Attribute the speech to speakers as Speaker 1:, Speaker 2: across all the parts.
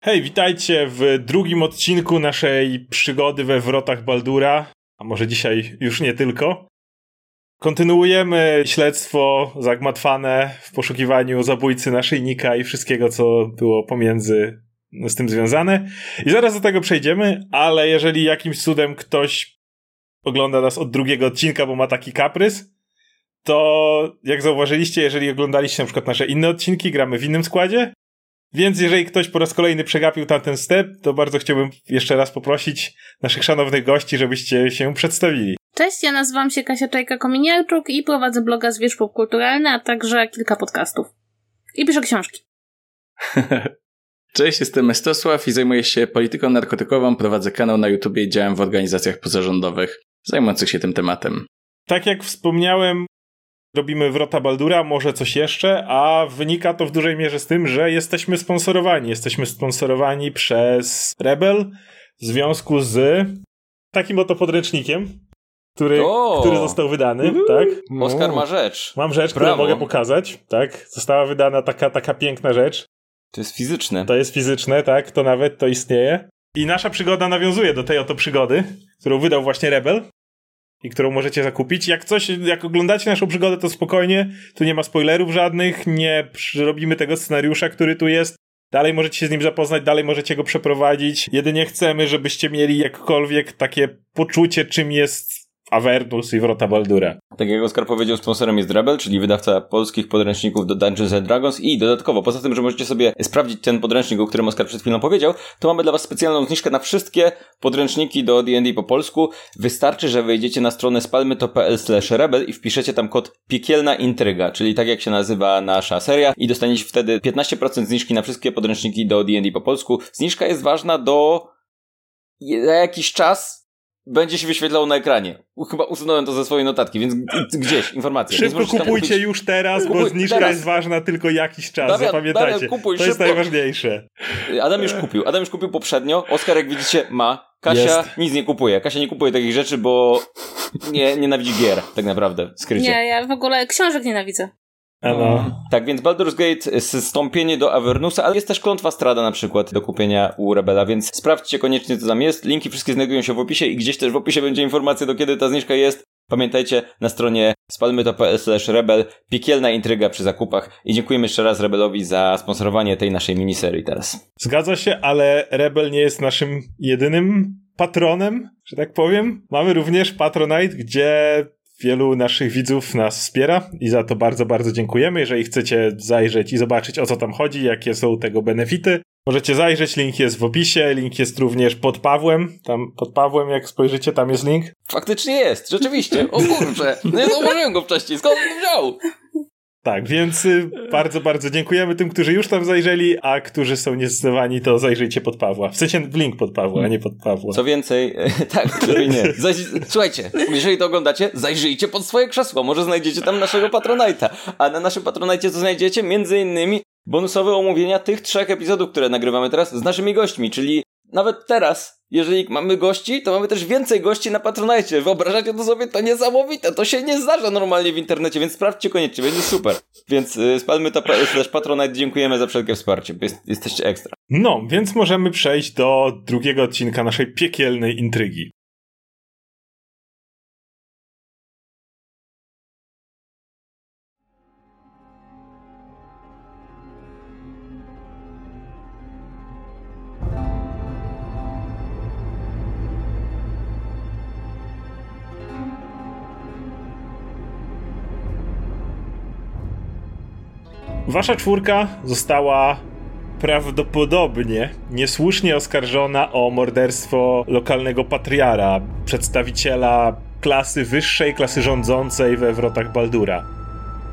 Speaker 1: Hej, witajcie w drugim odcinku naszej przygody we wrotach Baldura, a może dzisiaj już nie tylko. Kontynuujemy śledztwo zagmatwane w poszukiwaniu zabójcy naszyjnika i wszystkiego, co było pomiędzy z tym związane. I zaraz do tego przejdziemy, ale jeżeli jakimś cudem ktoś ogląda nas od drugiego odcinka, bo ma taki kaprys, to jak zauważyliście, jeżeli oglądaliście na przykład nasze inne odcinki, gramy w innym składzie, więc jeżeli ktoś po raz kolejny przegapił tamten step, to bardzo chciałbym jeszcze raz poprosić naszych szanownych gości, żebyście się przedstawili.
Speaker 2: Cześć, ja nazywam się Kasia Czajka-Kominiarczuk i prowadzę bloga Zwierz Popkulturalny, a także kilka podcastów. I piszę książki.
Speaker 3: Cześć, jestem Mestosław i zajmuję się polityką narkotykową, prowadzę kanał na YouTube i działam w organizacjach pozarządowych zajmujących się tym tematem.
Speaker 1: Tak jak wspomniałem, robimy Wrota Baldura, może coś jeszcze, a wynika to w dużej mierze z tym, że jesteśmy sponsorowani. Jesteśmy sponsorowani przez Rebel w związku z takim oto podręcznikiem, który, który został wydany, tak?
Speaker 3: Oskar ma rzecz.
Speaker 1: Mam rzecz, Brawo. którą mogę pokazać, tak? Została wydana taka, taka piękna rzecz.
Speaker 3: To jest fizyczne.
Speaker 1: To jest fizyczne, tak? To nawet to istnieje. I nasza przygoda nawiązuje do tej oto przygody, którą wydał właśnie Rebel i którą możecie zakupić. Jak coś, jak oglądacie naszą przygodę, to spokojnie, tu nie ma spoilerów żadnych, nie robimy tego scenariusza, który tu jest. Dalej możecie się z nim zapoznać, dalej możecie go przeprowadzić. Jedynie chcemy, żebyście mieli jakkolwiek takie poczucie, czym jest Avernus i Wrota Baldura.
Speaker 3: Tak jak Oskar powiedział, sponsorem jest Rebel, czyli wydawca polskich podręczników do Dungeons and Dragons i dodatkowo, poza tym, że możecie sobie sprawdzić ten podręcznik, o którym Oskar przed chwilą powiedział, to mamy dla was specjalną zniżkę na wszystkie podręczniki do D&D po polsku. Wystarczy, że wejdziecie na stronę spalmy.pl rebel i wpiszecie tam kod piekielna intryga, czyli tak jak się nazywa nasza seria i dostaniecie wtedy 15% zniżki na wszystkie podręczniki do D&D po polsku. Zniżka jest ważna do za jakiś czas będzie się wyświetlało na ekranie. Chyba usunąłem to ze swojej notatki, więc gdzieś informacja.
Speaker 1: Szybko kupujcie już teraz, Kupuj, bo zniżka teraz. jest ważna tylko jakiś czas, Damian, zapamiętajcie. Damian, kupuj, to szybko. jest najważniejsze.
Speaker 3: Adam już kupił. Adam już kupił poprzednio. Oskar, jak widzicie, ma. Kasia jest. nic nie kupuje. Kasia nie kupuje takich rzeczy, bo nie, nienawidzi gier, tak naprawdę, skrycie.
Speaker 2: Nie, ja w ogóle książek nienawidzę.
Speaker 1: No.
Speaker 3: Tak, więc Baldur's Gate zstąpienie do Avernusa, ale jest też klątwa Strada na przykład do kupienia u Rebela, więc sprawdźcie koniecznie co tam jest. Linki wszystkie znajdują się w opisie i gdzieś też w opisie będzie informacja do kiedy ta zniżka jest. Pamiętajcie, na stronie spalmy.pl rebel piekielna intryga przy zakupach i dziękujemy jeszcze raz Rebelowi za sponsorowanie tej naszej miniserii teraz.
Speaker 1: Zgadza się, ale Rebel nie jest naszym jedynym patronem, że tak powiem. Mamy również Patronite, gdzie Wielu naszych widzów nas wspiera i za to bardzo, bardzo dziękujemy. Jeżeli chcecie zajrzeć i zobaczyć o co tam chodzi, jakie są tego benefity, możecie zajrzeć. Link jest w opisie, link jest również pod Pawłem. Tam pod Pawłem, jak spojrzycie, tam jest link.
Speaker 3: Faktycznie jest, rzeczywiście. O kurczę, nie zauważyłem go wcześniej. Skąd on wziął?
Speaker 1: Tak, więc y, bardzo, bardzo dziękujemy tym, którzy już tam zajrzeli, a którzy są niezdecydowani, to zajrzyjcie pod Pawła. W sensie w link pod Pawła, a nie pod Pawła.
Speaker 3: Co więcej, tak, lepiej nie. Słuchajcie, jeżeli to oglądacie, zajrzyjcie pod swoje krzesło, może znajdziecie tam naszego Patronite'a. A na naszym Patronite co znajdziecie? Między innymi bonusowe omówienia tych trzech epizodów, które nagrywamy teraz z naszymi gośćmi, czyli nawet teraz, jeżeli mamy gości, to mamy też więcej gości na Patronite. Wyobrażacie to sobie? To niesamowite. To się nie zdarza normalnie w internecie, więc sprawdźcie koniecznie, będzie super. Więc y, spalmy to slash Patronite. Dziękujemy za wszelkie wsparcie. Jest, jesteście ekstra.
Speaker 1: No, więc możemy przejść do drugiego odcinka naszej piekielnej intrygi. Wasza czwórka została prawdopodobnie niesłusznie oskarżona o morderstwo lokalnego patriara, przedstawiciela klasy wyższej, klasy rządzącej we wrotach Baldura.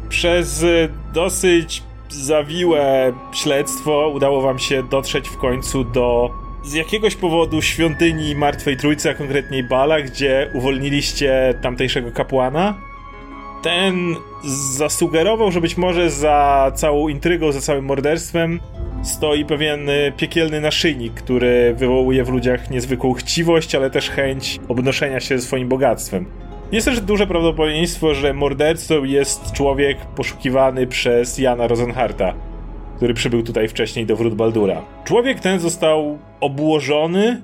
Speaker 1: Przez y, dosyć zawiłe śledztwo udało wam się dotrzeć w końcu do z jakiegoś powodu świątyni Martwej Trójcy, a konkretniej Bala, gdzie uwolniliście tamtejszego kapłana ten zasugerował, że być może za całą intrygą, za całym morderstwem stoi pewien y, piekielny naszyjnik, który wywołuje w ludziach niezwykłą chciwość, ale też chęć obnoszenia się swoim bogactwem. Jest też duże prawdopodobieństwo, że mordercą jest człowiek poszukiwany przez Jana Rosenharta. który przybył tutaj wcześniej do wrót Baldura. Człowiek ten został obłożony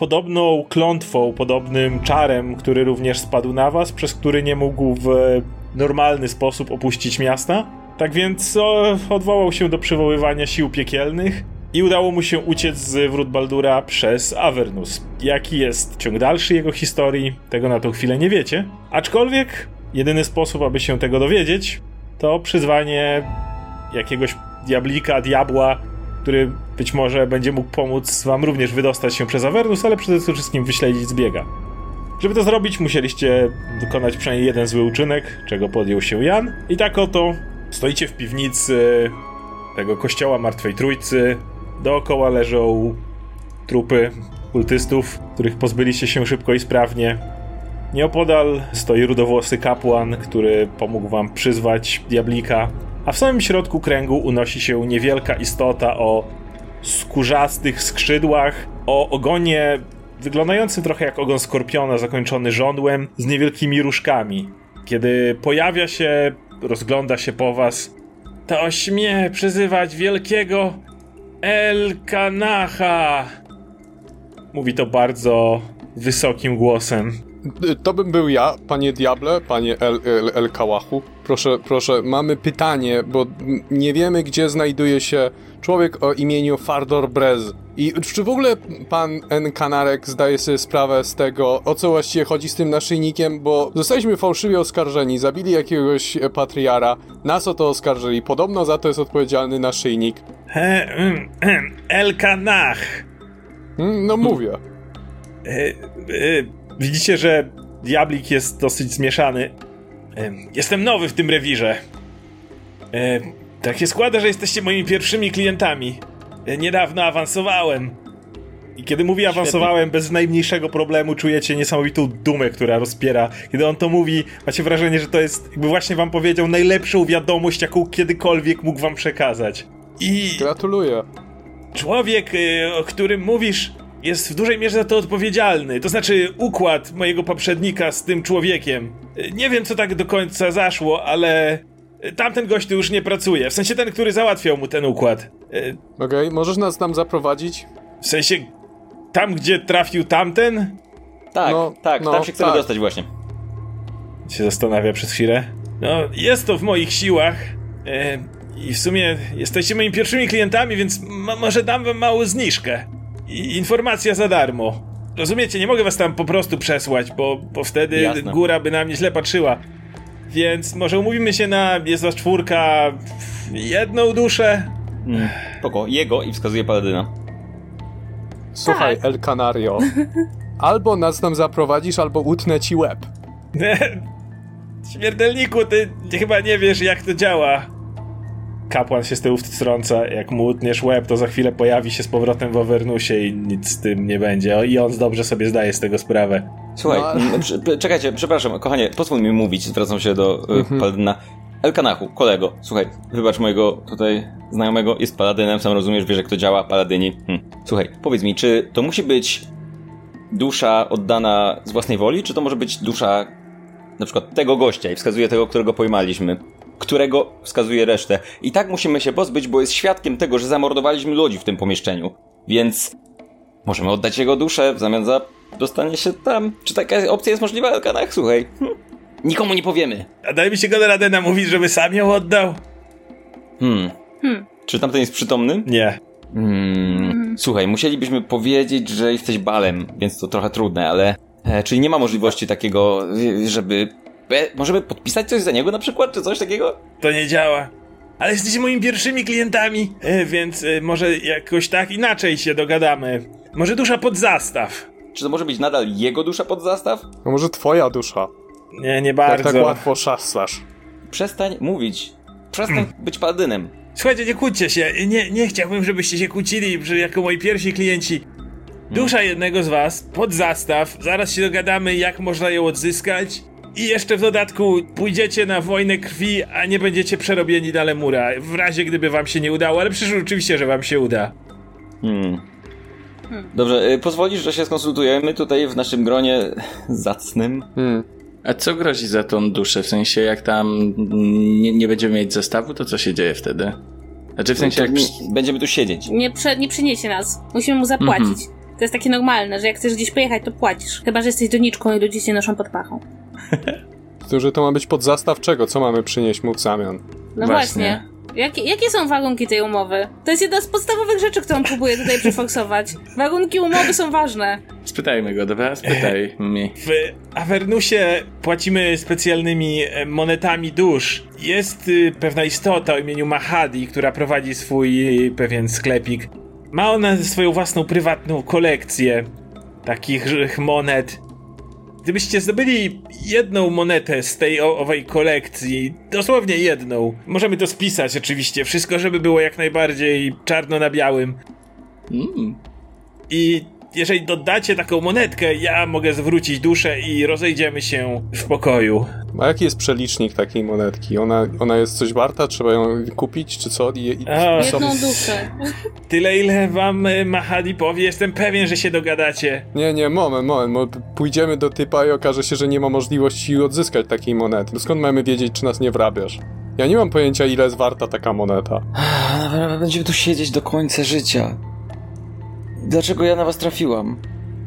Speaker 1: podobną klątwą, podobnym czarem, który również spadł na was, przez który nie mógł w normalny sposób opuścić miasta. Tak więc odwołał się do przywoływania sił piekielnych i udało mu się uciec z wrót Baldura przez Avernus. Jaki jest ciąg dalszy jego historii, tego na tą chwilę nie wiecie. Aczkolwiek jedyny sposób, aby się tego dowiedzieć, to przyzwanie jakiegoś diablika, diabła, który być może będzie mógł pomóc wam również wydostać się przez Avernus, ale przede wszystkim wyśledzić zbiega. Żeby to zrobić, musieliście wykonać przynajmniej jeden zły uczynek, czego podjął się Jan. I tak oto stoicie w piwnicy tego kościoła Martwej Trójcy. Dookoła leżą trupy kultystów, których pozbyliście się szybko i sprawnie. Nieopodal stoi rudowłosy kapłan, który pomógł wam przyzwać diablika, a w samym środku kręgu unosi się niewielka istota o skórzastych skrzydłach, o ogonie wyglądającym trochę jak ogon skorpiona zakończony żądłem z niewielkimi różkami. Kiedy pojawia się, rozgląda się po was, to śmie przyzywać wielkiego Elkanacha. Mówi to bardzo wysokim głosem.
Speaker 4: To bym był ja, panie Diable, panie El, El, El Kałachu. Proszę, proszę, mamy pytanie, bo nie wiemy, gdzie znajduje się człowiek o imieniu Fardor Brez. I czy w ogóle pan N. Kanarek zdaje sobie sprawę z tego, o co właściwie chodzi z tym naszyjnikiem, bo zostaliśmy fałszywie oskarżeni, zabili jakiegoś patriara, nas o to oskarżyli, podobno za to jest odpowiedzialny naszyjnik.
Speaker 1: Elkanach!
Speaker 4: Hmm, no mówię.
Speaker 1: E, e, widzicie, że diablik jest dosyć zmieszany. E, jestem nowy w tym rewirze. Tak się składa, że jesteście moimi pierwszymi klientami. Niedawno awansowałem. I kiedy mówię awansowałem, bez najmniejszego problemu czujecie niesamowitą dumę, która rozpiera. Kiedy on to mówi, macie wrażenie, że to jest, jakby właśnie wam powiedział, najlepszą wiadomość, jaką kiedykolwiek mógł wam przekazać.
Speaker 4: I. Gratuluję.
Speaker 1: Człowiek, y, o którym mówisz, jest w dużej mierze za to odpowiedzialny. To znaczy, układ mojego poprzednika z tym człowiekiem. Nie wiem, co tak do końca zaszło, ale Tamten gość tu już nie pracuje. W sensie ten, który załatwiał mu ten układ.
Speaker 4: E, Okej, okay, możesz nas tam zaprowadzić?
Speaker 1: W sensie tam, gdzie trafił tamten?
Speaker 3: Tak, no, tak, no, tam się chcemy tak. dostać właśnie.
Speaker 1: Się zastanawia przez chwilę. No, jest to w moich siłach. E, I w sumie jesteście moimi pierwszymi klientami, więc może dam wam małą zniżkę. I informacja za darmo. Rozumiecie, nie mogę was tam po prostu przesłać, bo, bo wtedy Jasne. góra by na mnie źle patrzyła. Więc może umówimy się na, jest was czwórka, jedną duszę.
Speaker 3: Mm, spoko, jego i wskazuje paladyna.
Speaker 4: Słuchaj, tak. El Canario. Albo nas tam zaprowadzisz, albo utnę ci łeb.
Speaker 1: Śmiertelniku, ty chyba nie wiesz, jak to działa. Kapłan się z tyłu wtrąca, jak mu utniesz łeb, to za chwilę pojawi się z powrotem w Overnusie i nic z tym nie będzie. O, I on dobrze sobie zdaje z tego sprawę.
Speaker 3: Słuchaj, no, czekajcie, przepraszam, kochanie, pozwól mi mówić, zwracam się do y, mhm. Paladyna. Elkanachu, kolego, słuchaj, wybacz mojego tutaj znajomego, jest paladynem, sam rozumiesz, wiesz jak to działa, paladyni. Hm. Słuchaj, powiedz mi, czy to musi być dusza oddana z własnej woli, czy to może być dusza na przykład tego gościa i wskazuje tego, którego pojmaliśmy? Którego wskazuje resztę. I tak musimy się pozbyć, bo jest świadkiem tego, że zamordowaliśmy ludzi w tym pomieszczeniu. Więc możemy oddać jego duszę w zamian za dostanie się tam. Czy taka opcja jest możliwa, Elkanach? Słuchaj. Hm. Nikomu nie powiemy.
Speaker 1: A daj mi się go radę namówić, żeby sam ją oddał.
Speaker 3: Hmm. hmm. Czy tamten jest przytomny?
Speaker 1: Nie.
Speaker 3: Hmm. Słuchaj, musielibyśmy powiedzieć, że jesteś balem, więc to trochę trudne, ale... E, czyli nie ma możliwości takiego, żeby możemy podpisać coś za niego na przykład, czy coś takiego?
Speaker 1: To nie działa. Ale jesteście moimi pierwszymi klientami, e, więc e, może jakoś tak inaczej się dogadamy. Może dusza pod zastaw.
Speaker 3: Czy to może być nadal jego dusza pod zastaw?
Speaker 4: No może twoja dusza.
Speaker 1: Nie, nie bardzo.
Speaker 4: Jak tak łatwo szaslasz.
Speaker 3: Przestań mówić. Przestań mm. być paladynem.
Speaker 1: Słuchajcie, nie kłóćcie się. Nie, nie chciałbym, żebyście się kłócili, że jako moi pierwsi klienci. Dusza hmm. jednego z was pod zastaw. Zaraz się dogadamy, jak można ją odzyskać. I jeszcze w dodatku pójdziecie na wojnę krwi, a nie będziecie przerobieni na lemura. W razie gdyby wam się nie udało, ale przecież oczywiście, że wam się uda.
Speaker 3: Hmm. Dobrze, y, pozwolisz, że się skonsultujemy tutaj w naszym gronie zacnym? Hmm.
Speaker 5: A co grozi za tą duszę? W sensie, jak tam nie, nie będziemy mieć zestawu, to co się dzieje wtedy? Znaczy w sensie jak...
Speaker 3: będziemy tu siedzieć.
Speaker 2: Nie, prze, nie przyniesie nas. Musimy mu zapłacić. To jest takie normalne, że jak chcesz gdzieś pojechać, to płacisz. Chyba, że jesteś doniczką i ludzie cię noszą pod pachą.
Speaker 4: To, że to ma być podzastaw czego? Co mamy przynieść mu w zamian?
Speaker 2: No
Speaker 5: Właśnie.
Speaker 2: właśnie. Jakie, jakie są warunki tej umowy? To jest jedna z podstawowych rzeczy, którą próbuję tutaj przeforsować. Warunki umowy są ważne.
Speaker 5: Spytajmy go, dobra? Spytaj mnie.
Speaker 1: W Avernusie płacimy specjalnymi e, monetami dusz. Jest y, pewna istota o imieniu Mahadi, która prowadzi swój y, pewien sklepik. Ma ona swoją własną prywatną kolekcję takich monet. Gdybyście zdobyli jedną monetę z tej owej kolekcji, dosłownie jedną, możemy to spisać oczywiście, wszystko żeby było jak najbardziej czarno na białym.
Speaker 5: Mm.
Speaker 1: I jeżeli dodacie taką monetkę, ja mogę zwrócić duszę i rozejdziemy się w pokoju.
Speaker 4: A jaki jest przelicznik takiej monetki? Ona, ona jest coś warta? Trzeba ją kupić, czy co? I, i,
Speaker 1: A,
Speaker 2: Jedną duszę.
Speaker 1: Tyle ile wam e, Mahadi powie, jestem pewien, że się dogadacie.
Speaker 4: Nie, nie, moment, moment. Mo, pójdziemy do typa i okaże się, że nie ma możliwości odzyskać takiej monety. No skąd mamy wiedzieć, czy nas nie wrabiasz? Ja nie mam pojęcia, ile jest warta taka moneta.
Speaker 3: Będziemy tu siedzieć do końca życia. Dlaczego ja na was trafiłam?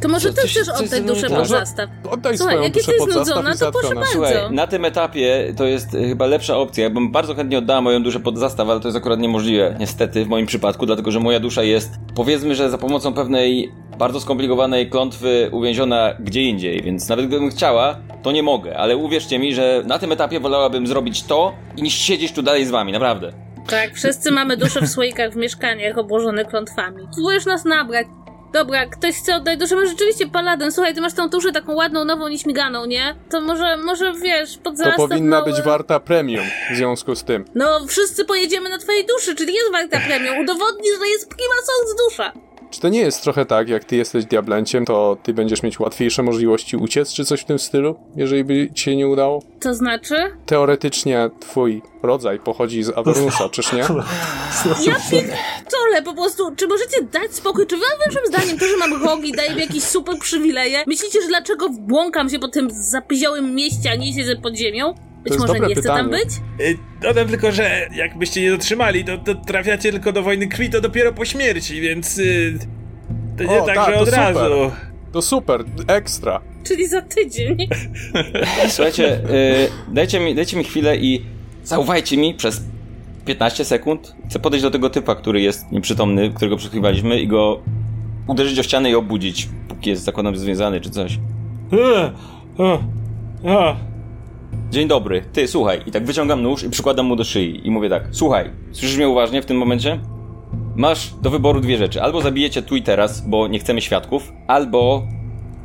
Speaker 2: To może ty
Speaker 3: coś-
Speaker 2: chcesz oddać duszę
Speaker 3: tak.
Speaker 2: zastaw.
Speaker 4: Oddaj
Speaker 2: Słuchaj,
Speaker 4: swoją
Speaker 2: jak
Speaker 4: duszę
Speaker 2: jesteś znudzona, to proszę bardzo.
Speaker 3: Słuchaj, na tym etapie to jest y, chyba lepsza opcja. Ja bym bardzo chętnie oddała moją duszę pod zastaw, ale to jest akurat niemożliwe, niestety, w moim przypadku, dlatego że moja dusza jest, powiedzmy, że za pomocą pewnej bardzo skomplikowanej klątwy uwięziona gdzie indziej, więc nawet gdybym chciała, to nie mogę, ale uwierzcie mi, że na tym etapie wolałabym zrobić to, niż siedzieć tu dalej z wami, naprawdę.
Speaker 2: Tak, wszyscy mamy duszę w słoikach w mieszkaniach obłożonych klątwami. Próbujesz nas nabrać. Dobra, ktoś chce oddać duszę, może rzeczywiście paladyn. Słuchaj, ty masz tą duszę taką ładną, nową, nieśmiganą, nie? To może, może wiesz, pod
Speaker 4: To
Speaker 2: zastaw
Speaker 4: powinna
Speaker 2: mały...
Speaker 4: być warta premium w związku z tym.
Speaker 2: No, wszyscy pojedziemy na twojej duszy, czyli jest warta premium. Udowodnisz, że jest prima sąd dusza.
Speaker 4: Czy to nie jest trochę tak, jak ty jesteś diablenciem, to ty będziesz mieć łatwiejsze możliwości uciec, czy coś w tym stylu, jeżeli by ci się nie udało?
Speaker 2: To znaczy?
Speaker 4: Teoretycznie twój rodzaj pochodzi z Avernusa, czyż nie?
Speaker 2: Ja pierdolę po prostu. Czy możecie dać spokój? Czy waszym zdaniem to, że mam rogi, daje mi jakieś super przywileje? Myślicie, że dlaczego błąkam się po tym zapiziołym mieście, a nie siedzę pod ziemią? Być
Speaker 4: jest
Speaker 2: może
Speaker 4: dobre
Speaker 2: nie chcę tam
Speaker 4: pytanie.
Speaker 2: być?
Speaker 1: Y, Dodam tylko, że jakbyście nie dotrzymali, to, to trafiacie tylko do wojny krwi, to dopiero po śmierci, więc... y, To nie
Speaker 4: O,
Speaker 1: tak,
Speaker 4: tak,
Speaker 1: że od
Speaker 4: super.
Speaker 1: razu.
Speaker 4: To super, ekstra.
Speaker 2: Czyli za tydzień.
Speaker 3: Słuchajcie, y, dajcie, mi, dajcie mi chwilę i zaufajcie mi przez 15 sekund. Chcę podejść do tego typa, który jest nieprzytomny, którego przesłuchiwaliśmy i go uderzyć o ścianę i obudzić, póki jest zakładam związany czy coś.
Speaker 1: E, o, o.
Speaker 3: Dzień dobry, ty słuchaj. I tak wyciągam nóż i przykładam mu do szyi i mówię tak, słuchaj, słyszysz mnie uważnie w tym momencie? Masz do wyboru dwie rzeczy. Albo zabijecie tu i teraz, bo nie chcemy świadków, albo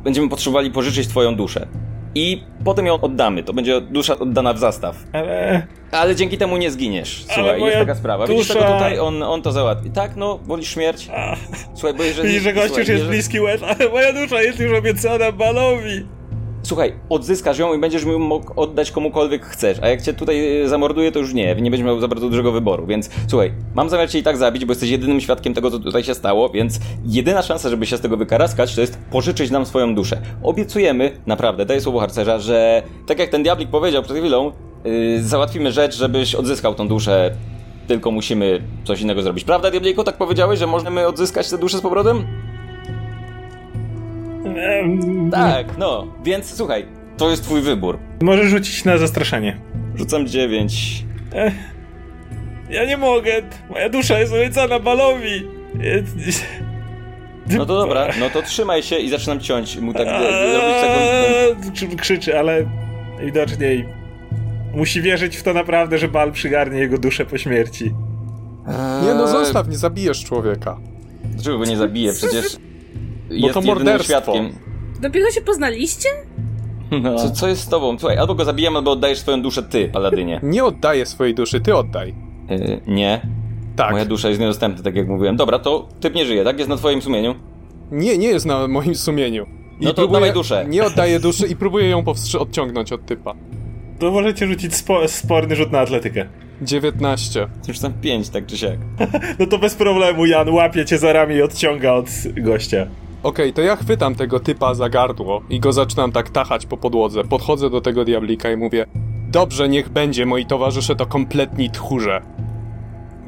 Speaker 3: będziemy potrzebowali pożyczyć twoją duszę. I potem ją oddamy. To będzie dusza oddana w zastaw.
Speaker 1: Ale...
Speaker 3: Ale dzięki temu nie zginiesz. Słuchaj, jest taka sprawa. Widzisz
Speaker 1: dusza-
Speaker 3: tego tutaj, on, on to załatwi. Tak, no, wolisz śmierć? Słuchaj, bo jeżeli...
Speaker 1: Widzisz, że
Speaker 3: słuchaj,
Speaker 1: już jest bliski łez, ale moja dusza jest już obiecana Balowi.
Speaker 3: Słuchaj, odzyskasz ją i będziesz ją mógł oddać komukolwiek chcesz, a jak cię tutaj e, zamorduje, to już nie, nie będziesz miał za bardzo dużego wyboru, więc słuchaj, mam zamiar cię i tak zabić, bo jesteś jedynym świadkiem tego, co tutaj się stało, więc jedyna szansa, żeby się z tego wykaraskać, to jest pożyczyć nam swoją duszę. Obiecujemy, naprawdę, daję słowo harcerza, że tak jak ten diablik powiedział przed chwilą, yy, załatwimy rzecz, żebyś odzyskał tą duszę, tylko musimy coś innego zrobić. Prawda, diabliku, tak powiedziałeś, że możemy odzyskać tę duszę z powrotem? Tak, no, więc słuchaj, to jest twój wybór.
Speaker 1: Może rzucić na zastraszenie.
Speaker 3: Rzucam dziewięć.
Speaker 1: Ja nie mogę. Moja dusza jest obiecana Balowi.
Speaker 3: No to dobra, no to trzymaj się i zaczynam ciąć mu tak robić taką...
Speaker 1: Eee, krzy- Krzyczy, ale widocznie musi wierzyć w to naprawdę, że Bal przygarnie jego duszę po śmierci.
Speaker 4: Nie no, zostaw, nie zabijesz człowieka.
Speaker 3: Dlaczego go nie zabiję? Przecież jest
Speaker 4: to
Speaker 3: jedynym
Speaker 4: morderstwo.
Speaker 3: świadkiem.
Speaker 2: Dopiero się poznaliście?
Speaker 3: No. Co, co jest z tobą? Słuchaj, albo go zabijam, albo oddajesz swoją duszę ty, paladynie.
Speaker 4: Nie oddaję swojej duszy, ty oddaj.
Speaker 3: Yy, nie,
Speaker 4: Tak.
Speaker 3: moja dusza jest niedostępna, tak jak mówiłem. Dobra, to typ nie żyje, tak? Jest na twoim sumieniu?
Speaker 4: Nie, nie jest na moim sumieniu. I
Speaker 3: No to oddawaj duszę.
Speaker 4: Nie oddaję duszy i próbuję ją powstrzy- odciągnąć od typa.
Speaker 1: To możecie rzucić spo, sporny rzut na atletykę.
Speaker 4: 19.
Speaker 3: Już tam pięć, tak czy siak.
Speaker 1: No to bez problemu, Jan łapie cię za ramię i odciąga od gościa.
Speaker 4: Okej, to ja chwytam tego typa za gardło i go zaczynam tak tachać po podłodze. Podchodzę do tego diablika i mówię: Dobrze, niech będzie, moi towarzysze to kompletni tchórze.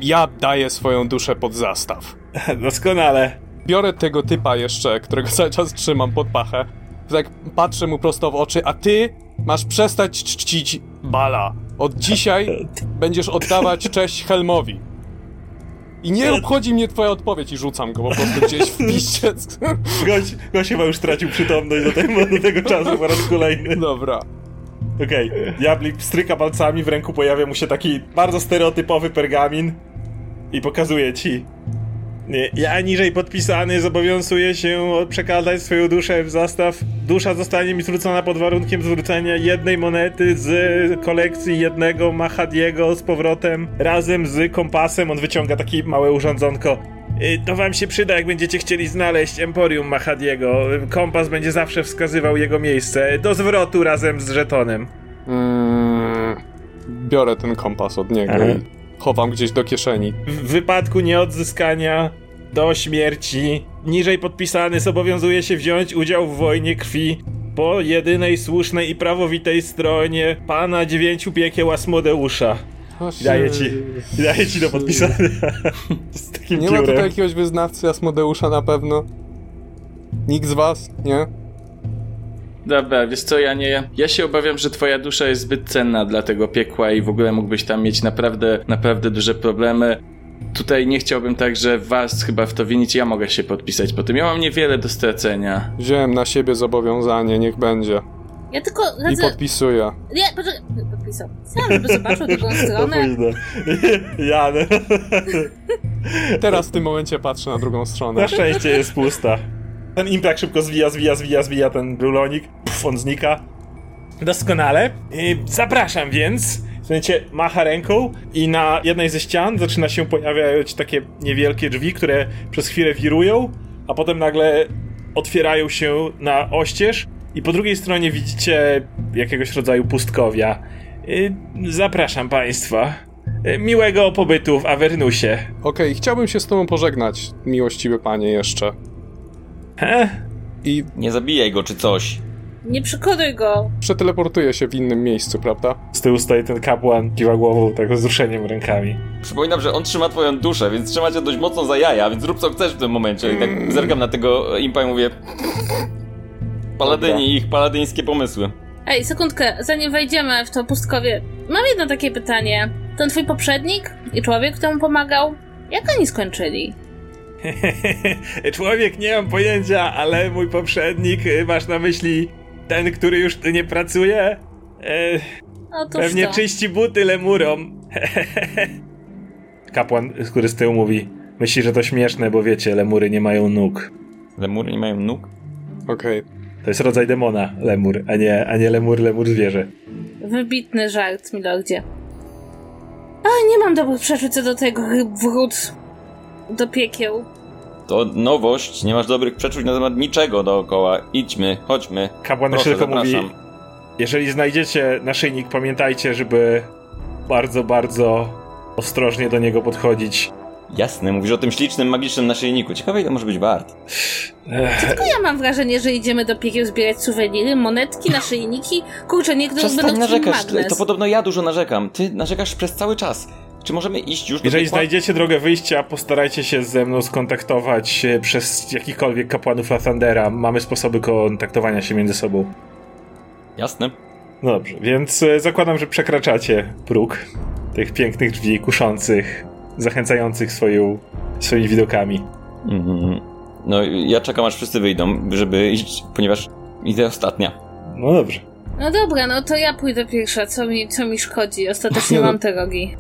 Speaker 4: ja daję swoją duszę pod zastaw.
Speaker 1: Doskonale.
Speaker 4: Biorę tego typa jeszcze, którego cały czas trzymam pod pachę. Tak patrzę mu prosto w oczy, a ty masz przestać czcić Bala. Od dzisiaj będziesz oddawać cześć Helmowi. I nie obchodzi mnie twoja odpowiedź i rzucam go po prostu gdzieś w piściec.
Speaker 1: Gość, gość chyba już stracił przytomność do tego, do tego czasu po raz kolejny.
Speaker 4: Dobra.
Speaker 1: Okej, Diablik stryka palcami, w ręku pojawia mu się taki bardzo stereotypowy pergamin i pokazuje ci. Ja niżej podpisany zobowiązuję się przekazać swoją duszę w zastaw. Dusza zostanie mi zwrócona pod warunkiem zwrócenia jednej monety z kolekcji jednego Mahadiego z powrotem razem z kompasem. On wyciąga takie małe urządzonko. Y, To wam się przyda, jak będziecie chcieli znaleźć Emporium Mahadiego. Kompas będzie zawsze wskazywał jego miejsce. Do zwrotu razem z żetonem.
Speaker 4: Mm, biorę ten kompas od niego
Speaker 1: Aha.
Speaker 4: i chowam gdzieś do kieszeni.
Speaker 1: W wypadku nieodzyskania do śmierci niżej podpisany zobowiązuje się wziąć udział w wojnie krwi po jedynej słusznej i prawowitej stronie pana dziewięciu piekieł Asmodeusza. Daję ci, daję ci do podpisania. Z takim
Speaker 4: Nie ma
Speaker 1: piórem.
Speaker 4: tutaj jakiegoś wyznawcy Asmodeusza na pewno? Nikt z was? Nie?
Speaker 5: Dobra, wiesz co, ja nie. Ja się obawiam, że twoja dusza jest zbyt cenna dla tego piekła i w ogóle mógłbyś tam mieć naprawdę, naprawdę duże problemy. Tutaj nie chciałbym także was chyba w to winić, ja mogę się podpisać po tym. Ja mam niewiele do stracenia.
Speaker 4: Wziąłem na siebie zobowiązanie, niech będzie.
Speaker 2: Ja tylko
Speaker 4: I
Speaker 2: radzę...
Speaker 4: podpisuję.
Speaker 2: Nie, poczekaj, podpisał. Sam, żeby zobaczył drugą stronę.
Speaker 1: Ja.
Speaker 4: Teraz w tym momencie patrzę na drugą stronę.
Speaker 1: Na szczęście jest pusta. Ten imprak szybko zwija, zwija, zwija, zwija ten rulonik. Pff, on znika. Doskonale. I zapraszam więc. Słuchajcie, macha ręką i na jednej ze ścian zaczyna się pojawiać takie niewielkie drzwi, które przez chwilę wirują, a potem nagle otwierają się na oścież i po drugiej stronie widzicie jakiegoś rodzaju pustkowia. Y, Zapraszam państwa. Y, Miłego pobytu w Avernusie.
Speaker 4: Okej, chciałbym się z tobą pożegnać, miłościwy panie, jeszcze.
Speaker 1: He?
Speaker 4: I
Speaker 3: Nie zabijaj go czy coś.
Speaker 2: Nie przekonuj go.
Speaker 4: przeteleportuję się w innym miejscu, prawda?
Speaker 1: Z tyłu stoi ten kapłan, kiwa głową tak z wzruszeniem rękami.
Speaker 3: Przypominam, że on trzyma twoją duszę, więc trzyma cię dość mocno za jaja, więc rób co chcesz w tym momencie. I tak zerkam na tego impa i mówię... Paladyni i ich paladyńskie pomysły.
Speaker 2: Ej, sekundkę, zanim wejdziemy w to pustkowie, mam jedno takie pytanie. Ten twój poprzednik i człowiek, kto mu pomagał, jak oni skończyli?
Speaker 1: Człowiek, nie mam pojęcia, ale mój poprzednik, y, masz na myśli ten, który już tu nie pracuje? E,
Speaker 2: Otóż
Speaker 1: pewnie
Speaker 2: to.
Speaker 1: czyści buty lemurom. Kapłan, który z tyłu mówi, myśli, że to śmieszne, bo wiecie, lemury nie mają nóg.
Speaker 3: Lemury nie mają nóg?
Speaker 4: Okej.
Speaker 1: To jest rodzaj demona, lemur, a nie, a nie lemur, lemur zwierzę.
Speaker 2: Wybitny żart, milordzie. A, nie mam dobrych przeczuć co do tego wrót do piekieł.
Speaker 3: To nowość, nie masz dobrych przeczuć na temat niczego dookoła. Idźmy, chodźmy.
Speaker 1: Kapłan
Speaker 3: Proszę,
Speaker 1: jeszcze tylko mówi, jeżeli znajdziecie naszyjnik, pamiętajcie, żeby bardzo, bardzo ostrożnie do niego podchodzić.
Speaker 3: Jasne, mówisz o tym ślicznym, magicznym naszyjniku. Ciekawe ile może być wart.
Speaker 2: Tylko ja mam wrażenie, że idziemy do piekieł zbierać suweniry, monetki, naszyjniki. Kurczę, niektóre
Speaker 3: Przestań
Speaker 2: będą twój
Speaker 3: narzekać,
Speaker 2: magnes.
Speaker 3: to podobno ja dużo narzekam. Ty narzekasz przez cały czas. Czy możemy iść już do
Speaker 1: Jeżeli
Speaker 3: piekła?
Speaker 1: znajdziecie drogę wyjścia, postarajcie się ze mną skontaktować e, przez jakichkolwiek kapłanów Lathandera. Mamy sposoby kontaktowania się między sobą.
Speaker 3: Jasne.
Speaker 1: No dobrze, więc e, zakładam, że przekraczacie próg tych pięknych drzwi, kuszących, zachęcających swoją, swoimi widokami.
Speaker 3: Mhm. No, ja czekam aż wszyscy wyjdą, żeby iść, ponieważ idę ostatnia.
Speaker 1: No dobrze.
Speaker 2: No dobra, no to ja pójdę pierwsza, co mi, co mi szkodzi? Ostatecznie
Speaker 4: Nie no.
Speaker 2: mam te rogi.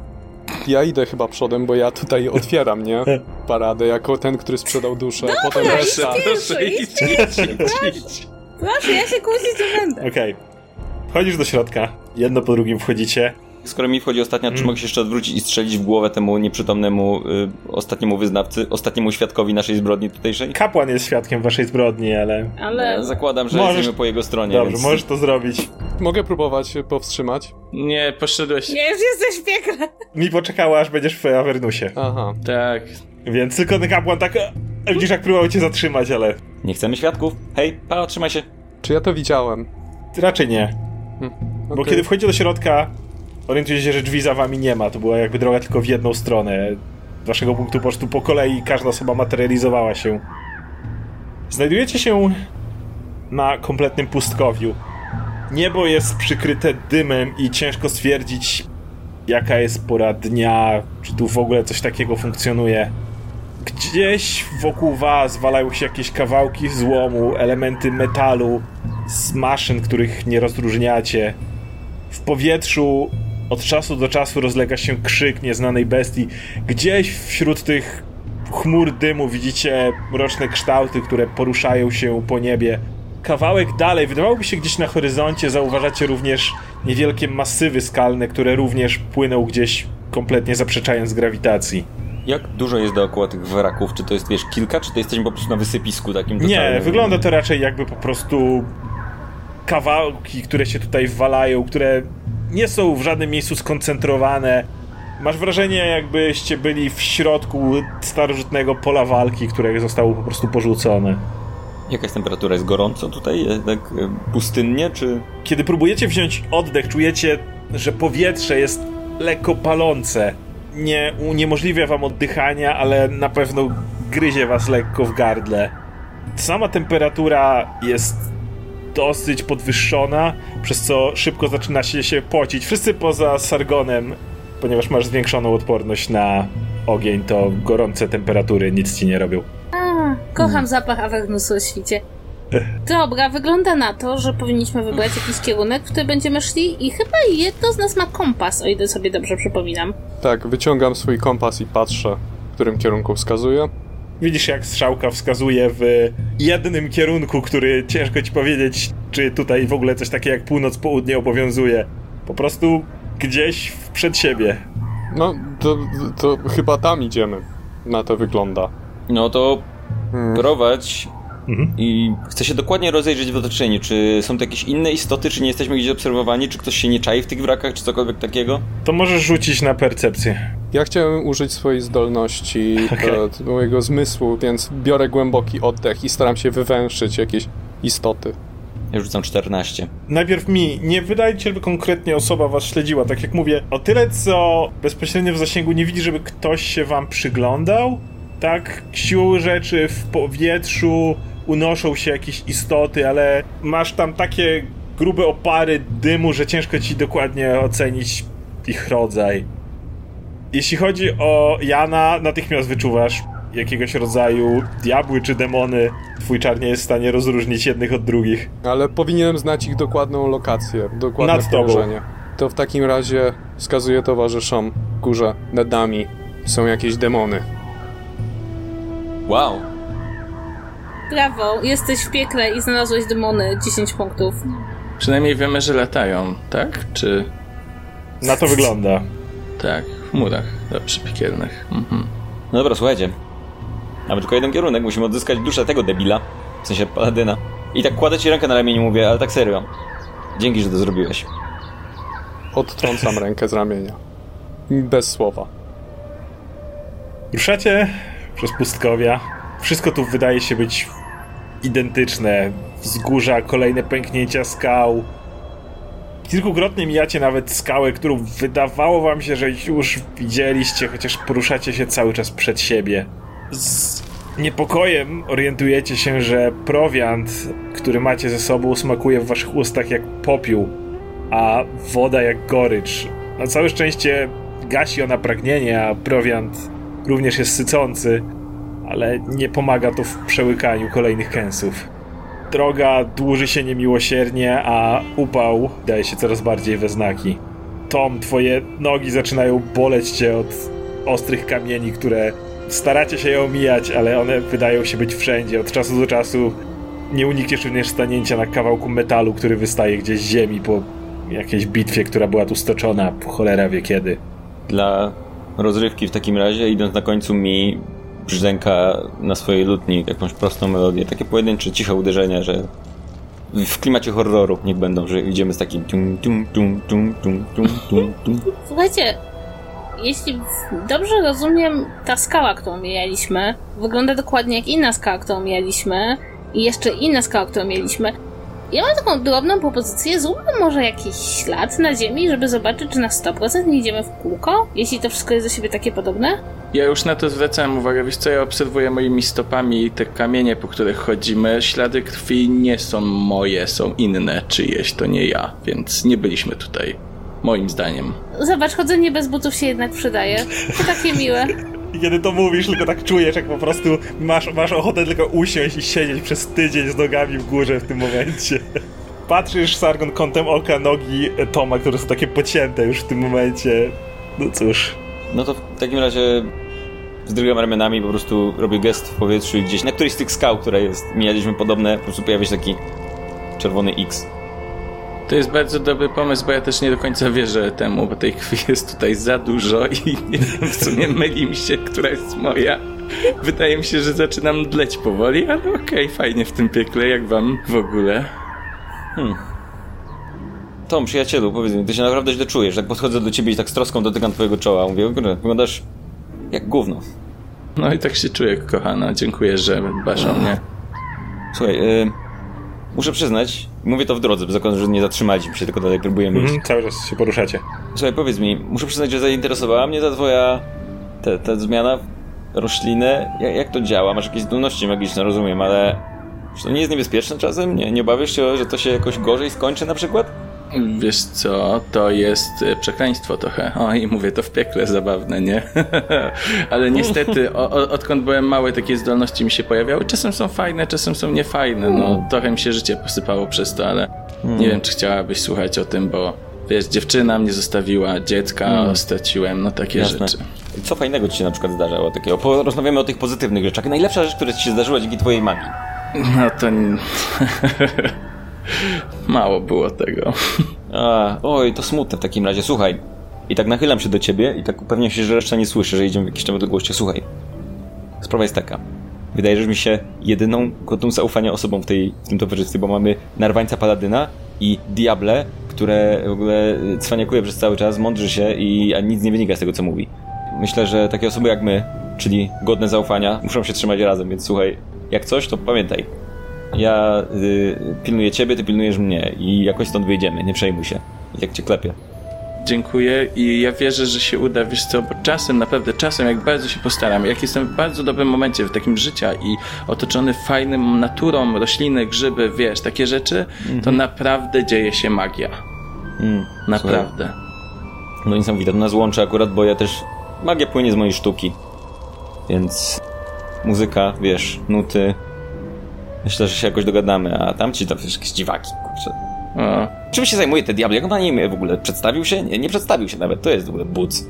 Speaker 4: Ja idę chyba przodem, bo ja tutaj otwieram, nie? Paradę, jako ten, który sprzedał duszę. Potem reszta.
Speaker 2: Pierwszy, idź, Proszę, ja się kłócić nie będę.
Speaker 1: Okej. Wchodzisz do środka, jedno po drugim wchodzicie.
Speaker 3: Skoro mi wchodzi ostatnia, czy mogę się jeszcze odwrócić i strzelić w głowę temu nieprzytomnemu y, ostatniemu wyznawcy, ostatniemu świadkowi naszej zbrodni tutejszej?
Speaker 1: Kapłan jest świadkiem waszej zbrodni, ale...
Speaker 2: Ale
Speaker 3: Ja zakładam, że
Speaker 1: Możesz-
Speaker 3: jesteśmy po jego stronie,
Speaker 1: Dobrze,
Speaker 3: więc...
Speaker 1: możesz to zrobić.
Speaker 4: Mogę próbować się powstrzymać?
Speaker 5: Nie, poszedłeś.
Speaker 2: nie, już jesteś w piekle.
Speaker 1: Mi poczekała, aż będziesz w Avernusie.
Speaker 4: Aha.
Speaker 5: Tak.
Speaker 1: Więc tylko ten kapłan tak... e, Widzisz, jak próbował cię zatrzymać, ale...
Speaker 3: Nie chcemy świadków. Hej, pa, trzymaj się.
Speaker 4: Czy ja to widziałem?
Speaker 1: Raczej nie. Bo
Speaker 4: Okej.
Speaker 1: kiedy wchodzicie do środka, orientujecie się, że drzwi za wami nie ma. To była jakby droga tylko w jedną stronę. Z waszego punktu po prostu po kolei każda osoba materializowała się. Znajdujecie się na kompletnym pustkowiu. Niebo jest przykryte dymem i ciężko stwierdzić, jaka jest pora dnia, czy tu w ogóle coś takiego funkcjonuje. Gdzieś wokół was walają się jakieś kawałki złomu, elementy metalu z maszyn, których nie rozróżniacie. W powietrzu od czasu do czasu rozlega się krzyk nieznanej bestii. Gdzieś wśród tych chmur dymu widzicie mroczne kształty, które poruszają się po niebie. Kawałek dalej, wydawałoby się gdzieś na horyzoncie, zauważacie również niewielkie masywy skalne, które również płyną gdzieś kompletnie zaprzeczając grawitacji.
Speaker 3: Jak dużo jest dookoła tych wraków? Czy to jest, wiesz, kilka, czy to jesteśmy po prostu na wysypisku takim
Speaker 1: Nie, wygląda to raczej jakby po prostu kawałki, które się tutaj walają, które nie są w żadnym miejscu skoncentrowane. Masz wrażenie, jakbyście byli w środku starożytnego pola walki, które zostało po prostu porzucone.
Speaker 3: Jaka jest temperatura? Jest gorąco tutaj? Jest tak e, pustynnie, czy...
Speaker 1: Kiedy próbujecie wziąć oddech, czujecie, że powietrze jest lekko palące. Nie uniemożliwia wam oddychania, ale na pewno gryzie was lekko w gardle. Sama temperatura jest dosyć podwyższona, przez co szybko zaczyna się się pocić. Wszyscy poza Sargonem, ponieważ masz zwiększoną odporność na ogień, to gorące temperatury nic ci nie robią.
Speaker 2: A, kocham zapach Avernusu o świcie. Dobra, wygląda na to, że powinniśmy wybrać jakiś kierunek, w który będziemy szli i chyba jedno z nas ma kompas, o ile sobie dobrze przypominam.
Speaker 4: Tak, wyciągam swój kompas i patrzę, w którym kierunku wskazuje.
Speaker 1: Widzisz, jak strzałka wskazuje w jednym kierunku, który ciężko ci powiedzieć, czy tutaj w ogóle coś takiego jak północ-południe obowiązuje. Po prostu gdzieś w- przed siebie.
Speaker 4: No, to, to chyba tam idziemy. Na to wygląda.
Speaker 3: No to
Speaker 4: Hmm.
Speaker 3: prowadź
Speaker 1: Mhm.
Speaker 3: i chcę się dokładnie rozejrzeć w otoczeniu. Czy są to jakieś inne istoty, czy nie jesteśmy gdzieś obserwowani, czy ktoś się nie czai w tych wrakach, czy cokolwiek takiego?
Speaker 1: To możesz rzucić na percepcję.
Speaker 4: Ja chciałem użyć swojej zdolności,
Speaker 1: Okej.
Speaker 4: e, mojego zmysłu, więc biorę głęboki oddech i staram się wywęszyć jakieś istoty.
Speaker 3: Ja rzucam 14.
Speaker 1: Najpierw mi, nie wydaje ci się, żeby konkretnie osoba was śledziła. Tak jak mówię, o tyle co bezpośrednio w zasięgu nie widzi, żeby ktoś się wam przyglądał. Tak, siłą rzeczy w powietrzu unoszą się jakieś istoty, ale masz tam takie grube opary dymu, że ciężko ci dokładnie ocenić ich rodzaj. Jeśli chodzi o Jana, natychmiast wyczuwasz jakiegoś rodzaju diabły czy demony. Twój czar nie jest w stanie rozróżnić jednych od drugich.
Speaker 4: Ale powinienem znać ich dokładną lokację, dokładne
Speaker 1: Nad tobą.
Speaker 4: położenie. To w takim razie wskazuję towarzyszom górze nad nami są jakieś demony.
Speaker 3: Wow!
Speaker 2: Brawo, jesteś w piekle i znalazłeś demony 10 punktów.
Speaker 5: Przynajmniej wiemy, że latają, tak? Czy...
Speaker 1: Na to wygląda.
Speaker 5: Tak, w murach dobrze piekielnych. Mhm.
Speaker 3: No dobra, słuchajcie. Mamy tylko jeden kierunek, musimy odzyskać duszę tego debila. W sensie paladyna. I tak kładę ci rękę na ramieniu i mówię, ale tak serio. Dzięki, że to zrobiłeś.
Speaker 4: Odtrącam rękę z ramienia. Bez słowa.
Speaker 1: Ruszacie przez pustkowia. Wszystko tu wydaje się być identyczne. Wzgórza, kolejne pęknięcia skał. Kilkukrotnie mijacie nawet skałę, którą wydawało wam się, że już widzieliście, chociaż poruszacie się cały czas przed siebie. Z niepokojem orientujecie się, że prowiant, który macie ze sobą, smakuje w waszych ustach jak popiół, a woda jak gorycz. Na całe szczęście gasi ona pragnienie, a prowiant również jest sycący, ale nie pomaga to w przełykaniu kolejnych kęsów. Droga dłuży się niemiłosiernie, a upał daje się coraz bardziej we znaki. Tom, twoje nogi zaczynają boleć cię od ostrych kamieni, które staracie się je omijać, ale one wydają się być wszędzie. Od czasu do czasu nie unikniesz również stanięcia na kawałku metalu, który wystaje gdzieś z ziemi po jakiejś bitwie, która była tu stoczona, cholera wie kiedy.
Speaker 3: Dla rozrywki w takim razie, idąc na końcu mi brzdęka na swojej lutni jakąś prostą melodię. Takie pojedyncze, ciche uderzenia, że w klimacie horroru niech będą, że idziemy z takim tum, tum, tum, tum, tum, tum, tum, tum.
Speaker 2: Słuchajcie, jeśli dobrze rozumiem, ta skała, którą mieliśmy, wygląda dokładnie jak inna skała, którą mieliśmy i jeszcze inna skała, którą mieliśmy. Ja mam taką drobną propozycję, zróbmy może jakiś ślad na ziemi, żeby zobaczyć, czy na 100% nie idziemy w kółko, jeśli to wszystko jest do siebie takie podobne.
Speaker 5: Ja już na to zwracałem uwagę, wiesz co, ja obserwuję moimi stopami te kamienie, po których chodzimy. Ślady krwi nie są moje, są inne czyjeś, to nie ja, więc nie byliśmy tutaj. Moim zdaniem.
Speaker 2: Zobacz, chodzenie bez butów się jednak przydaje. To takie miłe.
Speaker 1: I kiedy to mówisz, tylko tak czujesz, jak po prostu masz, masz ochotę tylko usiąść i siedzieć przez tydzień z nogami w górze w tym momencie. Patrzysz, Sargon, kątem oka nogi Toma, które są takie pocięte już w tym momencie. No cóż.
Speaker 3: No to w takim razie zdrygam ramionami, po prostu robię gest w powietrzu i gdzieś na którejś z tych skał, która jest, mijaliśmy podobne, po prostu pojawia się taki czerwony X.
Speaker 5: To jest bardzo dobry pomysł, bo ja też nie do końca wierzę temu, bo tej krwi jest tutaj za dużo i nie wiem, w sumie myli mi się, która jest moja. Wydaje mi się, że zaczynam dleć powoli, ale okej, fajnie w tym piekle, jak wam w ogóle.
Speaker 3: Tom, przyjacielu, powiedz mi, ty się naprawdę źle czujesz. Tak podchodzę do ciebie i tak z troską dotykam twojego czoła. Mówię, wyglądasz jak gówno.
Speaker 5: No i tak się czuję, kochana. Dziękuję, że dbasz o mnie.
Speaker 3: Słuchaj, y, muszę przyznać, mówię to w drodze, bo zakładam, że nie zatrzymaliśmy się, tylko dalej próbujemy iść.
Speaker 1: Mhm, cały czas się poruszacie.
Speaker 3: Słuchaj, powiedz mi, muszę przyznać, że zainteresowała mnie ta twoja, ta, ta zmiana w roślinę. Jak, jak to działa? Masz jakieś zdolności magiczne, rozumiem, ale czy to nie jest niebezpieczne czasem? Nie, nie obawiasz się, że to się jakoś gorzej skończy na przykład?
Speaker 5: Wiesz co, to jest e, przekleństwo trochę. O, i mówię to w piekle zabawne, nie? Ale niestety, o, odkąd byłem mały, takie zdolności mi się pojawiały. Czasem są fajne, czasem są niefajne. No, trochę mi się życie posypało przez to, ale nie wiem, czy chciałabyś słuchać o tym, bo wiesz, dziewczyna mnie zostawiła, dziecka straciłem, no takie
Speaker 3: Jasne.
Speaker 5: rzeczy.
Speaker 3: Co fajnego ci się na przykład zdarzało takiego? Porozmawiamy o tych pozytywnych rzeczach. Najlepsza rzecz, która ci się zdarzyła dzięki twojej magii.
Speaker 5: No to... Mało było tego.
Speaker 3: A, oj, to smutne w takim razie. Słuchaj. I tak nachylam się do ciebie i tak upewniam się, że reszta nie słyszy, że idziemy w jakiś tam odległości. Słuchaj. Sprawa jest taka. Wydajesz mi się jedyną godną zaufania osobą w, tej, w tym towarzystwie, bo mamy Narwańca Paladyna i Diable, które w ogóle cwaniakuje przez cały czas, mądrzy się i a nic nie wynika z tego, co mówi. Myślę, że takie osoby jak my, czyli godne zaufania, muszą się trzymać razem, więc słuchaj, jak coś, to pamiętaj. Ja y, pilnuję ciebie, ty pilnujesz mnie i jakoś stąd wyjdziemy, nie przejmuj się. Jak cię klepię.
Speaker 5: Dziękuję i ja wierzę, że się uda, wiesz co, bo czasem, naprawdę czasem, jak bardzo się postaram, jak jestem w bardzo dobrym momencie w takim życia i otoczony fajnym naturą, rośliny, grzyby, wiesz, takie rzeczy, to naprawdę dzieje się magia.
Speaker 3: Mm,
Speaker 5: Naprawdę.
Speaker 3: No niesamowite, to nas łączy akurat, bo ja też... Magia płynie z mojej sztuki. Więc... Muzyka, wiesz, nuty... Myślę, że się jakoś dogadamy, a tamci to jakieś dziwaki, kurczę.
Speaker 5: O,
Speaker 3: Czym się zajmuje te diable? Jak on na nim w ogóle przedstawił się? Nie, nie przedstawił się nawet, to jest w ogóle buc.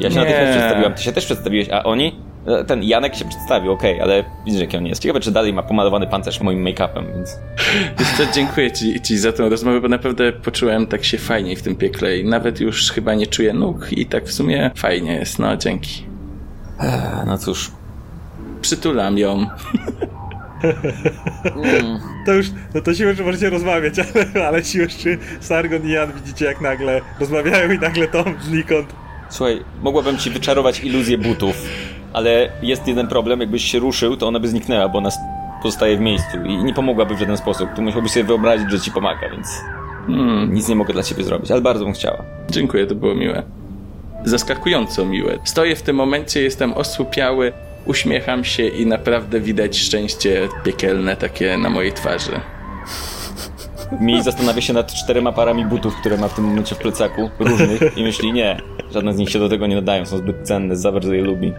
Speaker 3: Ja się
Speaker 5: Nie.
Speaker 3: natychmiast przedstawiłam, ty się też przedstawiłeś, a oni? E, Ten Janek się przedstawił, okej, ale widzisz jaki on jest. Ciekawe, czy dalej ma pomalowany pancerz moim make-upem, więc...
Speaker 5: Wiesz co, dziękuję ci, ci za tę rozmowę, bo naprawdę poczułem tak się fajniej w tym piekle i nawet już chyba nie czuję nóg i tak w sumie fajnie jest, no dzięki.
Speaker 3: E, No cóż,
Speaker 5: Przytulam ją.
Speaker 1: To już, no to siłę, że możecie rozmawiać, ale, ale siłę, czy Sargon i Jan widzicie jak nagle rozmawiają i nagle Tom znikąd.
Speaker 3: Słuchaj, mogłabym ci wyczarować iluzję butów, ale jest jeden problem, jakbyś się ruszył, to ona by zniknęła, bo ona pozostaje w miejscu i nie pomogłaby w żaden sposób. Tu musiałbyś sobie wyobrazić, że ci pomaga, więc
Speaker 5: Hmm,
Speaker 3: nic nie mogę dla ciebie zrobić, ale bardzo bym chciała.
Speaker 5: dziękuję, to było miłe. Zaskakująco miłe. Stoję w tym momencie, jestem osłupiały, uśmiecham się i naprawdę widać szczęście piekielne takie na mojej twarzy.
Speaker 3: Mi zastanawia się nad czterema parami butów, które ma w tym momencie w plecaku, różnych, i myśli, nie, żadne z nich się do tego nie nadają, są zbyt cenne, za bardzo je lubi.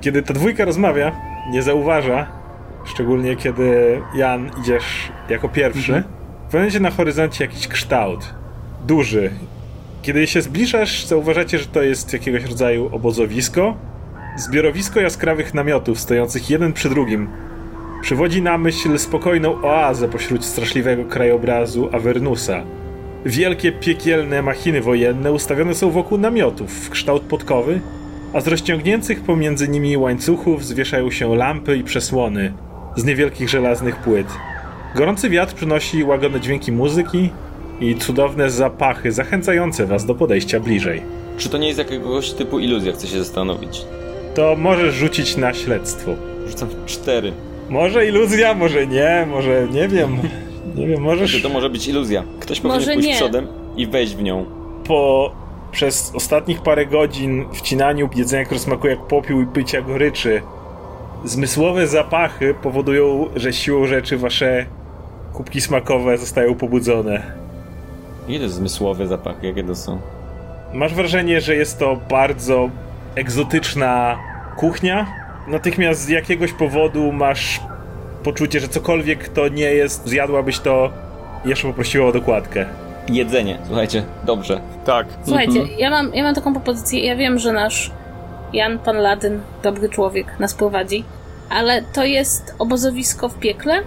Speaker 1: Kiedy ta dwójka rozmawia, nie zauważa, szczególnie kiedy Jan idziesz jako pierwszy, momencie na horyzoncie jakiś kształt. Duży. Kiedy się zbliżasz, zauważacie, że to jest jakiegoś rodzaju obozowisko. Zbiorowisko jaskrawych namiotów stojących jeden przy drugim. Przywodzi na myśl spokojną oazę pośród straszliwego krajobrazu Avernusa. Wielkie piekielne machiny wojenne ustawione są wokół namiotów w kształt podkowy, a z rozciągniętych pomiędzy nimi łańcuchów zwieszają się lampy i przesłony z niewielkich żelaznych płyt. Gorący wiatr przynosi łagodne dźwięki muzyki i cudowne zapachy zachęcające was do podejścia bliżej.
Speaker 3: Czy to nie jest jakiegoś typu iluzja, chcę się zastanowić.
Speaker 1: To możesz rzucić na śledztwo.
Speaker 3: Rzucam cztery.
Speaker 1: Może iluzja, może nie, może nie wiem. Nie wiem, możesz
Speaker 3: Znaczy, to może być iluzja. Ktoś powinien
Speaker 2: Może
Speaker 3: pójść
Speaker 2: nie.
Speaker 3: przodem i wejść w nią.
Speaker 1: po przez ostatnich parę godzin wcinaniu jedzenia, które smakuje jak popiół i pycia goryczy, zmysłowe zapachy powodują, że siłą rzeczy wasze kubki smakowe zostają pobudzone.
Speaker 3: Ile zmysłowe zapachy, jakie to są?
Speaker 1: Masz wrażenie, że jest to bardzo egzotyczna kuchnia. Natychmiast z jakiegoś powodu masz poczucie, że cokolwiek to nie jest, zjadłabyś to i jeszcze poprosiła o dokładkę.
Speaker 3: Jedzenie, słuchajcie, dobrze.
Speaker 4: Tak.
Speaker 2: Słuchajcie, ja, mam, ja mam taką propozycję. Ja wiem, że nasz Jan Pan Ladyn, dobry człowiek, nas prowadzi, ale to jest obozowisko w piekle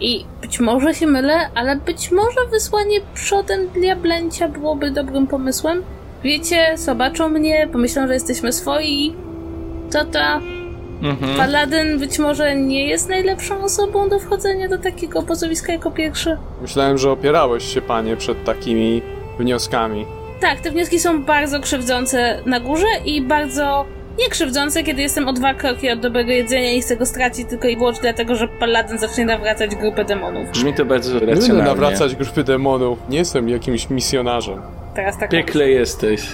Speaker 2: i być może się mylę, ale być może wysłanie przodem diablęcia byłoby dobrym pomysłem. Wiecie, zobaczą mnie, pomyślą, że jesteśmy swoi. To ta
Speaker 5: Mhm.
Speaker 2: Paladyn być może nie jest najlepszą osobą do wchodzenia do takiego obozowiska jako pierwszy.
Speaker 4: Myślałem, że opierałeś się, panie, przed takimi wnioskami.
Speaker 2: Tak, te wnioski są bardzo krzywdzące na górze i bardzo niekrzywdzące, kiedy jestem o dwa kroki od dobrego jedzenia i chcę go stracić tylko i wyłącznie dlatego, że Paladyn zacznie nawracać grupę demonów.
Speaker 5: Brzmi to bardzo
Speaker 4: Nie będę
Speaker 5: racjonalnie.
Speaker 4: nawracać grupy demonów. Nie jestem jakimś misjonarzem.
Speaker 2: Teraz tak.
Speaker 5: Piekle jesteś.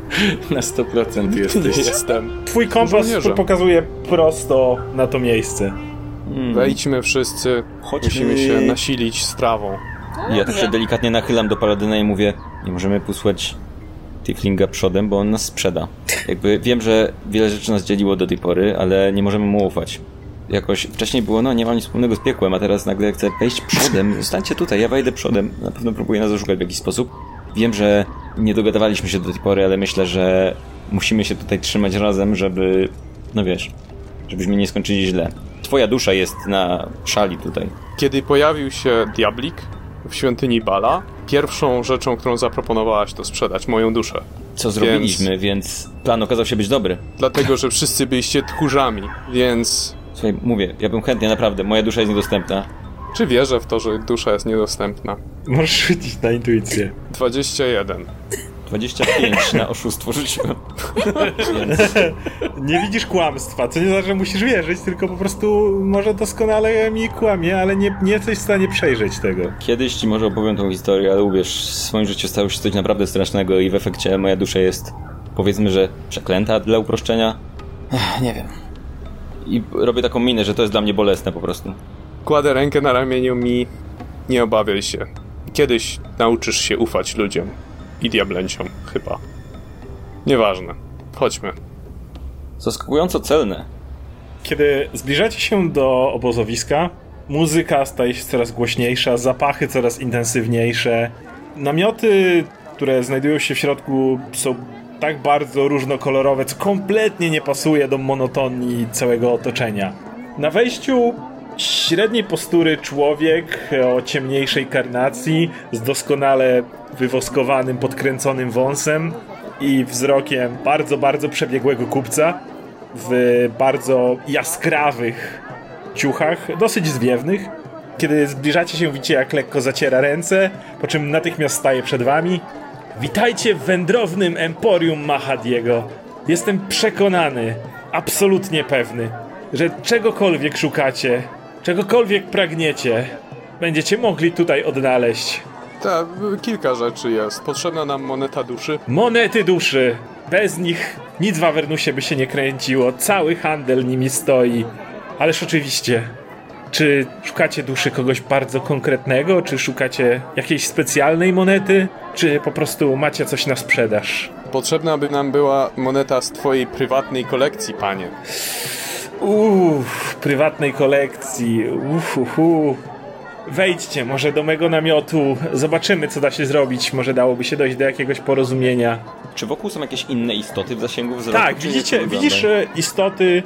Speaker 5: Na 100%
Speaker 4: Nie
Speaker 5: jesteś.
Speaker 4: jestem.
Speaker 1: Twój kompas pokazuje prosto na to miejsce.
Speaker 3: Hmm.
Speaker 4: Wejdźmy wszyscy.
Speaker 3: Chodźmy.
Speaker 4: Musimy się nasilić strawą.
Speaker 3: Ja tak się delikatnie nachylam do Paladyna i mówię, nie możemy posłać Tieflinga przodem, bo on nas sprzeda. Jakby wiem, że wiele rzeczy nas dzieliło do tej pory, ale nie możemy mu ufać. Jakoś wcześniej było, no nie ma nic wspólnego z piekłem, a teraz nagle chcę wejść przodem. Zostańcie tutaj, ja wejdę przodem. Na pewno próbuję nas oszukać w jakiś sposób. Wiem, że nie dogadywaliśmy się do tej pory, ale myślę, że musimy się tutaj trzymać razem, żeby, no wiesz, żebyśmy nie skończyli źle. Twoja dusza jest na szali tutaj.
Speaker 4: Kiedy pojawił się Diablik w świątyni Bala, pierwszą rzeczą, którą zaproponowałaś, to sprzedać moją duszę.
Speaker 3: Co zrobiliśmy, więc plan okazał się być dobry.
Speaker 4: Dlatego, że wszyscy byliście tchórzami, więc
Speaker 3: Słuchaj, mówię, ja bym chętnie, naprawdę, moja dusza jest niedostępna.
Speaker 4: Czy wierzę w to, że dusza jest niedostępna?
Speaker 1: Możesz rzucić na intuicję.
Speaker 4: 21.
Speaker 3: 25 na oszustwo rzuciłem.
Speaker 1: Nie widzisz kłamstwa, co nie znaczy, że musisz wierzyć, tylko po prostu może doskonale mi kłamie, ale nie, nie jesteś w stanie przejrzeć tego.
Speaker 3: kiedyś ci może opowiem tą historię, ale uwierz, w swoim życiu stało się coś naprawdę strasznego i w efekcie moja dusza jest, powiedzmy, że przeklęta dla uproszczenia. Ech, nie wiem. I robię taką minę, że to jest dla mnie bolesne po prostu.
Speaker 4: Kładę rękę na ramieniu mi. Nie obawiaj się. Kiedyś nauczysz się ufać ludziom. I diablęciom, chyba. Nieważne. Chodźmy.
Speaker 3: Zaskakująco celne.
Speaker 1: Kiedy zbliżacie się do obozowiska, muzyka staje się coraz głośniejsza, zapachy coraz intensywniejsze. Namioty, które znajdują się w środku, są tak bardzo różnokolorowe, co kompletnie nie pasuje do monotonii całego otoczenia. Na wejściu średniej postury człowiek o ciemniejszej karnacji, z doskonale wywoskowanym, podkręconym wąsem i wzrokiem bardzo, bardzo przebiegłego kupca w bardzo jaskrawych ciuchach, dosyć zwiewnych. Kiedy zbliżacie się, widzicie jak lekko zaciera ręce, po czym natychmiast staje przed wami. Witajcie w wędrownym emporium Mahadiego. Jestem przekonany, absolutnie pewny, że czegokolwiek szukacie, czegokolwiek pragniecie, będziecie mogli tutaj odnaleźć.
Speaker 4: Ta, kilka rzeczy jest. Potrzebna nam moneta duszy.
Speaker 1: Monety duszy. Bez nich nic w Avernusie by się nie kręciło. Cały handel nimi stoi. Ależ oczywiście. Czy szukacie duszy kogoś bardzo konkretnego? Czy szukacie jakiejś specjalnej monety? Czy po prostu macie coś na sprzedaż?
Speaker 4: Potrzebna by nam była moneta z twojej prywatnej kolekcji, panie.
Speaker 1: Uff, prywatnej kolekcji. Uff. Wejdźcie może do mego namiotu. Zobaczymy, co da się zrobić. Może dałoby się dojść do jakiegoś porozumienia.
Speaker 3: Czy wokół są jakieś inne istoty w zasięgu wzroku?
Speaker 1: Tak, widzicie, widzisz e, istoty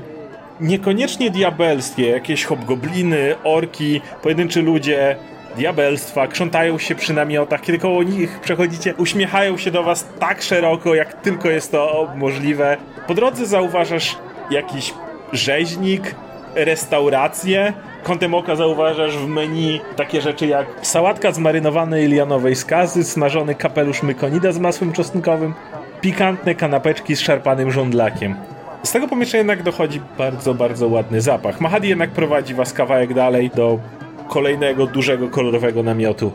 Speaker 1: niekoniecznie diabelskie, jakieś hobgobliny, orki, pojedynczy ludzie diabelstwa, krzątają się przy namiotach, kiedy koło nich przechodzicie, uśmiechają się do was tak szeroko, jak tylko jest to możliwe. Po drodze zauważasz jakiś rzeźnik, restaurację. Kątem oka zauważasz w menu takie rzeczy jak sałatka z marynowanej lianowej skazy, smażony kapelusz mykonida z masłem czosnkowym, pikantne kanapeczki z szarpanym żądlakiem. Z tego pomieszczenia jednak dochodzi bardzo, bardzo ładny zapach. Mahadi jednak prowadzi was kawałek dalej do kolejnego dużego kolorowego namiotu.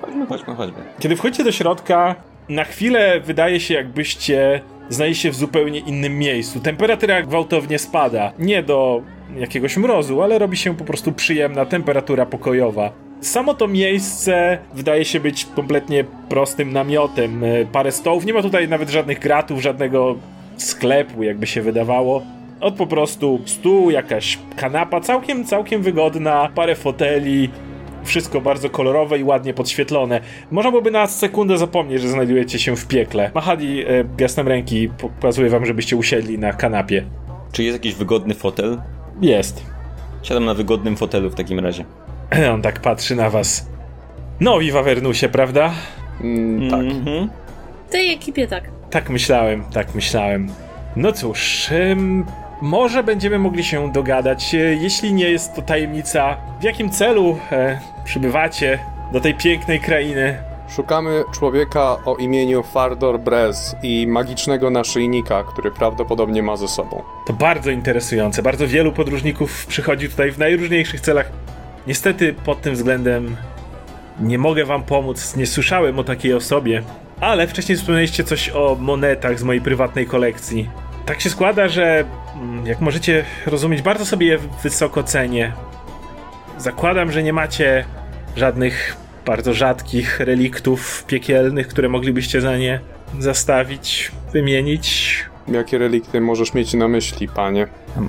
Speaker 3: Chodźmy, chodźmy, chodźmy.
Speaker 1: Kiedy wchodzicie do środka, na chwilę wydaje się, jakbyście znaleźli się w zupełnie innym miejscu. Temperatura gwałtownie spada. Nie do jakiegoś mrozu, ale robi się po prostu przyjemna temperatura pokojowa. Samo to miejsce wydaje się być kompletnie prostym namiotem. E, Parę stołów, nie ma tutaj nawet żadnych gratów, żadnego sklepu, jakby się wydawało. Od po prostu stół, jakaś kanapa, całkiem, całkiem wygodna, parę foteli, wszystko bardzo kolorowe i ładnie podświetlone. Można byłoby na sekundę zapomnieć, że znajdujecie się w piekle. Mahadi e, gestem ręki pokazuje wam, żebyście usiedli na kanapie.
Speaker 3: Czy jest jakiś wygodny fotel?
Speaker 1: Jest.
Speaker 3: Siadam na wygodnym fotelu w takim razie.
Speaker 1: On tak patrzy na was. Nowi w Avernusie, prawda?
Speaker 4: Mm, tak.
Speaker 3: Mhm.
Speaker 2: W tej ekipie tak.
Speaker 1: Tak myślałem, tak myślałem. No cóż, ym, może będziemy mogli się dogadać, e, jeśli nie jest to tajemnica, w jakim celu e, przybywacie do tej pięknej krainy.
Speaker 4: Szukamy człowieka o imieniu Fardor Brez i magicznego naszyjnika, który prawdopodobnie ma ze sobą.
Speaker 1: To bardzo interesujące. Bardzo wielu podróżników przychodzi tutaj w najróżniejszych celach. Niestety pod tym względem nie mogę wam pomóc. Nie słyszałem o takiej osobie. Ale wcześniej wspomnieliście coś o monetach z mojej prywatnej kolekcji. Tak się składa, że mm, jak możecie rozumieć, bardzo sobie je wysoko cenię. Zakładam, że nie macie żadnych bardzo rzadkich reliktów piekielnych, które moglibyście za nie zastawić, wymienić.
Speaker 4: Jakie relikty możesz mieć na myśli, panie?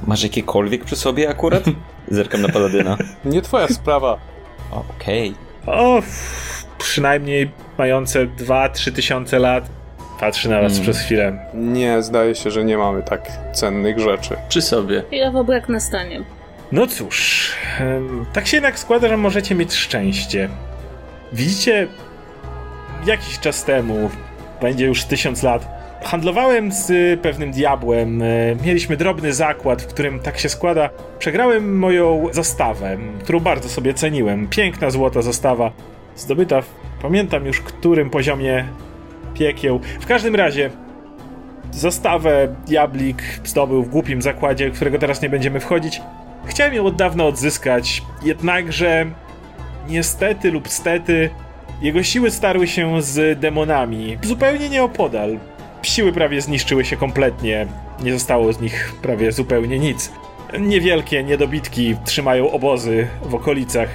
Speaker 3: Masz jakiekolwiek przy sobie akurat? Zerkam na paladyna.
Speaker 4: Nie twoja sprawa.
Speaker 3: Okej.
Speaker 1: O, f- przynajmniej mające 2-3 tysiące lat. Patrzy na was przez chwilę.
Speaker 4: Nie, zdaje się, że nie mamy tak cennych rzeczy.
Speaker 5: Przy sobie.
Speaker 2: Chwilowo brak nastanie.
Speaker 1: No cóż, tak się jednak składa, że możecie mieć szczęście. Widzicie, jakiś czas temu, będzie już tysiąc lat, handlowałem z pewnym diabłem. e, Mieliśmy drobny zakład, w którym tak się składa. Przegrałem moją zastawę, którą bardzo sobie ceniłem. Piękna złota zastawa, zdobyta w pamiętam już którym poziomie piekieł. W każdym razie, zastawę diablik zdobył w głupim zakładzie, którego teraz nie będziemy wchodzić. Chciałem ją od dawna odzyskać, jednakże niestety lub stety jego siły starły się z demonami zupełnie nieopodal. Siły prawie zniszczyły się kompletnie, nie zostało z nich prawie zupełnie nic. Niewielkie niedobitki trzymają obozy w okolicach.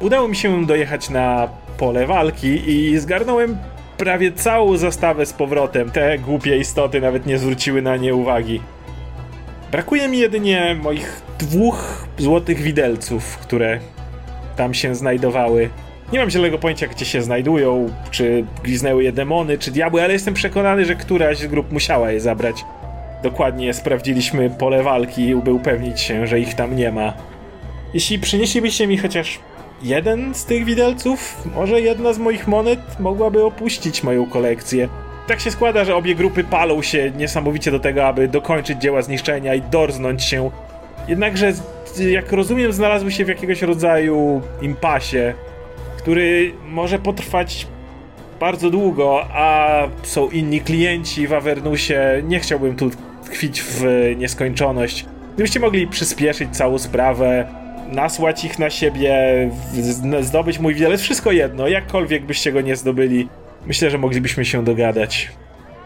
Speaker 1: Udało mi się dojechać na pole walki i zgarnąłem prawie całą zastawę z powrotem. Te głupie istoty nawet nie zwróciły na nie uwagi. Brakuje mi jedynie moich dwóch złotych widelców, które tam się znajdowały. Nie mam zielonego pojęcia, gdzie się znajdują, czy gwiznęły je demony, czy diabły, ale jestem przekonany, że któraś z grup musiała je zabrać. Dokładnie sprawdziliśmy pole walki, by upewnić się, że ich tam nie ma. Jeśli przynieślibyście mi chociaż jeden z tych widelców, może jedna z moich monet mogłaby opuścić moją kolekcję. Tak się składa, że obie grupy palą się niesamowicie do tego, aby dokończyć dzieła zniszczenia i dorznąć się. Jednakże, jak rozumiem, znalazły się w jakiegoś rodzaju impasie, który może potrwać bardzo długo, a są inni klienci w Avernusie. Nie chciałbym tu tkwić w nieskończoność. Gdybyście mogli przyspieszyć całą sprawę, nasłać ich na siebie, zdobyć mój widelec, wszystko jedno, jakkolwiek byście go nie zdobyli, myślę, że moglibyśmy się dogadać.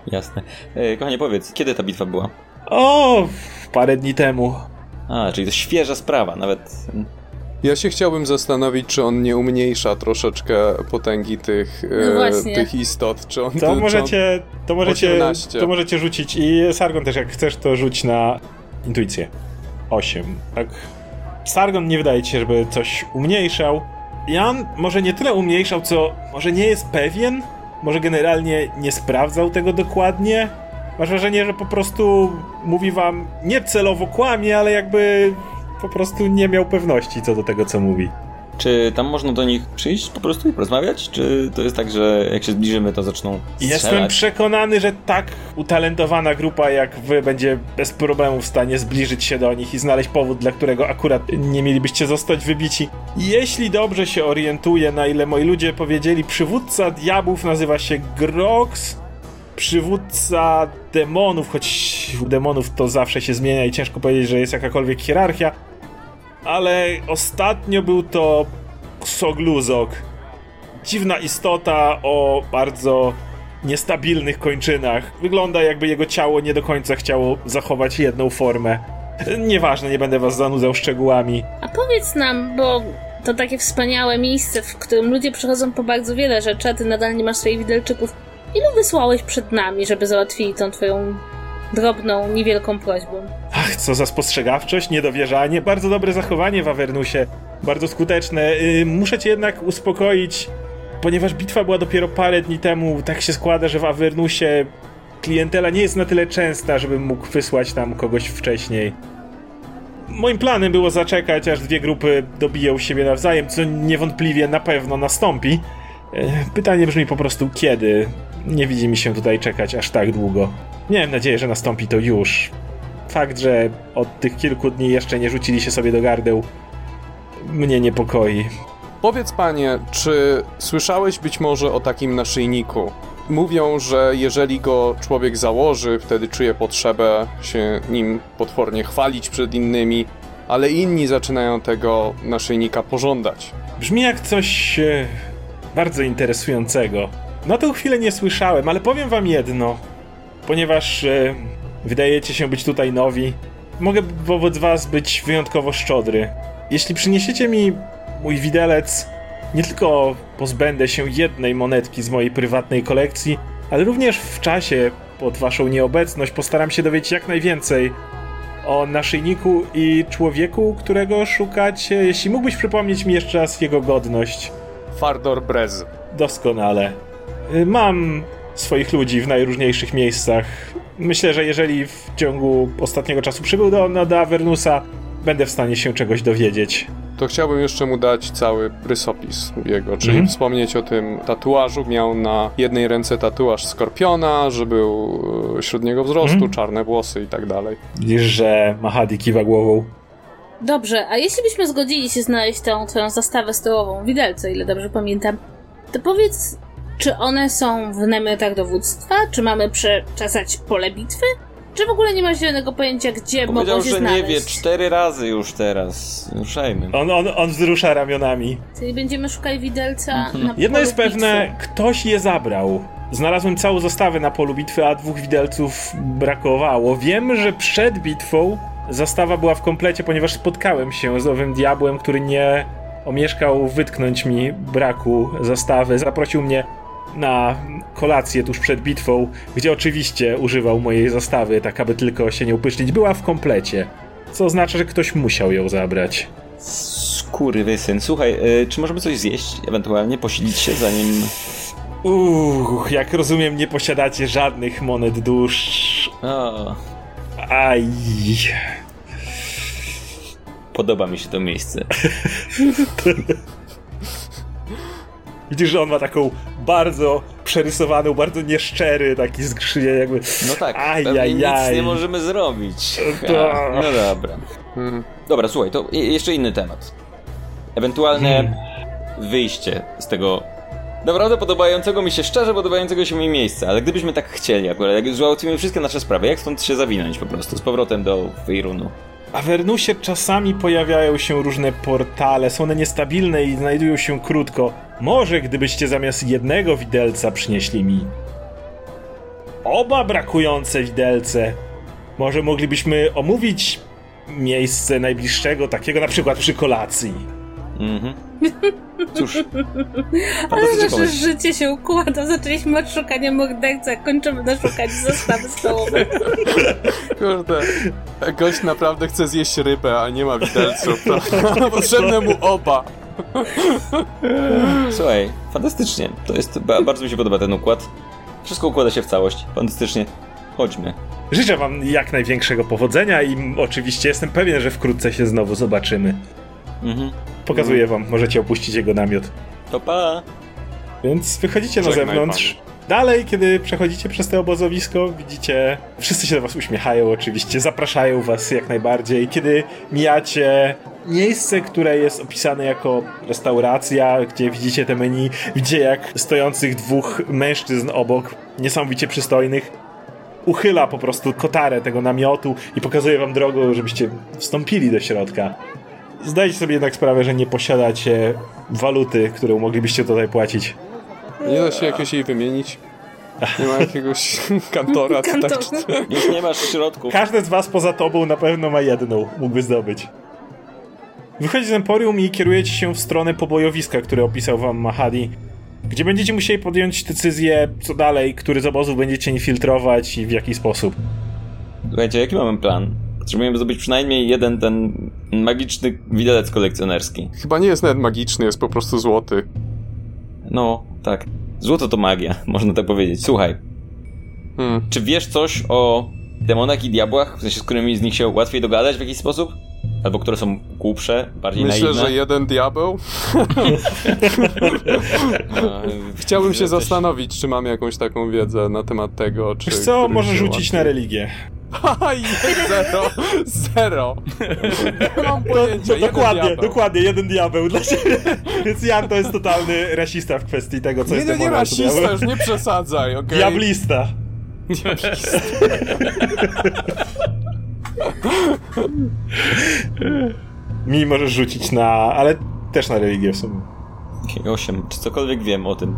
Speaker 3: Jasne. E, kochanie, powiedz, kiedy ta bitwa była?
Speaker 1: O, parę dni temu.
Speaker 3: A, czyli to świeża sprawa, nawet...
Speaker 4: Ja się chciałbym zastanowić, czy on nie umniejsza troszeczkę potęgi tych,
Speaker 2: No
Speaker 4: e, tych istot. Czy on,
Speaker 1: To
Speaker 4: czy on-
Speaker 1: możecie, to możecie,
Speaker 4: 18.
Speaker 1: to możecie rzucić i Sargon też, jak chcesz, to rzuć na intuicję. 8, tak? Sargon nie wydaje ci się, żeby coś umniejszał. Jan może nie tyle umniejszał, co może nie jest pewien, może generalnie nie sprawdzał tego dokładnie. Masz wrażenie, że po prostu mówi wam nie celowo kłamie, ale jakby po prostu nie miał pewności co do tego, co mówi.
Speaker 3: Czy tam można do nich przyjść po prostu i porozmawiać? Czy to jest tak, że jak się zbliżymy, to zaczną
Speaker 1: Jestem
Speaker 3: strzelać?
Speaker 1: przekonany, że tak utalentowana grupa jak wy będzie bez problemu w stanie zbliżyć się do nich i znaleźć powód, dla którego akurat nie mielibyście zostać wybici. Jeśli dobrze się orientuję, na ile moi ludzie powiedzieli, przywódca diabłów nazywa się Grox, przywódca demonów, choć u demonów to zawsze się zmienia i ciężko powiedzieć, że jest jakakolwiek hierarchia, ale ostatnio był to Sogluzok. Dziwna istota o bardzo niestabilnych kończynach. Wygląda jakby jego ciało nie do końca chciało zachować jedną formę. Nieważne, nie będę was zanudzał szczegółami.
Speaker 2: A powiedz nam, bo to takie wspaniałe miejsce, w którym ludzie przychodzą po bardzo wiele rzeczy, a ty nadal nie masz swoich widelczyków. Ilu wysłałeś przed nami, żeby załatwili tą twoją drobną, niewielką prośbą?
Speaker 1: Ach, co za spostrzegawczość, niedowierzanie, bardzo dobre zachowanie w Avernusie, bardzo skuteczne. Yy, muszę cię jednak uspokoić, ponieważ bitwa była dopiero parę dni temu, tak się składa, że w Avernusie klientela nie jest na tyle częsta, żebym mógł wysłać tam kogoś wcześniej. Moim planem było zaczekać, aż dwie grupy dobiją siebie nawzajem, co niewątpliwie na pewno nastąpi. Yy, Pytanie brzmi po prostu kiedy. Nie widzi mi się tutaj czekać aż tak długo. Miałem nadzieję, że nastąpi to już. Fakt, że od tych kilku dni jeszcze nie rzucili się sobie do gardeł, mnie niepokoi.
Speaker 4: Powiedz panie, czy słyszałeś być może o takim naszyjniku? Mówią, że jeżeli go człowiek założy, wtedy czuje potrzebę się nim potwornie chwalić przed innymi, ale inni zaczynają tego naszyjnika pożądać.
Speaker 1: Brzmi jak coś e, bardzo interesującego. Na tą chwilę nie słyszałem, ale powiem wam jedno. Ponieważ e, wydajecie się być tutaj nowi, mogę wobec was być wyjątkowo szczodry. Jeśli przyniesiecie mi mój widelec, nie tylko pozbędę się jednej monetki z mojej prywatnej kolekcji, ale również w czasie, pod waszą nieobecność, postaram się dowiedzieć jak najwięcej o naszyjniku i człowieku, którego szukać. Jeśli mógłbyś przypomnieć mi jeszcze raz jego godność.
Speaker 4: Fardor Brez.
Speaker 1: Doskonale. Y, Mam swoich ludzi w najróżniejszych miejscach. Myślę, że jeżeli w ciągu ostatniego czasu przybył do, do Avernusa, będę w stanie się czegoś dowiedzieć.
Speaker 4: To chciałbym jeszcze mu dać cały rysopis jego, czyli
Speaker 1: Mhm.
Speaker 4: wspomnieć o tym tatuażu. Miał na jednej ręce tatuaż skorpiona, że był e, średniego wzrostu,
Speaker 1: Mhm.
Speaker 4: czarne włosy i tak dalej.
Speaker 1: Widzisz, że Mahadi kiwa głową.
Speaker 2: Dobrze, a jeśli byśmy zgodzili się znaleźć tę twoją zastawę stołową, widelce, ile dobrze pamiętam, to powiedz, czy one są w namiotach dowództwa? Czy mamy przeczesać pole bitwy? Czy w ogóle nie masz zielonego pojęcia, gdzie mogą się
Speaker 3: że
Speaker 2: znaleźć?
Speaker 3: nie wie cztery razy już teraz. Ruszajmy.
Speaker 1: On, on, on wzrusza ramionami.
Speaker 2: Czyli będziemy szukali widelca na
Speaker 1: Mhm. Jedno
Speaker 2: polu
Speaker 1: jest pewne,
Speaker 2: bitwy.
Speaker 1: ktoś je zabrał. Znalazłem całą zastawę na polu bitwy, a dwóch widelców brakowało. Wiem, że przed bitwą zastawa była w komplecie, ponieważ spotkałem się z owym diabłem, który nie omieszkał wytknąć mi braku zastawy. Zaprosił mnie na kolację tuż przed bitwą, gdzie oczywiście używał mojej zastawy, tak aby tylko się nie upysznić. Była w komplecie, co oznacza, że ktoś musiał ją zabrać.
Speaker 3: Skurwysyn. Słuchaj, y, czy możemy coś zjeść? Ewentualnie posilić się zanim...
Speaker 1: Uch, jak rozumiem, nie posiadacie żadnych monet dusz.
Speaker 3: O,
Speaker 1: Aj.
Speaker 3: podoba mi się to miejsce.
Speaker 1: Widzisz, że on ma taką bardzo przerysowaną, bardzo nieszczery taki zgrzynie jakby.
Speaker 3: No tak,
Speaker 1: Aj,
Speaker 3: pewnie
Speaker 1: aj,
Speaker 3: nic nie możemy zrobić.
Speaker 1: To-
Speaker 3: A, no dobra.
Speaker 4: Hmm.
Speaker 3: Dobra, słuchaj, to je- jeszcze inny temat. Ewentualne
Speaker 1: Hmm.
Speaker 3: wyjście z tego naprawdę podobającego mi się, szczerze podobającego się mi miejsca, ale gdybyśmy tak chcieli akurat, jak załatwimy wszystkie nasze sprawy, jak stąd się zawinąć po prostu, z powrotem do Weirunu?
Speaker 1: A w Ernusie czasami pojawiają się różne portale, są one niestabilne i znajdują się krótko. Może gdybyście zamiast jednego widelca przynieśli mi oba brakujące widelce, może moglibyśmy omówić miejsce najbliższego, takiego na przykład przy kolacji.
Speaker 3: Mhm. Cóż,
Speaker 2: Ale nasze
Speaker 3: pomysł.
Speaker 2: życie się układa. Zaczęliśmy od szukania mordercy, a kończymy na szukaniu zastawy stołowej.
Speaker 4: Kurde, gość naprawdę chce zjeść rybę, a nie ma widelców. Potrzebne mu oba.
Speaker 3: Słuchaj, fantastycznie. To jest, ba- bardzo mi się podoba ten układ. Wszystko układa się w całość. Fantastycznie. Chodźmy.
Speaker 1: Życzę wam jak największego powodzenia i oczywiście jestem pewien, że wkrótce się znowu zobaczymy.
Speaker 3: Mhm.
Speaker 1: Pokazuję wam, możecie opuścić jego namiot.
Speaker 3: To pa!
Speaker 1: Więc wychodzicie na zewnątrz. Dalej, kiedy przechodzicie przez to obozowisko, widzicie, wszyscy się do was uśmiechają oczywiście, zapraszają was jak najbardziej. Kiedy mijacie miejsce, które jest opisane jako restauracja, gdzie widzicie te menu, widzicie jak stojących dwóch mężczyzn obok, niesamowicie przystojnych, uchyla po prostu kotarę tego namiotu i pokazuje wam drogę, żebyście wstąpili do środka. zdajcie sobie jednak sprawę, że nie posiadacie waluty, którą moglibyście tutaj płacić.
Speaker 4: Nie da się jakoś jej wymienić? Nie ma jakiegoś kantora czy tak?
Speaker 2: Kantor.
Speaker 3: Już nie masz środków.
Speaker 1: Każdy z was poza tobą na pewno ma jedną, mógłby zdobyć. Wychodzicie z Emporium i kierujecie się w stronę pobojowiska, które opisał wam Mahadi, gdzie będziecie musieli podjąć decyzję, co dalej, który z obozów będziecie infiltrować i w jaki sposób.
Speaker 3: Słuchajcie, jaki mamy plan? Potrzebujemy zdobyć przynajmniej jeden ten magiczny widelec kolekcjonerski.
Speaker 4: Chyba nie jest nawet magiczny, jest po prostu złoty.
Speaker 3: No, tak. Złoto to magia, można tak powiedzieć. Słuchaj,
Speaker 4: Hmm.
Speaker 3: czy wiesz coś o demonach i diabłach? W sensie, z którymi z nich się łatwiej dogadać w jakiś sposób? Albo które są głupsze, bardziej
Speaker 4: Myślę,
Speaker 3: naiwne?
Speaker 4: że jeden diabeł.
Speaker 3: No,
Speaker 4: Chciałbym się
Speaker 3: też-
Speaker 4: zastanowić, czy mam jakąś taką wiedzę na temat tego, czy...
Speaker 1: Wiesz co,
Speaker 4: się
Speaker 1: rzucić na
Speaker 4: łatwiej-
Speaker 1: religię.
Speaker 4: Zero! Zero! Nie mam
Speaker 1: To,
Speaker 4: pojęcia,
Speaker 1: to
Speaker 4: jeden
Speaker 1: dokładnie,
Speaker 4: diabeł.
Speaker 1: dokładnie, jeden diabeł dla ciebie. Więc Jan to jest totalny rasista w kwestii tego, co
Speaker 4: Nie,
Speaker 1: jest
Speaker 4: nie, nie rasista, już nie przesadzaj, okej?
Speaker 1: Diablista. Mi możesz rzucić na... ale też na religię w sumie.
Speaker 3: Okej, Osiem. Czy cokolwiek wiem o tym?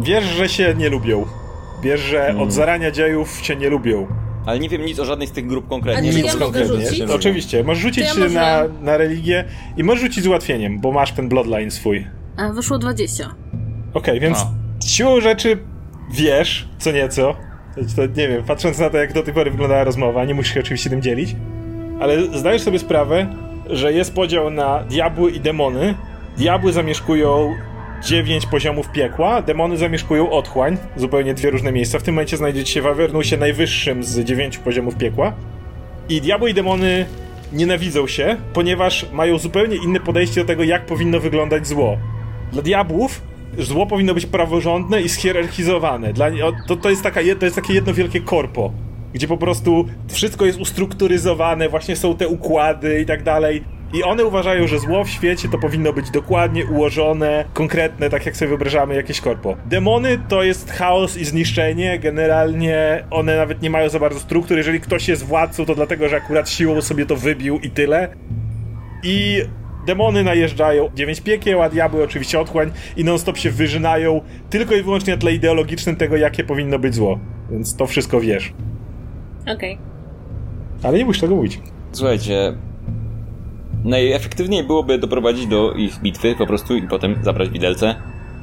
Speaker 1: Wiesz, że się nie lubią. Wiesz, że
Speaker 3: Hmm.
Speaker 1: od zarania dziejów cię nie lubią.
Speaker 3: Ale nie wiem nic o żadnej z tych grup konkretnie. więc
Speaker 2: ja
Speaker 3: konkretnie.
Speaker 1: Oczywiście, możesz rzucić
Speaker 2: ja może-
Speaker 1: na, na religię i możesz rzucić z ułatwieniem, bo masz ten bloodline swój.
Speaker 2: A wyszło 20.
Speaker 1: Okej, więc
Speaker 3: A.
Speaker 1: siłą rzeczy wiesz co nieco. To nie wiem, patrząc na to, jak do tej pory wyglądała rozmowa, nie musisz się oczywiście tym dzielić, ale zdajesz sobie sprawę, że jest podział na diabły i demony. Diabły zamieszkują dziewięć poziomów piekła, demony zamieszkują otchłań, zupełnie dwie różne miejsca. W tym momencie znajdziecie się w Avernusie najwyższym z dziewięciu poziomów piekła. I diabły i demony nienawidzą się, ponieważ mają zupełnie inne podejście do tego, jak powinno wyglądać zło. Dla diabłów zło powinno być praworządne i schierarchizowane. Dla, to, to, jest taka, to jest takie jedno wielkie korpo, gdzie po prostu wszystko jest ustrukturyzowane, właśnie są te układy i tak dalej. I one uważają, że zło w świecie to powinno być dokładnie ułożone, konkretne, tak jak sobie wyobrażamy jakieś korpo. Demony to jest chaos i zniszczenie, generalnie one nawet nie mają za bardzo struktur. Jeżeli ktoś jest władcą, to dlatego, że akurat siłą sobie to wybił i tyle. I demony najeżdżają dziewięć piekieł, a diabły oczywiście otchłań i non-stop się wyżynają tylko i wyłącznie na tle ideologicznym tego, jakie powinno być zło. Więc to wszystko wiesz.
Speaker 2: Okej.
Speaker 1: Ale nie musisz tego mówić.
Speaker 3: Słuchajcie, najefektywniej byłoby doprowadzić do ich bitwy po prostu i potem zabrać widelce.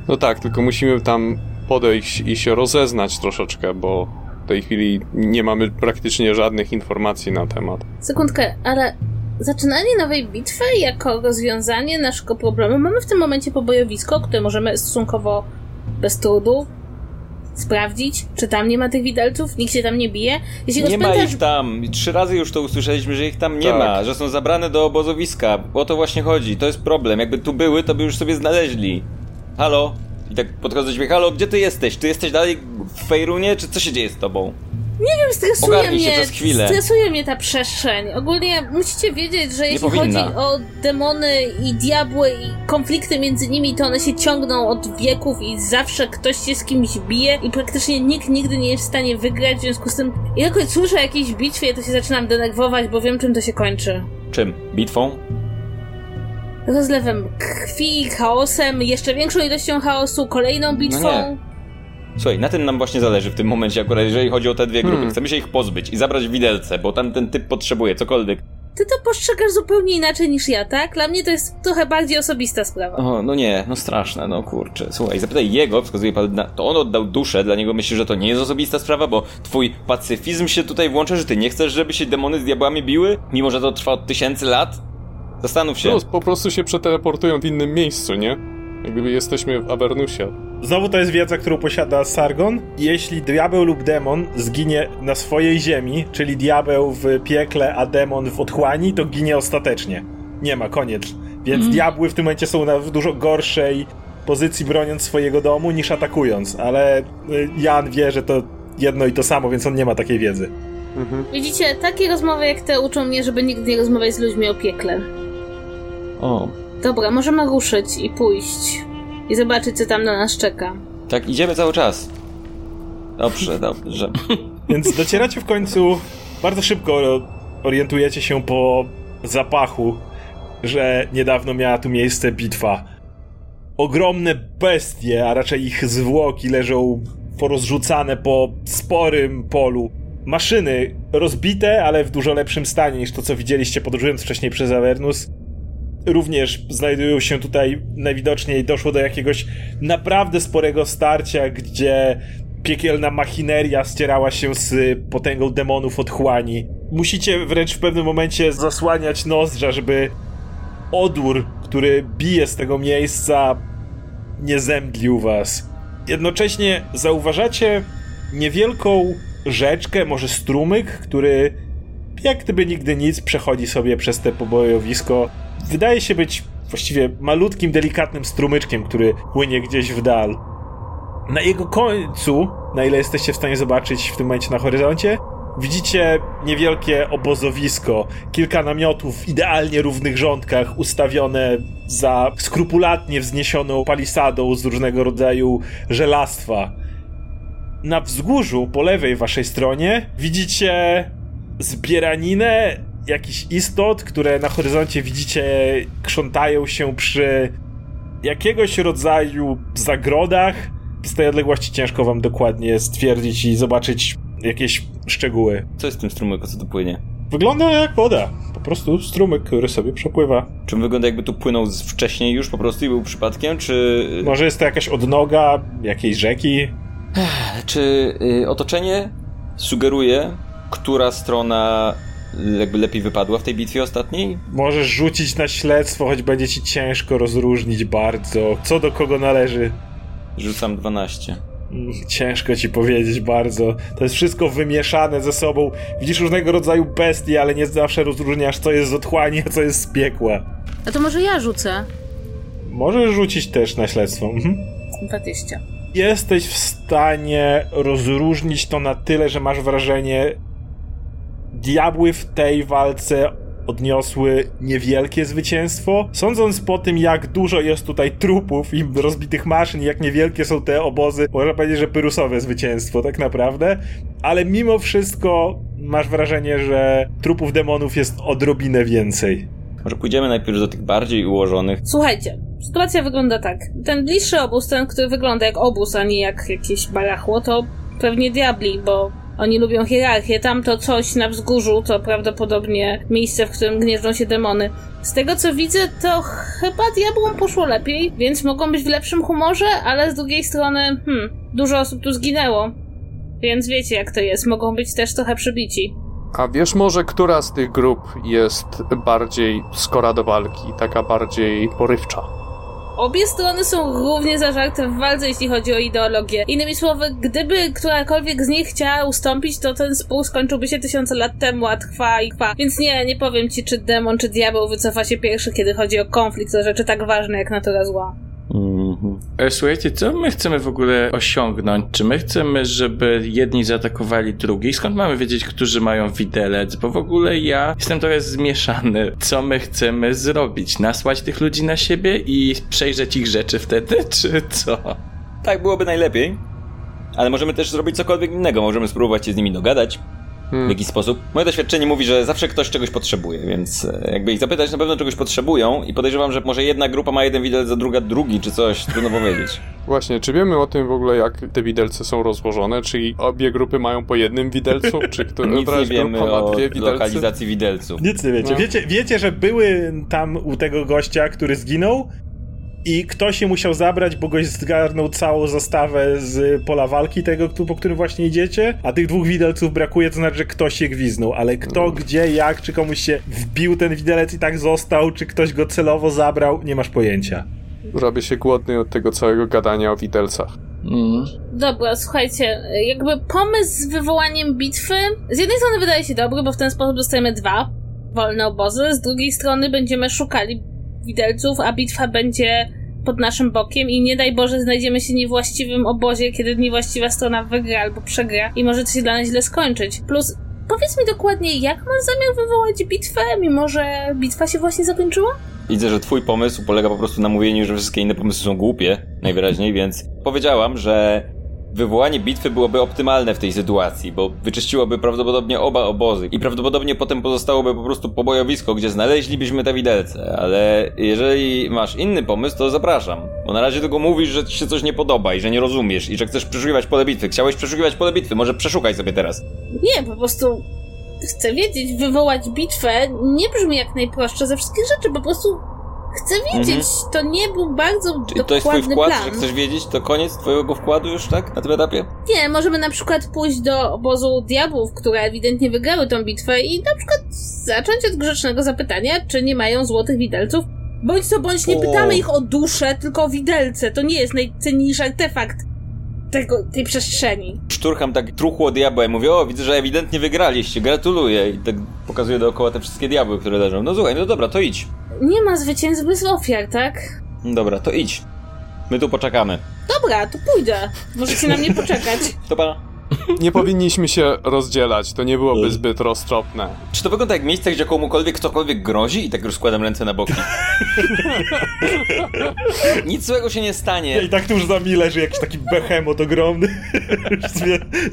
Speaker 4: No tak, tylko musimy tam podejść i się rozeznać troszeczkę, bo w tej chwili nie mamy praktycznie żadnych informacji na temat.
Speaker 2: Sekundkę, ale zaczynanie nowej bitwy jako rozwiązanie naszego problemu. Mamy w tym momencie pobojowisko, które możemy stosunkowo bez trudu sprawdzić, czy tam nie ma tych widelców, nikt się tam nie bije. Jeśli
Speaker 3: Nie ma ich tam. Trzy razy już to usłyszeliśmy, że ich tam nie
Speaker 4: Tak.
Speaker 3: ma, że są zabrane do obozowiska. O to właśnie chodzi. To jest problem. Jakby tu były, to by już sobie znaleźli. Halo? I tak podchodzę do ciebie. Halo, gdzie ty jesteś? Ty jesteś dalej w Fejrunie, czy co się dzieje z tobą?
Speaker 2: Stresuje
Speaker 3: Ogarnij się
Speaker 2: mnie, stresuje mnie ta przestrzeń. Ogólnie musicie wiedzieć, że jeśli
Speaker 3: powinna.
Speaker 2: chodzi o demony i diabły i konflikty między nimi, to one się ciągną od wieków i zawsze ktoś się z kimś bije i praktycznie nikt nigdy nie jest w stanie wygrać, w związku z tym jakoś słyszę o jakiejś bitwie, to się zaczynam denerwować, bo wiem czym to się kończy.
Speaker 3: Czym? Bitwą?
Speaker 2: Rozlewem krwi, chaosem, jeszcze większą ilością chaosu, kolejną bitwą.
Speaker 3: No nie. Słuchaj, na tym nam właśnie zależy w tym momencie akurat, jeżeli chodzi o te dwie grupy.
Speaker 4: Hmm.
Speaker 3: Chcemy się ich pozbyć i zabrać widelce, bo tam ten typ potrzebuje cokolwiek.
Speaker 2: Ty to postrzegasz zupełnie inaczej niż ja, tak? Dla mnie to jest trochę bardziej osobista sprawa.
Speaker 3: O, no nie, no straszne, no kurczę. Słuchaj, zapytaj jego, wskazuje pan na... To on oddał duszę, dla niego myślisz, że to nie jest osobista sprawa, bo twój pacyfizm się tutaj włącza, że ty nie chcesz, żeby się demony z diabłami biły, mimo że to trwa od tysięcy lat? Zastanów się.
Speaker 4: Plus, po prostu się przeteleportują w innym miejscu, nie? Jakby jesteśmy w Avernusie.
Speaker 1: Znowu to jest wiedza, którą posiada Sargon. Jeśli diabeł lub demon zginie na swojej ziemi, czyli diabeł w piekle, a demon w otchłani, to ginie ostatecznie. Nie ma, koniec. Więc diabły w tym momencie są na w dużo gorszej pozycji broniąc swojego domu niż atakując, ale y, Jan wie, że to jedno i to samo, więc on nie ma takiej wiedzy.
Speaker 2: Widzicie, takie rozmowy jak te uczą mnie, żeby nigdy nie rozmawiać z ludźmi o piekle.
Speaker 3: O,
Speaker 2: Dobra, możemy ruszyć i pójść. I zobaczyć, co tam na nas czeka.
Speaker 3: tak idziemy cały czas. Dobrze, dobrze.
Speaker 1: Więc docieracie w końcu bardzo szybko orientujecie się po zapachu, że niedawno miała tu miejsce bitwa. Ogromne bestie, a raczej ich zwłoki leżą porozrzucane po sporym polu. Maszyny rozbite, ale w dużo lepszym stanie niż to, co widzieliście podróżując wcześniej przez Avernus. Również znajdują się tutaj, najwidoczniej doszło do jakiegoś naprawdę sporego starcia, gdzie piekielna machineria ścierała się z potęgą demonów otchłani. Musicie wręcz w pewnym momencie zasłaniać nozdrza, żeby odór, który bije z tego miejsca, nie zemdlił was. Jednocześnie zauważacie niewielką rzeczkę, może strumyk, który jak gdyby nigdy nic przechodzi sobie przez te pobojowisko. Wydaje się być właściwie malutkim, delikatnym strumyczkiem, który płynie gdzieś w dal. Na jego końcu, na ile jesteście w stanie zobaczyć w tym momencie na horyzoncie, widzicie niewielkie obozowisko, kilka namiotów w idealnie równych rządkach ustawione za skrupulatnie wzniesioną palisadą z różnego rodzaju żelastwa. Na wzgórzu po lewej waszej stronie widzicie zbieraninę jakichś istot, które na horyzoncie widzicie krzątają się przy jakiegoś rodzaju zagrodach. Z tej odległości ciężko wam dokładnie stwierdzić i zobaczyć jakieś szczegóły.
Speaker 3: Co jest w tym strumyku, co tu płynie?
Speaker 1: Wygląda jak woda. Po prostu strumyk, który sobie przepływa.
Speaker 3: Czy wygląda jakby tu płynął wcześniej już po prostu i był przypadkiem, czy...
Speaker 1: Może jest to jakaś odnoga jakiejś rzeki?
Speaker 3: Czy y, otoczenie sugeruje, która strona jakby lepiej wypadła w tej bitwie ostatniej?
Speaker 1: Możesz rzucić na śledztwo, choć będzie ci ciężko rozróżnić bardzo, co do kogo należy.
Speaker 3: Rzucam 12.
Speaker 1: Mm, Ciężko ci powiedzieć bardzo. To jest wszystko wymieszane ze sobą. Widzisz różnego rodzaju bestie, ale nie zawsze rozróżniasz, co jest z otchłani, a co jest z piekła.
Speaker 2: A to może ja rzucę?
Speaker 1: Możesz rzucić też na śledztwo. Mhm.
Speaker 2: 20.
Speaker 1: Jesteś w stanie rozróżnić to na tyle, że masz wrażenie, diabły w tej walce odniosły niewielkie zwycięstwo. Sądząc po tym, jak dużo jest tutaj trupów i rozbitych maszyn, jak niewielkie są te obozy, można powiedzieć, że pyrusowe zwycięstwo tak naprawdę. Ale mimo wszystko masz wrażenie, że trupów demonów jest odrobinę więcej.
Speaker 3: Może pójdziemy najpierw do tych bardziej ułożonych.
Speaker 2: Słuchajcie, sytuacja wygląda tak. Ten bliższy obóz, ten, który wygląda jak obóz, a nie jak jakieś barachło, to pewnie diabli, bo oni lubią hierarchię. Tamto coś na wzgórzu to prawdopodobnie miejsce, w którym gnieżdżą się demony. Z tego co widzę, to chyba diabłom poszło lepiej, więc mogą być w lepszym humorze, ale z drugiej strony, hmm, dużo osób tu zginęło. Więc wiecie jak to jest, mogą być też trochę przybici.
Speaker 4: A wiesz może, która z tych grup jest bardziej skora do walki, taka bardziej porywcza?
Speaker 2: Obie strony są równie zażarte w walce, jeśli chodzi o ideologię. Innymi słowy, gdyby którakolwiek z nich chciała ustąpić, to ten spór skończyłby się tysiące lat temu, a trwa i trwa. Więc nie, nie powiem ci, czy demon, czy diabeł wycofa się pierwszy, kiedy chodzi o konflikt, o rzeczy tak ważne jak natura zła.
Speaker 3: Mhm.
Speaker 5: E, Słuchajcie, co my chcemy w ogóle osiągnąć? Czy my chcemy, żeby jedni zaatakowali drugich? Skąd mamy wiedzieć, którzy mają widelec? Bo w ogóle ja jestem trochę zmieszany. Co my chcemy zrobić? Nasłać tych ludzi na siebie i przejrzeć ich rzeczy wtedy, czy co?
Speaker 3: Tak byłoby najlepiej. Ale możemy też zrobić cokolwiek innego. Możemy spróbować się z nimi dogadać. W jakiś sposób. Moje doświadczenie mówi, że zawsze ktoś czegoś potrzebuje, więc e, jakby ich zapytać, na pewno czegoś potrzebują i podejrzewam, że może jedna grupa ma jeden widelec, a druga drugi, czy coś, trudno powiedzieć.
Speaker 4: Właśnie, czy wiemy o tym w ogóle, jak te widelce są rozłożone? Czy obie grupy mają po jednym widelcu? Czy która
Speaker 3: Nic nie
Speaker 4: któraś
Speaker 3: wiemy
Speaker 4: grupa ma
Speaker 3: o
Speaker 4: dwie widelce?
Speaker 3: lokalizacji widelców.
Speaker 1: Nic nie wiecie.
Speaker 4: No.
Speaker 1: wiecie. Wiecie, że były tam u tego gościa, który zginął i ktoś się musiał zabrać, bo gość zgarnął całą zastawę z pola walki tego, po którym właśnie idziecie, a tych dwóch widelców brakuje, to znaczy, że ktoś się gwiznął, ale kto, gdzie, jak, czy komuś się wbił ten widelec i tak został, czy ktoś go celowo zabrał, nie masz pojęcia.
Speaker 4: Robię się głodny od tego całego gadania o widelcach.
Speaker 5: Mm.
Speaker 2: Dobra, słuchajcie, jakby pomysł z wywołaniem bitwy z jednej strony wydaje się dobry, bo w ten sposób dostajemy dwa wolne obozy, z drugiej strony będziemy szukali widelców, a bitwa będzie pod naszym bokiem i nie daj Boże znajdziemy się w niewłaściwym obozie, kiedy niewłaściwa strona wygra albo przegra i może to się dla nas źle skończyć. Plus, powiedz mi dokładnie, jak masz zamiar wywołać bitwę, mimo że bitwa się właśnie zakończyła?
Speaker 3: Widzę, że twój pomysł polega po prostu na mówieniu, że wszystkie inne pomysły są głupie, najwyraźniej, więc powiedziałam, że wywołanie bitwy byłoby optymalne w tej sytuacji, bo wyczyściłoby prawdopodobnie oba obozy i prawdopodobnie potem pozostałoby po prostu pobojowisko, gdzie znaleźlibyśmy te widelce, ale jeżeli masz inny pomysł, to zapraszam. Bo na razie tylko mówisz, że ci się coś nie podoba i że nie rozumiesz i że chcesz przeszukiwać pole bitwy. Chciałeś przeszukiwać pole bitwy, może przeszukaj sobie teraz.
Speaker 2: Nie, po prostu chcę wiedzieć, wywołać bitwę nie brzmi jak najprostsze ze wszystkich rzeczy, po prostu chcę wiedzieć. To nie był bardzo
Speaker 3: Mhm. Czy to jest twój
Speaker 2: dokładny
Speaker 3: wkład,
Speaker 2: plan.
Speaker 3: że chcesz wiedzieć? To koniec twojego wkładu już, tak? Na tym etapie?
Speaker 2: Nie, możemy na przykład pójść do obozu diabłów, które ewidentnie wygrały tą bitwę i na przykład zacząć od grzecznego zapytania, czy nie mają złotych widelców. Bądź co bądź nie
Speaker 3: O.
Speaker 2: pytamy ich o duszę, tylko o widelce. To nie jest najcenniejszy artefakt tego, tej przestrzeni.
Speaker 3: Szturcham tak truchło diabła i mówię, o widzę, że ewidentnie wygraliście, gratuluję. I tak pokazuję dookoła te wszystkie diabły, które leżą. No słuchaj, no dobra, to idź.
Speaker 2: Nie ma zwycięstw bez ofiar, tak?
Speaker 3: Dobra, to idź. My tu poczekamy.
Speaker 2: Dobra, to pójdę. Możecie na mnie poczekać.
Speaker 3: To pana.
Speaker 4: Nie powinniśmy się rozdzielać, to nie byłoby zbyt roztropne.
Speaker 3: Czy to wygląda jak miejsce, gdzie komukolwiek ktokolwiek grozi? I tak rozkładam ręce na boki. Nic złego się nie stanie.
Speaker 1: I tak tuż za mi leży jakiś taki behemot ogromny z,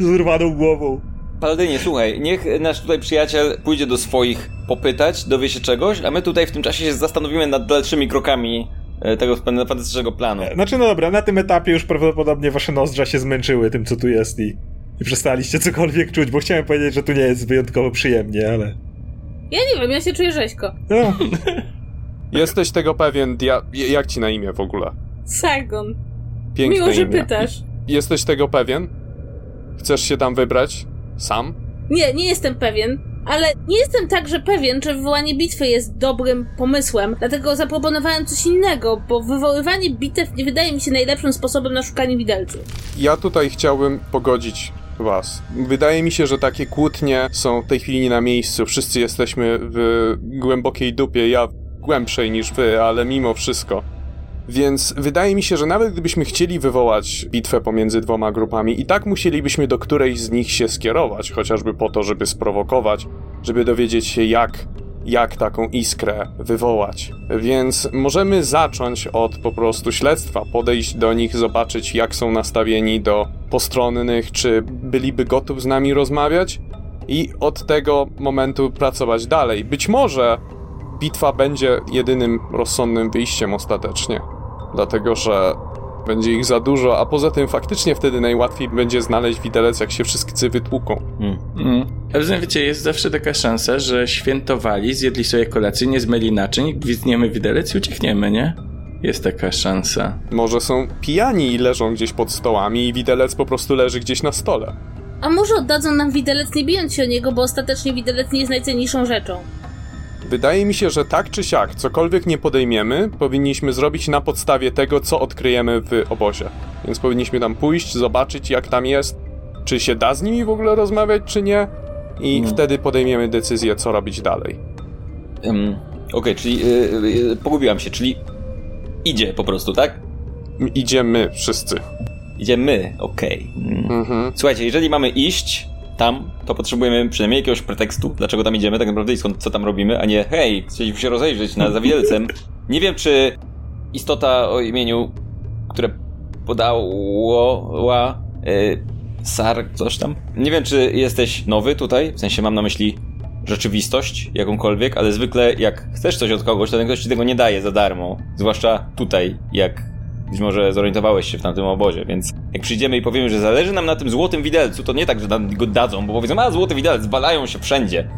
Speaker 1: z urwaną głową.
Speaker 3: Paladynie, słuchaj, niech nasz tutaj przyjaciel pójdzie do swoich popytać, dowie się czegoś, a my tutaj w tym czasie się zastanowimy nad dalszymi krokami e, tego fantastycznego planu.
Speaker 1: Znaczy, no dobra, na tym etapie już prawdopodobnie wasze nozdrza się zmęczyły tym, co tu jest i, i przestaliście cokolwiek czuć, bo chciałem powiedzieć, że tu nie jest wyjątkowo przyjemnie, ale...
Speaker 2: Ja nie wiem, ja się czuję rzeźko.
Speaker 1: No,
Speaker 4: Jesteś tego pewien, dia... jak ci na imię w ogóle?
Speaker 2: Sargon.
Speaker 4: Piękne
Speaker 2: Miło, że
Speaker 4: imię.
Speaker 2: pytasz.
Speaker 4: Jesteś tego pewien? Chcesz się tam wybrać? Sam?
Speaker 2: Nie, nie jestem pewien, ale nie jestem także pewien, czy wywołanie bitwy jest dobrym pomysłem, dlatego zaproponowałem coś innego, bo wywoływanie bitew nie wydaje mi się najlepszym sposobem na szukanie widelców.
Speaker 4: Ja tutaj chciałbym pogodzić was. Wydaje mi się, że takie kłótnie są w tej chwili nie na miejscu. Wszyscy jesteśmy w głębokiej dupie. Ja głębszej niż wy, ale mimo wszystko. Więc wydaje mi się, że nawet gdybyśmy chcieli wywołać bitwę pomiędzy dwoma grupami, i tak musielibyśmy do którejś z nich się skierować, chociażby po to, żeby sprowokować, żeby dowiedzieć się, jak, jak taką iskrę wywołać. Więc możemy zacząć od po prostu śledztwa, podejść do nich, zobaczyć, jak są nastawieni do postronnych, czy byliby gotów z nami rozmawiać, i od tego momentu pracować dalej. Być może bitwa będzie jedynym rozsądnym wyjściem ostatecznie. Dlatego, że będzie ich za dużo, a poza tym faktycznie wtedy najłatwiej będzie znaleźć widelec, jak się wszyscy wytłuką.
Speaker 3: Hmm.
Speaker 5: Mm. A tym, wiecie, jest zawsze taka szansa, że świętowali, zjedli sobie kolację, nie zmyli naczyń, gwizdniemy widelec i uciekniemy, nie? Jest taka szansa.
Speaker 4: Może są pijani i leżą gdzieś pod stołami i widelec po prostu leży gdzieś na stole.
Speaker 2: A może oddadzą nam widelec nie bijąc się o niego, bo ostatecznie widelec nie jest najcenniejszą rzeczą.
Speaker 4: Wydaje mi się, że tak czy siak, cokolwiek nie podejmiemy, powinniśmy zrobić na podstawie tego, co odkryjemy w obozie. Więc powinniśmy tam pójść, zobaczyć jak tam jest, czy się da z nimi w ogóle rozmawiać, czy nie, i wtedy podejmiemy decyzję, co robić dalej.
Speaker 3: Ym, Okej, czyli yy, yy, pogubiłam się, czyli idzie po prostu, tak?
Speaker 4: Idziemy wszyscy.
Speaker 3: Idziemy, okej. Mm.
Speaker 4: Mhm.
Speaker 3: Słuchajcie, jeżeli mamy iść tam, to potrzebujemy przynajmniej jakiegoś pretekstu, dlaczego tam idziemy tak naprawdę i skąd, co tam robimy, a nie hej, chcieliśmy się rozejrzeć na zawielcem. Nie wiem, czy istota o imieniu, które podała y, Sar, coś tam. Nie wiem, czy jesteś nowy tutaj, w sensie mam na myśli rzeczywistość jakąkolwiek, ale zwykle jak chcesz coś od kogoś, to ten ktoś ci tego nie daje za darmo. Zwłaszcza tutaj, jak być może zorientowałeś się w tamtym obozie, więc jak przyjdziemy i powiemy, że zależy nam na tym złotym widelcu, to nie tak, że nam go dadzą, bo powiedzą, a złoty widelec, walają się wszędzie.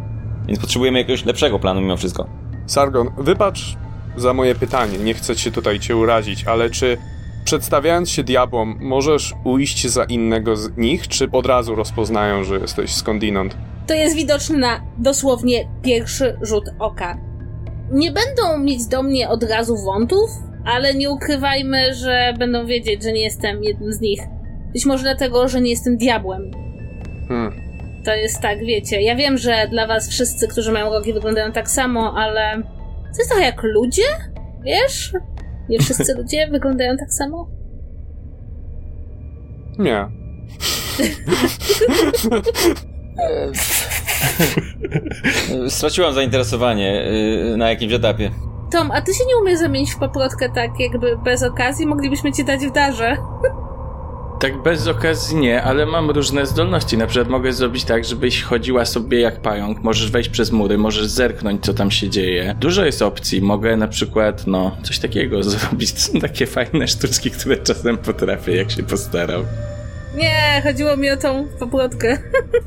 Speaker 3: Więc potrzebujemy jakiegoś lepszego planu mimo wszystko.
Speaker 4: Sargon, wybacz za moje pytanie, nie chcę cię tutaj cię urazić, ale czy przedstawiając się diabłom, możesz ujść za innego z nich, czy od razu rozpoznają, że jesteś skądinąd?
Speaker 2: To jest widoczne na dosłownie pierwszy rzut oka. Nie będą mieć do mnie od razu wątów, ale nie ukrywajmy, że będą wiedzieć, że nie jestem jednym z nich. Być może dlatego, że nie jestem diabłem.
Speaker 4: Hmm.
Speaker 2: To jest tak, wiecie. Ja wiem, że dla was wszyscy, którzy mają rogi, wyglądają tak samo, ale to jest trochę jak ludzie, wiesz? Nie wszyscy ludzie wyglądają tak samo.
Speaker 4: Nie.
Speaker 3: Straciłam zainteresowanie yy, na jakimś etapie.
Speaker 2: Tom, a ty się nie umiesz zamienić w paprotkę tak jakby bez okazji? Moglibyśmy ci dać w darze.
Speaker 5: Tak bez okazji nie, ale mam różne zdolności. Na przykład mogę zrobić tak, żebyś chodziła sobie jak pająk, możesz wejść przez mury, możesz zerknąć, co tam się dzieje. Dużo jest opcji. Mogę na przykład, no, coś takiego zrobić. To są takie fajne sztuczki, które czasem potrafię, jak się postaram.
Speaker 2: Nie, chodziło mi o tą poplotkę.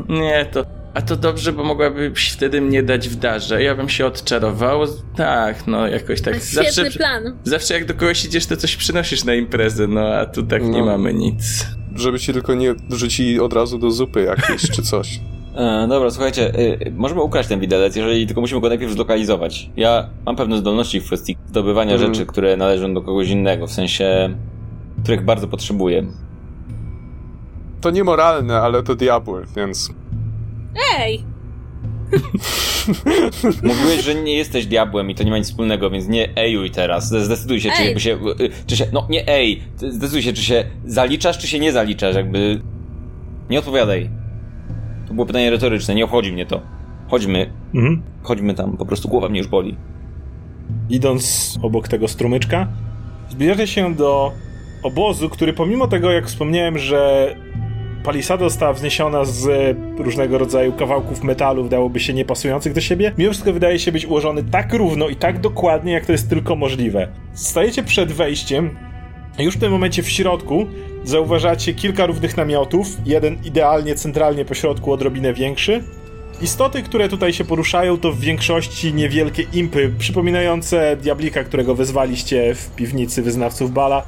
Speaker 5: Nie, to... A to dobrze, bo mogłabyś wtedy mnie dać w darze. Ja bym się odczarował. Tak, no jakoś tak.
Speaker 2: Świetny
Speaker 5: Zawsze,
Speaker 2: plan.
Speaker 5: zawsze jak do kogoś idziesz, to coś przynosisz na imprezę, no a tu tak nie
Speaker 4: No.
Speaker 5: mamy nic.
Speaker 4: Żeby ci tylko nie rzucili od razu do zupy jakiejś czy coś.
Speaker 3: E, dobra, słuchajcie, e, możemy ukraść ten widelec, jeżeli tylko musimy go najpierw zlokalizować. Ja mam pewne zdolności w kwestii zdobywania
Speaker 4: Mhm.
Speaker 3: rzeczy, które należą do kogoś innego, w sensie, których bardzo potrzebuję.
Speaker 4: To niemoralne, ale to diabły, więc...
Speaker 2: Ej!
Speaker 3: Mówiłeś, że nie jesteś diabłem i to nie ma nic wspólnego, więc nie ejuj teraz. Zdecyduj się, czy
Speaker 2: Ej.
Speaker 3: jakby się, y, czy się, no nie ej, zdecyduj się, czy się zaliczasz, czy się nie zaliczasz, jakby... Nie odpowiadaj. To było pytanie retoryczne, nie obchodzi mnie to. Chodźmy,
Speaker 1: Mhm.
Speaker 3: chodźmy tam, po prostu głowa mnie już boli.
Speaker 1: Idąc obok tego strumyczka, zbliżacie się do obozu, który pomimo tego, jak wspomniałem, że palisada została wzniesiona z różnego rodzaju kawałków metalu, wydałoby się niepasujących do siebie, mimo wszystko wydaje się być ułożony tak równo i tak dokładnie, jak to jest tylko możliwe. Stajecie przed wejściem, już w tym momencie w środku zauważacie kilka równych namiotów, jeden idealnie centralnie po środku, odrobinę większy, Istoty, które tutaj się poruszają, to w większości niewielkie impy, przypominające diablika, którego wezwaliście w piwnicy wyznawców Bala,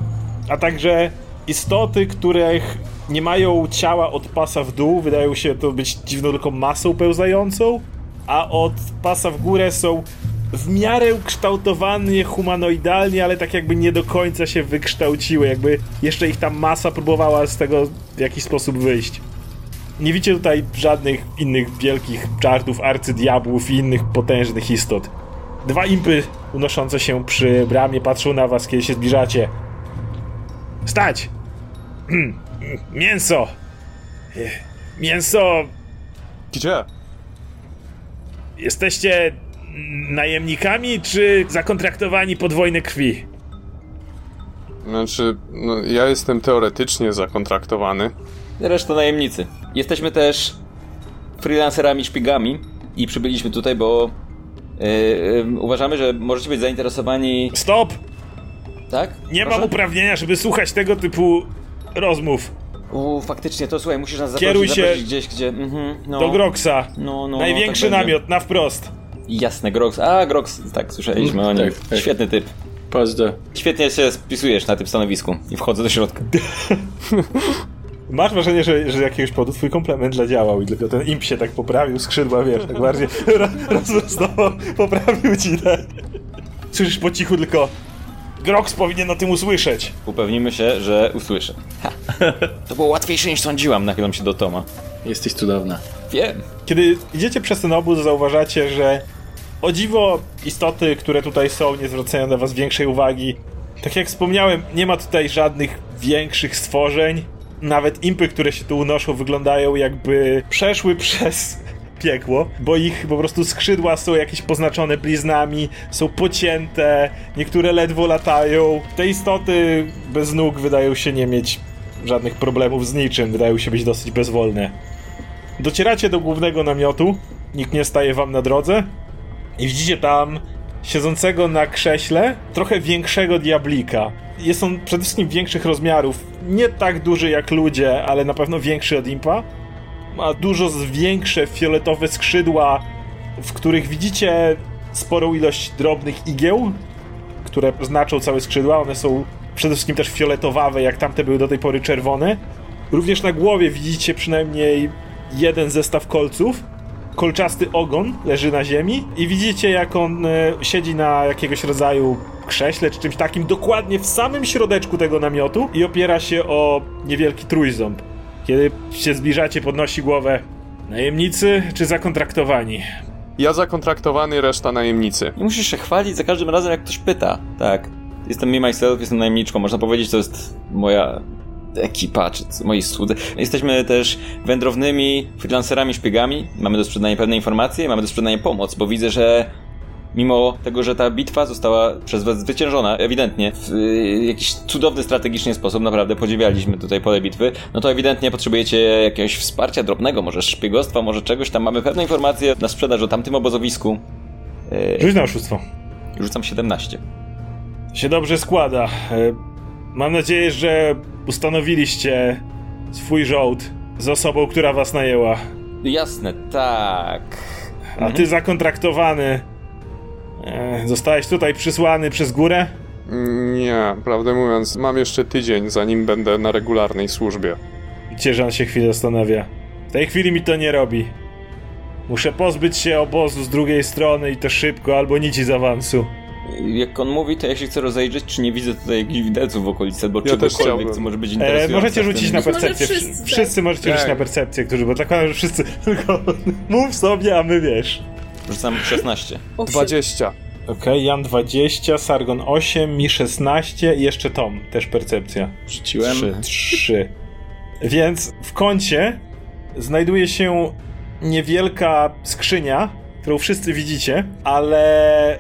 Speaker 1: a także istoty, których nie mają ciała od pasa w dół, wydają się to być dziwną tylko masą pełzającą, a od pasa w górę są w miarę kształtowane humanoidalnie, ale tak jakby nie do końca się wykształciły, jakby jeszcze ich ta masa próbowała z tego w jakiś sposób wyjść. Nie widzicie tutaj żadnych innych wielkich czartów, arcydiabłów i innych potężnych istot. Dwa impy unoszące się przy bramie patrzą na was, kiedy się zbliżacie. Stać! Mięso! Mięso!
Speaker 4: Gdzie?
Speaker 1: Jesteście najemnikami, czy zakontraktowani podwojne krwi?
Speaker 4: Znaczy, no, ja jestem teoretycznie zakontraktowany.
Speaker 3: Reszta najemnicy. Jesteśmy też freelancerami, szpiegami i przybyliśmy tutaj, bo yy, yy, uważamy, że możecie być zainteresowani...
Speaker 1: Stop!
Speaker 3: Tak?
Speaker 1: Nie
Speaker 3: Proszę?
Speaker 1: mam uprawnienia, żeby słuchać tego typu rozmów.
Speaker 3: U, faktycznie, to słuchaj, musisz nas
Speaker 1: Kieruj
Speaker 3: zaprosić,
Speaker 1: się
Speaker 3: zaprosić gdzieś, gdzie... Mhm, no,
Speaker 1: Do Groxa.
Speaker 3: No, no,
Speaker 1: Największy
Speaker 3: no, tak będzie.
Speaker 1: namiot, na wprost.
Speaker 3: Jasne, Grox. A, Grox, tak, słyszeliśmy o nim.
Speaker 5: Tak, tak.
Speaker 3: Świetny typ.
Speaker 5: Pozdro.
Speaker 3: Świetnie się spisujesz na tym stanowisku i wchodzę do środka.
Speaker 1: Masz wrażenie, że, że z jakiegoś powodu twój komplement zadziałał i tylko ten imp się tak poprawił, skrzydła, wiesz, tak bardziej ro- rozrostowo poprawił ci tak. Słyszysz po cichu tylko Grox powinien o tym usłyszeć.
Speaker 3: Upewnimy się, że usłyszę. Ha. To było łatwiejsze niż sądziłam, nachylam się do Toma.
Speaker 5: Jesteś cudowna.
Speaker 3: Wiem.
Speaker 1: Kiedy idziecie przez ten obóz, zauważacie, że o dziwo istoty, które tutaj są, nie zwracają na was większej uwagi. Tak jak wspomniałem, nie ma tutaj żadnych większych stworzeń. Nawet impy, które się tu unoszą, wyglądają jakby przeszły przez piekło, bo ich po prostu skrzydła są jakieś poznaczone bliznami, są pocięte, niektóre ledwo latają. Te istoty bez nóg wydają się nie mieć żadnych problemów z niczym, wydają się być dosyć bezwolne. Docieracie do głównego namiotu, nikt nie staje wam na drodze i widzicie tam siedzącego na krześle trochę większego diablika. Jest on przede wszystkim większych rozmiarów, nie tak duży jak ludzie, ale na pewno większy od impa. Ma dużo większe fioletowe skrzydła, w których widzicie sporą ilość drobnych igieł, które znaczą całe skrzydła. One są przede wszystkim też fioletowawe, jak tamte były do tej pory czerwone. Również na głowie widzicie przynajmniej jeden zestaw kolców. Kolczasty ogon leży na ziemi i widzicie, jak on e, siedzi na jakiegoś rodzaju krześle czy czymś takim, dokładnie w samym środeczku tego namiotu i opiera się o niewielki trójząb. Kiedy się zbliżacie, podnosi głowę. Najemnicy czy zakontraktowani?
Speaker 4: Ja zakontraktowany, reszta najemnicy.
Speaker 3: Nie musisz się chwalić za każdym razem, jak ktoś pyta. Tak. Jestem me, myself, jestem najemniczką. Można powiedzieć, to jest moja ekipa, czy moi słudzy. Jesteśmy też wędrownymi freelancerami, szpiegami. Mamy do sprzedania pewne informacje, mamy do sprzedania pomoc, bo widzę, że mimo tego, że ta bitwa została przez was zwyciężona, ewidentnie, w y, jakiś cudowny strategicznie sposób, naprawdę podziwialiśmy tutaj pole bitwy, no to ewidentnie potrzebujecie jakiegoś wsparcia drobnego, może szpiegostwa, może czegoś, tam mamy pewne informacje na sprzedaż o tamtym obozowisku. Y,
Speaker 1: Rzuć na oszustwo.
Speaker 3: rzucam 17.
Speaker 1: się dobrze składa. E, Mam nadzieję, że ustanowiliście swój żołd z osobą, która was najęła.
Speaker 3: Jasne, tak.
Speaker 1: A ty zakontraktowany. E, Zostałeś tutaj przysłany przez górę?
Speaker 4: Nie, prawdę mówiąc, mam jeszcze tydzień, zanim będę na regularnej służbie.
Speaker 1: Cieżan się chwilę zastanawia. W tej chwili mi to nie robi. Muszę pozbyć się obozu z drugiej strony i to szybko, albo nici z awansu.
Speaker 3: Jak on mówi, to ja się chcę rozejrzeć, czy nie widzę tutaj jakichś widelców w okolicy, albo
Speaker 4: Ja
Speaker 3: czegokolwiek, co może być
Speaker 1: E,
Speaker 3: interesujące.
Speaker 1: możecie
Speaker 3: w tym
Speaker 1: rzucić na percepcję.
Speaker 2: wszyscy.
Speaker 1: Wszyscy możecie rzucić
Speaker 4: Tak.
Speaker 1: na percepcję, którzy, bo zakładam, że wszyscy tylko mów sobie, a my wiesz.
Speaker 3: Rzucam 16.
Speaker 2: O, shit.
Speaker 4: 20.
Speaker 1: Okej, Jan 20, Sargon 8, mi 16 i jeszcze Tom, też percepcja.
Speaker 5: Rzuciłem.
Speaker 1: 3. 3. Więc w kącie znajduje się niewielka skrzynia, którą wszyscy widzicie, ale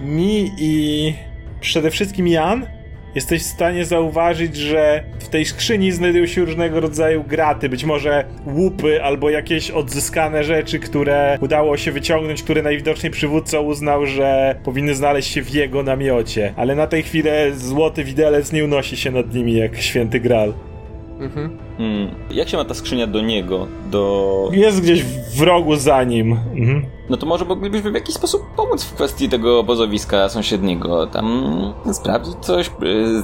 Speaker 1: mi i przede wszystkim Jan jesteś w stanie zauważyć, że w tej skrzyni znajdują się różnego rodzaju graty, być może łupy albo jakieś odzyskane rzeczy, które udało się wyciągnąć, które najwidoczniej przywódca uznał, że powinny znaleźć się w jego namiocie. Ale na tej chwilę złoty widelec nie unosi się nad nimi jak święty gral.
Speaker 4: Mhm.
Speaker 3: Hmm. Jak się ma ta skrzynia do niego? Do...
Speaker 1: Jest gdzieś w rogu za nim. Mhm.
Speaker 3: No to może moglibyśmy w jakiś sposób pomóc w kwestii tego obozowiska sąsiedniego. Tam sprawdzić coś,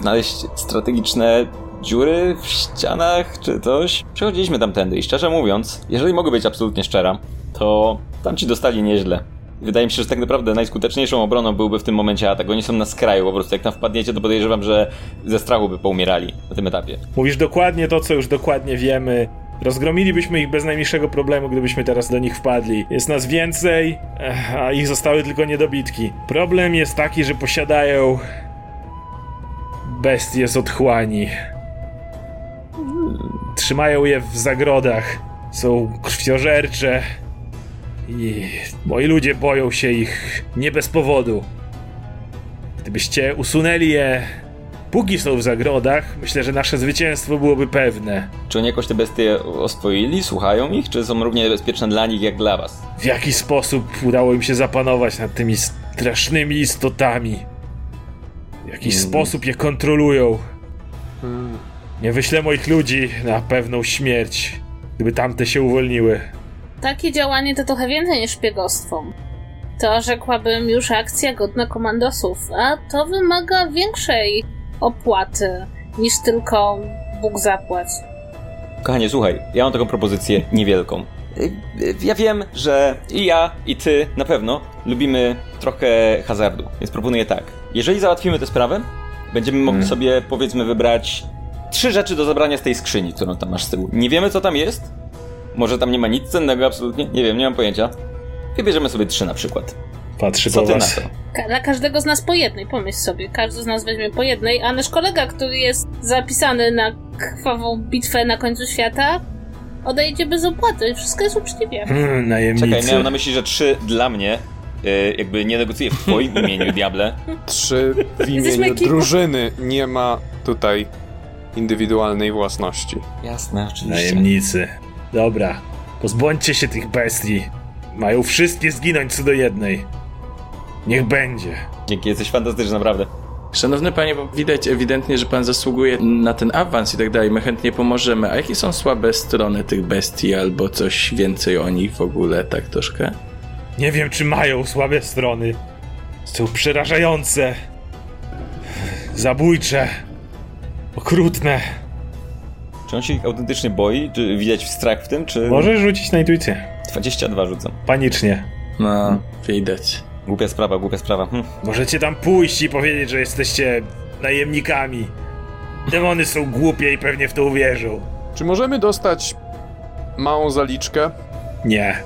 Speaker 3: znaleźć strategiczne dziury w ścianach czy coś. Przechodziliśmy tamtędy i szczerze mówiąc, jeżeli mogę być absolutnie szczera, to tam ci dostali nieźle. Wydaje mi się, że tak naprawdę najskuteczniejszą obroną byłby w tym momencie atak. Oni są na skraju, po prostu jak tam wpadniecie, to podejrzewam, że ze strachu by poumierali na tym etapie.
Speaker 1: Mówisz dokładnie to, co już dokładnie wiemy. Rozgromilibyśmy ich bez najmniejszego problemu, gdybyśmy teraz do nich wpadli. Jest nas więcej, eh, a ich zostały tylko niedobitki. Problem jest taki, że posiadają bestie z otchłani. Trzymają je w zagrodach. Są krwiożercze. I moi ludzie boją się ich nie bez powodu. Gdybyście usunęli je, póki są w zagrodach, myślę, że nasze zwycięstwo byłoby pewne.
Speaker 3: Czy oni jakoś te bestie oswoili, słuchają ich, czy są równie niebezpieczne dla nich jak dla was?
Speaker 1: W jaki sposób udało im się zapanować nad tymi strasznymi istotami? W jaki sposób je kontrolują? Nie wyślę moich ludzi na pewną śmierć, gdyby tamte się uwolniły.
Speaker 2: Takie działanie to trochę więcej niż szpiegostwo. To rzekłabym już akcja godna komandosów, a to wymaga większej opłaty niż tylko Bóg zapłać.
Speaker 3: Kochanie, słuchaj, ja mam taką propozycję niewielką. Ja wiem, że i ja, i ty na pewno lubimy trochę hazardu, więc proponuję tak. Jeżeli załatwimy tę sprawę, będziemy mogli sobie, powiedzmy, wybrać trzy rzeczy do zabrania z tej skrzyni, którą tam masz z tyłu. Nie wiemy, co tam jest. Może tam nie ma nic cennego, absolutnie. Nie wiem, nie mam pojęcia. Wybierzemy sobie trzy na przykład.
Speaker 1: Patrzy
Speaker 3: Co
Speaker 1: po
Speaker 3: ty na
Speaker 1: was.
Speaker 3: to?
Speaker 2: Ka- dla każdego z nas po jednej, pomyśl sobie. Każdy z nas weźmie po jednej, a nasz kolega, który jest zapisany na krwawą bitwę na końcu świata, odejdzie bez opłaty. Wszystko jest uczciwie.
Speaker 1: Hmm, najemnicy.
Speaker 3: Czekaj, miałem na myśli, że trzy dla mnie. y, Jakby nie negocjuję w twoim imieniu, diable.
Speaker 4: Trzy w imieniu drużyny nie ma tutaj indywidualnej własności.
Speaker 3: Jasne, oczywiście.
Speaker 1: Najemnicy. Dobra, pozbądźcie się tych bestii. Mają wszystkie zginąć co do jednej. Niech będzie.
Speaker 3: Dzięki, jesteś fantastyczny, naprawdę.
Speaker 5: Szanowny panie, bo widać ewidentnie, że pan zasługuje na ten awans i tak dalej. My chętnie pomożemy. A jakie są słabe strony tych bestii albo coś więcej o nich w ogóle, tak troszkę?
Speaker 1: Nie wiem, czy mają słabe strony. Są przerażające. Zabójcze. Okrutne.
Speaker 3: Czy on się ich autentycznie boi? Czy widać strach w tym, czy...
Speaker 1: Możesz rzucić na intuicję.
Speaker 3: 22 rzucam.
Speaker 1: Panicznie.
Speaker 5: No, widać.
Speaker 3: Głupia sprawa, głupia sprawa. Hm.
Speaker 1: Możecie tam pójść i powiedzieć, że jesteście najemnikami. Demony są głupie i pewnie w to uwierzą.
Speaker 4: Czy możemy dostać małą zaliczkę?
Speaker 1: Nie.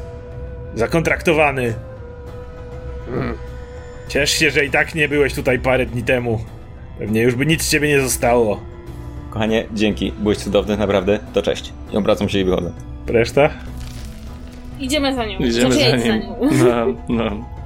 Speaker 1: Zakontraktowany. Ciesz się, że i tak nie byłeś tutaj parę dni temu. Pewnie już by nic z ciebie nie zostało.
Speaker 3: Kochanie, dzięki. Byłeś cudowny, naprawdę. To cześć. I obracam się i wychodzę.
Speaker 1: Reszta?
Speaker 2: Idziemy za nią.
Speaker 5: Idziemy
Speaker 2: Znaczy,
Speaker 5: za nim. No, no.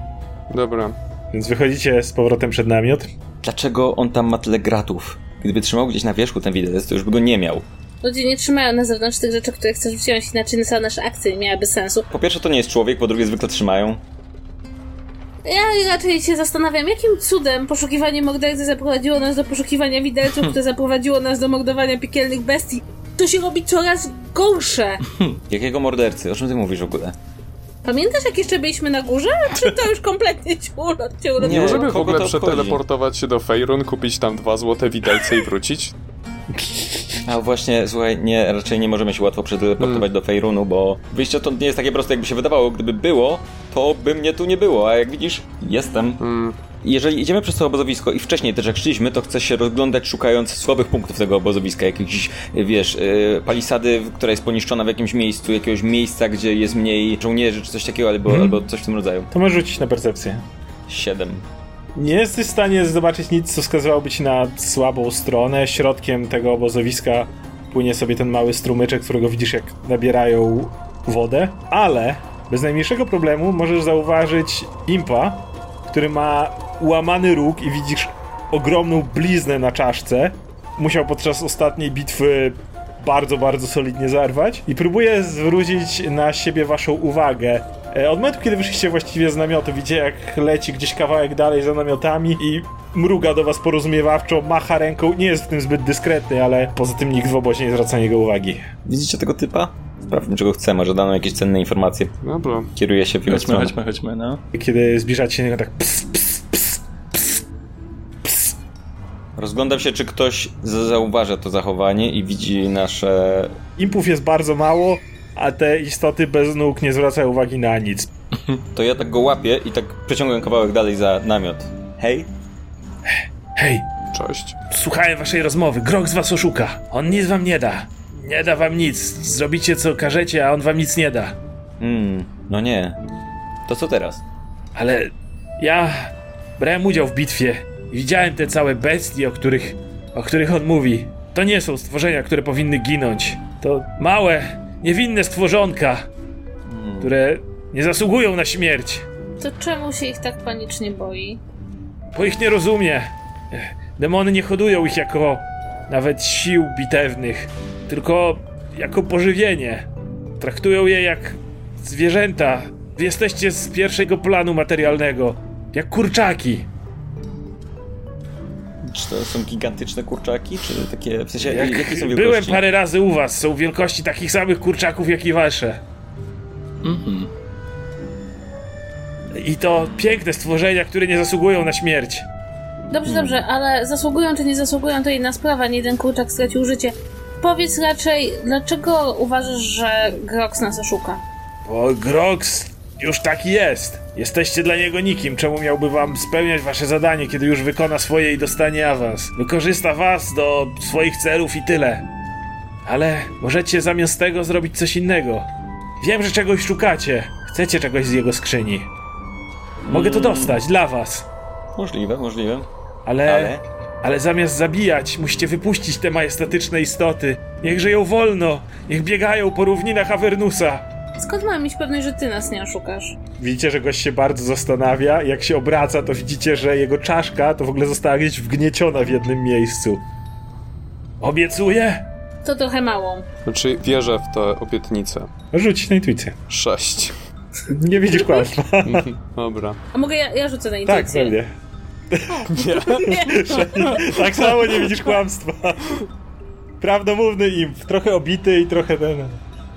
Speaker 4: Dobra.
Speaker 1: Więc wychodzicie z powrotem przed namiot.
Speaker 3: Dlaczego on tam ma tyle gratów? Gdyby trzymał gdzieś na wierzchu ten widelec, to już by go nie miał.
Speaker 2: Ludzie nie trzymają na zewnątrz tych rzeczy, które chcesz wziąć, inaczej na całe nasze akcje nie miałyby sensu.
Speaker 3: Po pierwsze, to nie jest człowiek, po drugie, zwykle trzymają.
Speaker 2: Ja raczej się zastanawiam, jakim cudem poszukiwanie mordercy zaprowadziło nas do poszukiwania widelców, które zaprowadziło nas do mordowania piekielnych bestii. To się robi coraz gorsze.
Speaker 3: Jakiego mordercy? O czym ty mówisz w ogóle?
Speaker 2: Pamiętasz, jak jeszcze byliśmy na górze? Czy to już kompletnie cię ulot, cię ulot?
Speaker 3: Nie,
Speaker 4: możemy w ogóle przeteleportować się do Fejrun, kupić tam dwa złote widelce i wrócić?
Speaker 3: A właśnie, słuchaj, nie, raczej nie możemy się łatwo przeteleportować do Fejrunu, bo wyjście to nie jest takie proste, jakby się wydawało. Gdyby było, to by mnie tu nie było, a jak widzisz, jestem. Jeżeli idziemy przez to obozowisko i wcześniej też jak szliśmy, to chcę się rozglądać szukając słabych punktów tego obozowiska, jakiejś, wiesz, yy, palisady, która jest poniszczona w jakimś miejscu, jakiegoś miejsca, gdzie jest mniej żołnierzy czy coś takiego, albo, albo coś w tym rodzaju.
Speaker 1: To możesz rzucić na percepcję.
Speaker 3: Siedem.
Speaker 1: Nie jesteś w stanie zobaczyć nic, co wskazywałoby ci na słabą stronę. Środkiem tego obozowiska płynie sobie ten mały strumyczek, którego widzisz, jak nabierają wodę, ale bez najmniejszego problemu możesz zauważyć impa, który ma ułamany róg i widzisz ogromną bliznę na czaszce. Musiał podczas ostatniej bitwy bardzo, bardzo solidnie zarwać i próbuje zwrócić na siebie waszą uwagę. E, Od momentu, kiedy wyszliście właściwie z namiotu, widzicie jak leci gdzieś kawałek dalej za namiotami i mruga do was porozumiewawczo, macha ręką, nie jest w tym zbyt dyskretny, ale poza tym nikt w obozie nie zwraca na niego uwagi.
Speaker 3: Widzicie tego typa? Sprawdźmy, czego chce, może dano jakieś cenne informacje.
Speaker 4: Dobra.
Speaker 3: Kieruje się w jego
Speaker 5: Chodźmy, chodźmy, chodźmy, no.
Speaker 1: Kiedy zbliżacie się niego tak ps, ps, ps, ps, ps.
Speaker 3: Rozglądam się, czy ktoś zauważa to zachowanie i widzi nasze...
Speaker 1: Impów jest bardzo mało, a te istoty bez nóg nie zwracają uwagi na nic.
Speaker 3: To ja tak go łapię i tak przeciągam kawałek dalej za namiot. Hej?
Speaker 1: Hej,
Speaker 4: Cześć.
Speaker 1: Słuchałem waszej rozmowy. Grok z was oszuka. On nic wam nie da. Nie da wam nic. Zrobicie co każecie, a on wam nic nie da.
Speaker 3: Hmm, no nie. To co teraz?
Speaker 1: Ale ja brałem udział w bitwie i widziałem te całe bestie, o których, o których on mówi. To nie są stworzenia, które powinny ginąć. To małe, niewinne stworzonka, które nie zasługują na śmierć.
Speaker 2: To czemu się ich tak panicznie boi?
Speaker 1: Bo ich nie rozumie. Demony nie hodują ich jako nawet sił bitewnych, tylko jako pożywienie. Traktują je jak zwierzęta. Wy jesteście z pierwszego planu materialnego, jak kurczaki.
Speaker 3: Czy to są gigantyczne kurczaki, czy takie... W sensie,
Speaker 1: Jak
Speaker 3: jakie są
Speaker 1: byłem
Speaker 3: wielkości?
Speaker 1: parę razy u was, są wielkości takich samych kurczaków jak i wasze.
Speaker 5: Mhm.
Speaker 1: I to piękne stworzenia, które nie zasługują na śmierć.
Speaker 2: Dobrze, dobrze, ale zasługują czy nie zasługują to inna sprawa, nie jeden kurczak stracił życie. Powiedz raczej, dlaczego uważasz, że Grox nas oszuka?
Speaker 1: Bo Grox już taki jest. Jesteście dla niego nikim. Czemu miałby wam spełniać wasze zadanie, kiedy już wykona swoje i dostanie awans? Wykorzysta was do swoich celów i tyle. Ale możecie zamiast tego zrobić coś innego. Wiem, że czegoś szukacie. Chcecie czegoś z jego skrzyni. Mogę to dostać dla was.
Speaker 3: Możliwe, możliwe.
Speaker 1: Ale,
Speaker 3: Ale?
Speaker 1: ale zamiast zabijać, musicie wypuścić te majestatyczne istoty. Niech żyją wolno, niech biegają po równinach Avernusa.
Speaker 2: Skąd mam mieć pewność, że ty nas nie oszukasz?
Speaker 1: Widzicie, że gość się bardzo zastanawia. Jak się obraca, to widzicie, że jego czaszka to w ogóle została gdzieś wgnieciona w jednym miejscu. Obiecuję?
Speaker 2: To trochę mało.
Speaker 4: Znaczy, wierzę w tę obietnicę.
Speaker 1: Rzuć na intuicję.
Speaker 4: Sześć.
Speaker 1: Nie widzisz kłamstwa.
Speaker 4: Dobra.
Speaker 2: A mogę ja, ja rzucę na
Speaker 1: tak,
Speaker 2: intuicję?
Speaker 1: pewnie.
Speaker 2: Nie.
Speaker 1: Tak samo nie widzisz kłamstwa. Prawdomówny imp. Trochę obity i trochę ten...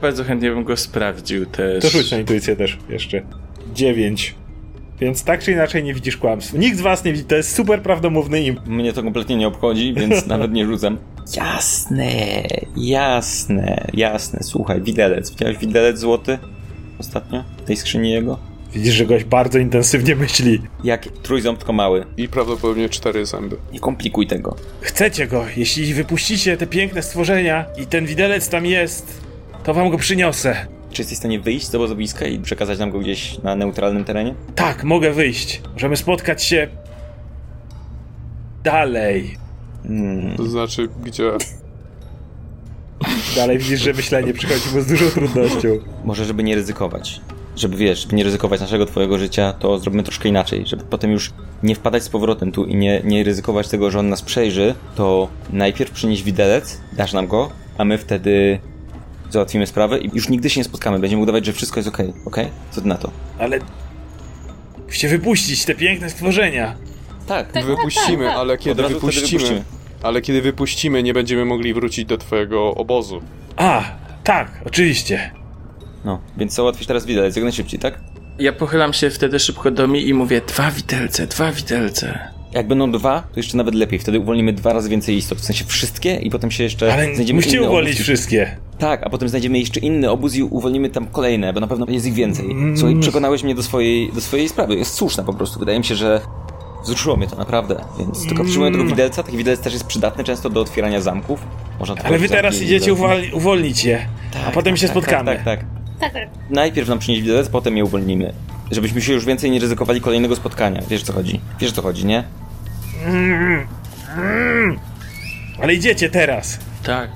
Speaker 5: Bardzo chętnie bym go sprawdził też.
Speaker 1: To rzuć na intuicję też jeszcze. Dziewięć. Więc tak czy inaczej nie widzisz kłamstwa. Nikt z was nie widzi. To jest super prawdomówny imp.
Speaker 3: Mnie to kompletnie nie obchodzi, więc nawet nie rzucam. Jasne, jasne, jasne. Słuchaj, widelec. Widziałeś widelec złoty? Ostatnio? W tej skrzyni jego?
Speaker 1: Widzisz, że gość bardzo intensywnie myśli.
Speaker 3: Jak trójząb, tylko mały.
Speaker 4: I prawdopodobnie cztery zęby.
Speaker 3: Nie komplikuj tego.
Speaker 1: Chcecie go. Jeśli wypuścicie te piękne stworzenia i ten widelec tam jest, to wam go przyniosę.
Speaker 3: Czy jesteś w stanie wyjść z obozowiska i przekazać nam go gdzieś na neutralnym terenie?
Speaker 1: Tak, mogę wyjść. Możemy spotkać się dalej.
Speaker 3: Hmm.
Speaker 4: To znaczy, gdzie...
Speaker 1: Dalej widzisz, że myślenie przychodzi mu z dużą trudnością.
Speaker 3: Może, żeby nie ryzykować. żeby wiesz, żeby nie ryzykować naszego twojego życia, to zrobimy troszkę inaczej, żeby potem już nie wpadać z powrotem tu i nie, nie ryzykować tego, że on nas przejrzy, to najpierw przynieś widelec, dasz nam go, a my wtedy załatwimy sprawę i już nigdy się nie spotkamy. Będziemy udawać, że wszystko jest okej, okej? Co ty na to?
Speaker 1: Ale... Musicie wypuścić te piękne stworzenia.
Speaker 3: Tak.
Speaker 2: Tak.
Speaker 4: Wypuścimy,
Speaker 2: tak.
Speaker 4: ale
Speaker 3: Od
Speaker 4: kiedy wypuścimy,
Speaker 3: wypuścimy.
Speaker 4: ale kiedy wypuścimy, nie będziemy mogli wrócić do twojego obozu.
Speaker 1: A, tak, oczywiście.
Speaker 3: No, więc załatwisz teraz widelec jak najszybciej, tak?
Speaker 5: Ja pochylam się wtedy szybko do mi i mówię dwa widelce, dwa widelce.
Speaker 3: Jak będą dwa, to jeszcze nawet lepiej. Wtedy uwolnimy dwa razy więcej istot. W sensie wszystkie i potem się jeszcze
Speaker 1: Ale
Speaker 3: znajdziemy
Speaker 1: musicie
Speaker 3: inny
Speaker 1: uwolnić
Speaker 3: obóz.
Speaker 1: wszystkie.
Speaker 3: Tak, a potem znajdziemy jeszcze inny obóz i uwolnimy tam kolejne, bo na pewno jest ich więcej. Słuchaj, przekonałeś mnie do swojej, do swojej sprawy. Jest słuszna po prostu. Wydaje mi się, że wzruszyło mnie to naprawdę. Więc tylko potrzebuję tego widelca. Taki widelec też jest przydatny często do otwierania zamków. Można
Speaker 1: Ale wy teraz idziecie uwol- uwolnić je, a potem się
Speaker 3: tak,
Speaker 1: spotkamy.
Speaker 3: Tak, tak, tak.
Speaker 2: Tak, tak.
Speaker 3: Najpierw nam przynieść widelec, potem je uwolnimy. Żebyśmy się już więcej nie ryzykowali kolejnego spotkania. Wiesz co chodzi? Wiesz co chodzi, nie?
Speaker 1: Ale idziecie teraz.
Speaker 5: Tak.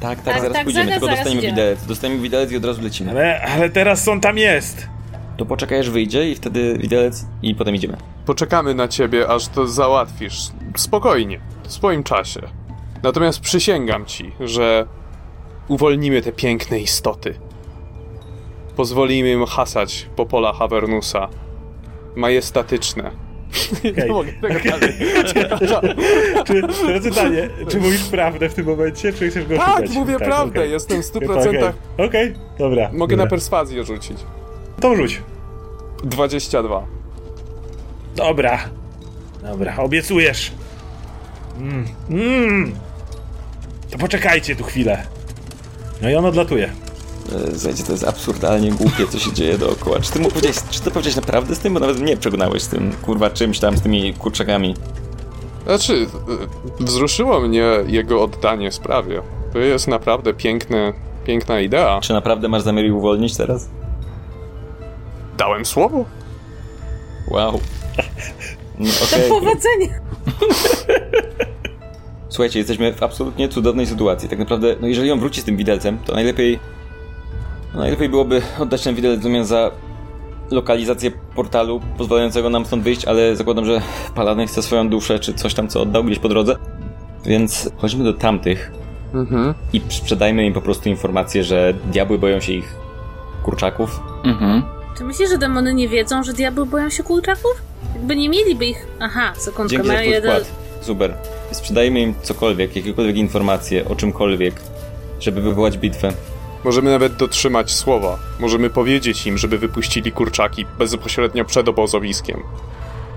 Speaker 3: Tak, tak,
Speaker 2: Tak,
Speaker 3: zaraz
Speaker 2: tak,
Speaker 3: pójdziemy,
Speaker 2: zaraz,
Speaker 3: tylko dostaniemy widelec. Dostaniemy widelec i od razu lecimy.
Speaker 1: Ale, ale teraz on tam jest.
Speaker 3: To poczekaj aż wyjdzie i wtedy widelec i potem idziemy.
Speaker 4: Poczekamy na ciebie, aż to załatwisz. Spokojnie, w swoim czasie. Natomiast przysięgam ci, że uwolnimy te piękne istoty. Pozwolimy im hasać po polach Avernusa. Majestatyczne.
Speaker 1: Okej.
Speaker 4: Nie mogę tego dalej.
Speaker 1: Czy, teraz pytanie, czy mówisz prawdę w tym momencie, czy chcesz go
Speaker 4: Tak,
Speaker 1: oszukać?
Speaker 4: mówię prawdę,
Speaker 1: okej.
Speaker 4: jestem w 100%.
Speaker 1: Okej, okej, dobra.
Speaker 4: Mogę
Speaker 1: dobra.
Speaker 4: na perswazję rzucić.
Speaker 1: To rzuć.
Speaker 4: 22.
Speaker 1: Dobra. Dobra, obiecujesz. Mm. Mm. To poczekajcie tu chwilę. No i on odlatuje.
Speaker 3: E, Słuchajcie, to jest absurdalnie głupie, co się dzieje dookoła. Czy ty mu powiedziałeś, czy ty powiedziałeś naprawdę z tym? Bo nawet mnie przekonałeś z tym, kurwa, czymś tam, z tymi kurczakami.
Speaker 4: Znaczy, y, wzruszyło mnie jego oddanie sprawie. To jest naprawdę piękne, piękna idea.
Speaker 3: Czy naprawdę masz zamiar ich uwolnić teraz?
Speaker 4: Dałem słowo?
Speaker 3: Wow. No,
Speaker 2: To
Speaker 3: okej.
Speaker 2: powodzenia.
Speaker 3: Słuchajcie, jesteśmy w absolutnie cudownej sytuacji. Tak naprawdę, no jeżeli on wróci z tym widelcem, to najlepiej... No najlepiej byłoby oddać ten widelec w zamian za lokalizację portalu pozwalającego nam stąd wyjść, ale zakładam, że Paladin chce swoją duszę, czy coś tam, co oddał gdzieś po drodze. Więc chodźmy do tamtych
Speaker 4: Mhm.
Speaker 3: i sprzedajmy im po prostu informację, że diabły boją się ich kurczaków.
Speaker 5: Mhm.
Speaker 2: Czy myślisz, że demony nie wiedzą, że diabły boją się kurczaków? Jakby nie mieliby ich... Aha, sekundkę,
Speaker 3: Dzięki za
Speaker 2: mają jeden...
Speaker 3: Super. Sprzedajmy im cokolwiek, jakiekolwiek informacje o czymkolwiek, żeby wywołać bitwę.
Speaker 4: Możemy nawet dotrzymać słowa. Możemy powiedzieć im, żeby wypuścili kurczaki bezpośrednio przed obozowiskiem.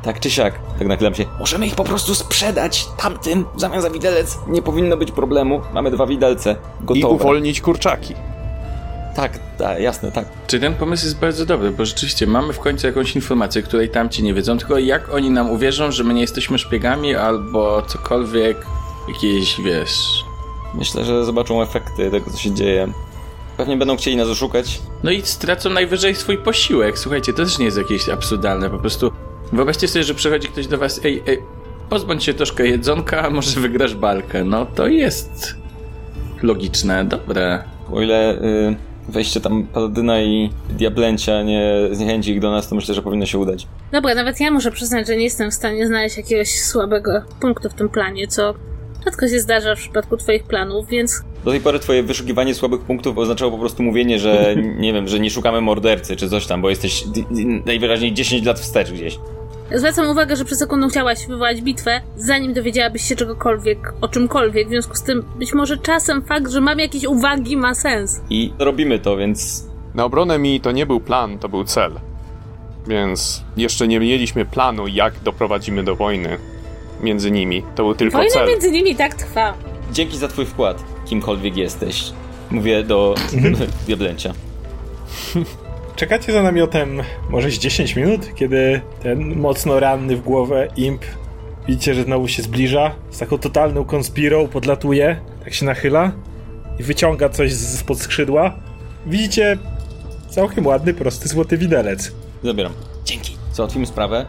Speaker 3: Tak czy siak, tak nachylam się. Możemy ich po prostu sprzedać tamtym w zamian za widelec. Nie powinno być problemu. Mamy dwa widelce.
Speaker 4: I
Speaker 3: Gotowe.
Speaker 4: uwolnić kurczaki.
Speaker 3: Tak, tak, jasne, tak.
Speaker 5: Czy ten pomysł jest bardzo dobry, bo rzeczywiście mamy w końcu jakąś informację, której tamci nie wiedzą, tylko jak oni nam uwierzą, że my nie jesteśmy szpiegami albo cokolwiek, jakieś, wiesz...
Speaker 3: Myślę, że zobaczą efekty tego, co się dzieje. Pewnie będą chcieli nas oszukać.
Speaker 5: No i stracą najwyżej swój posiłek. Słuchajcie, to też nie jest jakieś absurdalne, po prostu wyobraźcie sobie, że przychodzi ktoś do was, ej, ej, pozbądź się troszkę jedzonka, a może wygrasz balkę. No to jest logiczne, dobre.
Speaker 3: O ile y, wejście tam Paladyna i Diablęcia nie zniechęci ich do nas, to myślę, że powinno się udać.
Speaker 2: Dobra, nawet ja muszę przyznać, że nie jestem w stanie znaleźć jakiegoś słabego punktu w tym planie, co rzadko się zdarza w przypadku twoich planów, więc
Speaker 3: Do tej pory twoje wyszukiwanie słabych punktów oznaczało po prostu mówienie, że nie wiem, że nie szukamy mordercy czy coś tam, bo jesteś najwyraźniej 10 lat wstecz gdzieś.
Speaker 2: zwracam uwagę, że przez sekundę chciałaś wywołać bitwę, zanim dowiedziałabyś się czegokolwiek, o czymkolwiek, w związku z tym być może czasem fakt, że mam jakieś uwagi ma sens.
Speaker 3: I robimy to, więc
Speaker 4: Na obronę mi to nie był plan, to był cel. Więc jeszcze nie mieliśmy planu, jak doprowadzimy do wojny między nimi. To był tylko
Speaker 2: Wojna
Speaker 4: cel.
Speaker 2: między nimi tak trwa.
Speaker 3: dzięki za twój wkład, kimkolwiek jesteś. Mówię do Diablęcia.
Speaker 1: Czekacie za namiotem może z 10 minut, kiedy ten mocno ranny w głowę imp widzicie, że znowu się zbliża, z taką totalną konspirą podlatuje, tak się nachyla i wyciąga coś z- spod skrzydła. Widzicie całkiem ładny, prosty, złoty widelec.
Speaker 3: Zabieram. Dzięki. Załatwimy sprawę.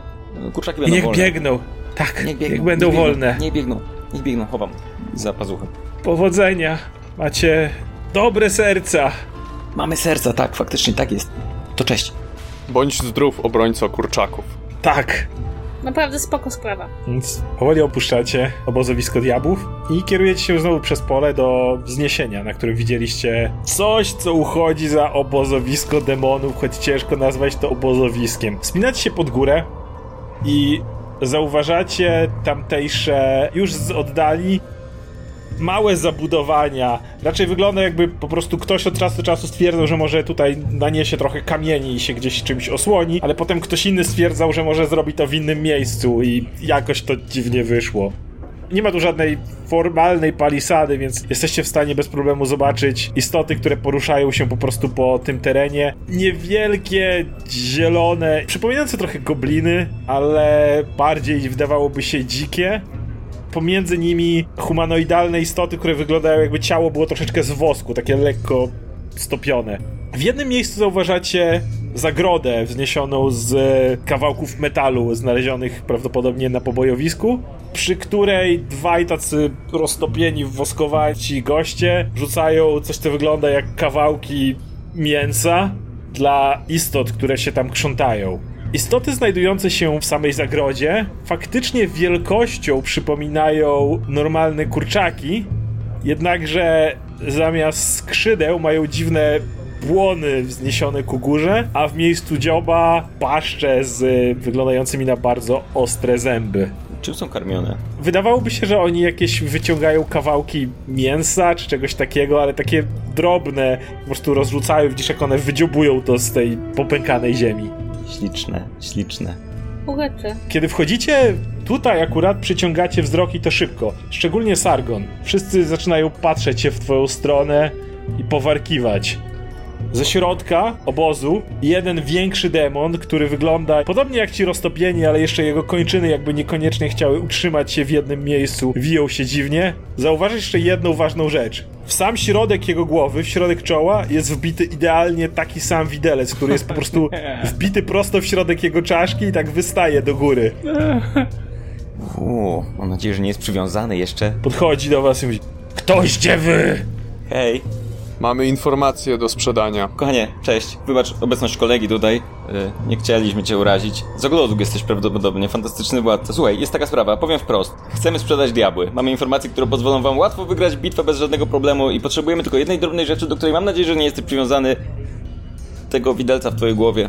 Speaker 3: Kurczaki
Speaker 1: I
Speaker 3: będą
Speaker 1: niech
Speaker 3: wolne.
Speaker 1: biegną. Tak,
Speaker 3: Niech biegną.
Speaker 1: będą
Speaker 3: niech biegną,
Speaker 1: wolne.
Speaker 3: Niech biegną. Niech biegną. Chowam za pazuchę.
Speaker 1: Powodzenia. Macie dobre serca.
Speaker 3: Mamy serca, tak, faktycznie tak jest. To cześć.
Speaker 4: Bądź zdrów, obrońco kurczaków.
Speaker 1: Tak.
Speaker 2: Naprawdę spoko sprawa.
Speaker 1: Więc powoli opuszczacie obozowisko diabłów i kierujecie się znowu przez pole do wzniesienia, na którym widzieliście coś, co uchodzi za obozowisko demonów, choć ciężko nazwać to obozowiskiem. Wspinacie się pod górę i zauważacie tamtejsze już z oddali małe zabudowania. Raczej wygląda jakby po prostu ktoś od czasu do czasu stwierdzał, że może tutaj naniesie trochę kamieni i się gdzieś czymś osłoni, ale potem ktoś inny stwierdzał, że może zrobi to w innym miejscu i jakoś to dziwnie wyszło. Nie ma tu żadnej formalnej palisady, więc jesteście w stanie bez problemu zobaczyć istoty, które poruszają się po prostu po tym terenie. Niewielkie, zielone, przypominające trochę gobliny, ale bardziej wydawałoby się dzikie pomiędzy nimi humanoidalne istoty, które wyglądają jakby ciało było troszeczkę z wosku, takie lekko stopione. W jednym miejscu zauważacie zagrodę wzniesioną z kawałków metalu znalezionych prawdopodobnie na pobojowisku, przy której dwaj tacy roztopieni, woskowaci goście rzucają coś, co wygląda jak kawałki mięsa dla istot, które się tam krzątają. Istoty znajdujące się w samej zagrodzie faktycznie wielkością przypominają normalne kurczaki, jednakże zamiast skrzydeł mają dziwne błony wzniesione ku górze, a w miejscu dzioba paszcze z wyglądającymi na bardzo ostre zęby.
Speaker 3: Czym są karmione?
Speaker 1: Wydawałoby się, że oni jakieś wyciągają kawałki mięsa czy czegoś takiego, ale takie drobne po prostu rozrzucają, widzisz jak one wydziobują to z tej popękanej ziemi.
Speaker 3: Śliczne, śliczne.
Speaker 2: Uleczy.
Speaker 1: Kiedy wchodzicie tutaj akurat przyciągacie wzrok i to szybko. Szczególnie Sargon. Wszyscy zaczynają patrzeć się w twoją stronę i powarkiwać. Ze środka obozu jeden większy demon, który wygląda podobnie jak ci roztopieni, ale jeszcze jego kończyny jakby niekoniecznie chciały utrzymać się w jednym miejscu, wiją się dziwnie. Zauważysz jeszcze jedną ważną rzecz. W sam środek jego głowy, w środek czoła jest wbity idealnie taki sam widelec, który jest po prostu wbity prosto w środek jego czaszki i tak wystaje do góry.
Speaker 3: Uuu, mam nadzieję, że nie jest przywiązany jeszcze.
Speaker 1: Podchodzi do was i mówi Ktoś wy!
Speaker 3: Hej,
Speaker 4: Mamy informacje do sprzedania.
Speaker 3: kochanie, cześć. Wybacz obecność kolegi tutaj. Yy, nie chcieliśmy cię urazić. Z Ogloduk jesteś prawdopodobnie, fantastyczny władca. Słuchaj, jest taka sprawa, powiem wprost. Chcemy sprzedać diabły. Mamy informacje, które pozwolą wam łatwo wygrać bitwę bez żadnego problemu i potrzebujemy tylko jednej drobnej rzeczy, do której mam nadzieję, że nie jesteś przywiązany tego widelca w twojej głowie.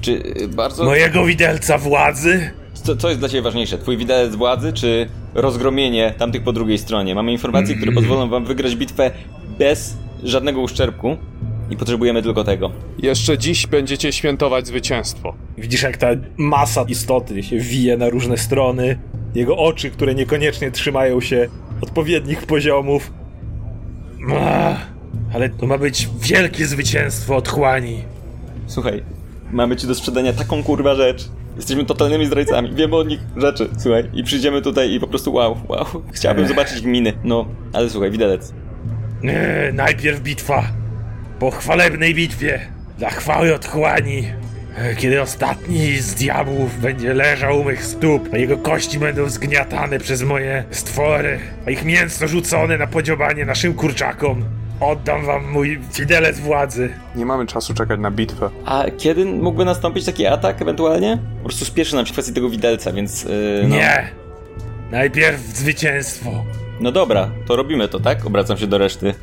Speaker 3: Czy yy, bardzo...
Speaker 1: Mojego widelca władzy?
Speaker 3: Co, co jest dla ciebie ważniejsze? Twój widelec władzy, czy rozgromienie tamtych po drugiej stronie? Mamy informacje, które pozwolą wam wygrać bitwę bez żadnego uszczerbku i potrzebujemy tylko tego.
Speaker 4: Jeszcze dziś będziecie świętować zwycięstwo.
Speaker 1: Widzisz, jak ta masa istoty się wije na różne strony. Jego oczy, które niekoniecznie trzymają się odpowiednich poziomów. Ach, ale to ma być wielkie zwycięstwo otchłani.
Speaker 3: Słuchaj, mamy ci do sprzedania taką kurwa rzecz. Jesteśmy totalnymi zdrajcami, wiemy o nich rzeczy, słuchaj. I przyjdziemy tutaj i po prostu wow, wow. Chciałbym zobaczyć miny. No, ale słuchaj, widelec.
Speaker 1: Najpierw bitwa. Po chwalebnej bitwie. Dla chwały otchłani. Kiedy ostatni z diabłów będzie leżał u mych stóp, a jego kości będą zgniatane przez moje stwory, a ich mięso rzucone na podziobanie naszym kurczakom, oddam wam mój fidelec władzy.
Speaker 4: Nie mamy czasu czekać na bitwę.
Speaker 3: A kiedy mógłby nastąpić taki atak ewentualnie? Po prostu spieszy nam się w kwestii tego widelca, więc... Yy, no.
Speaker 1: Nie! Najpierw zwycięstwo.
Speaker 3: No dobra, to robimy to, tak? Obracam się do reszty.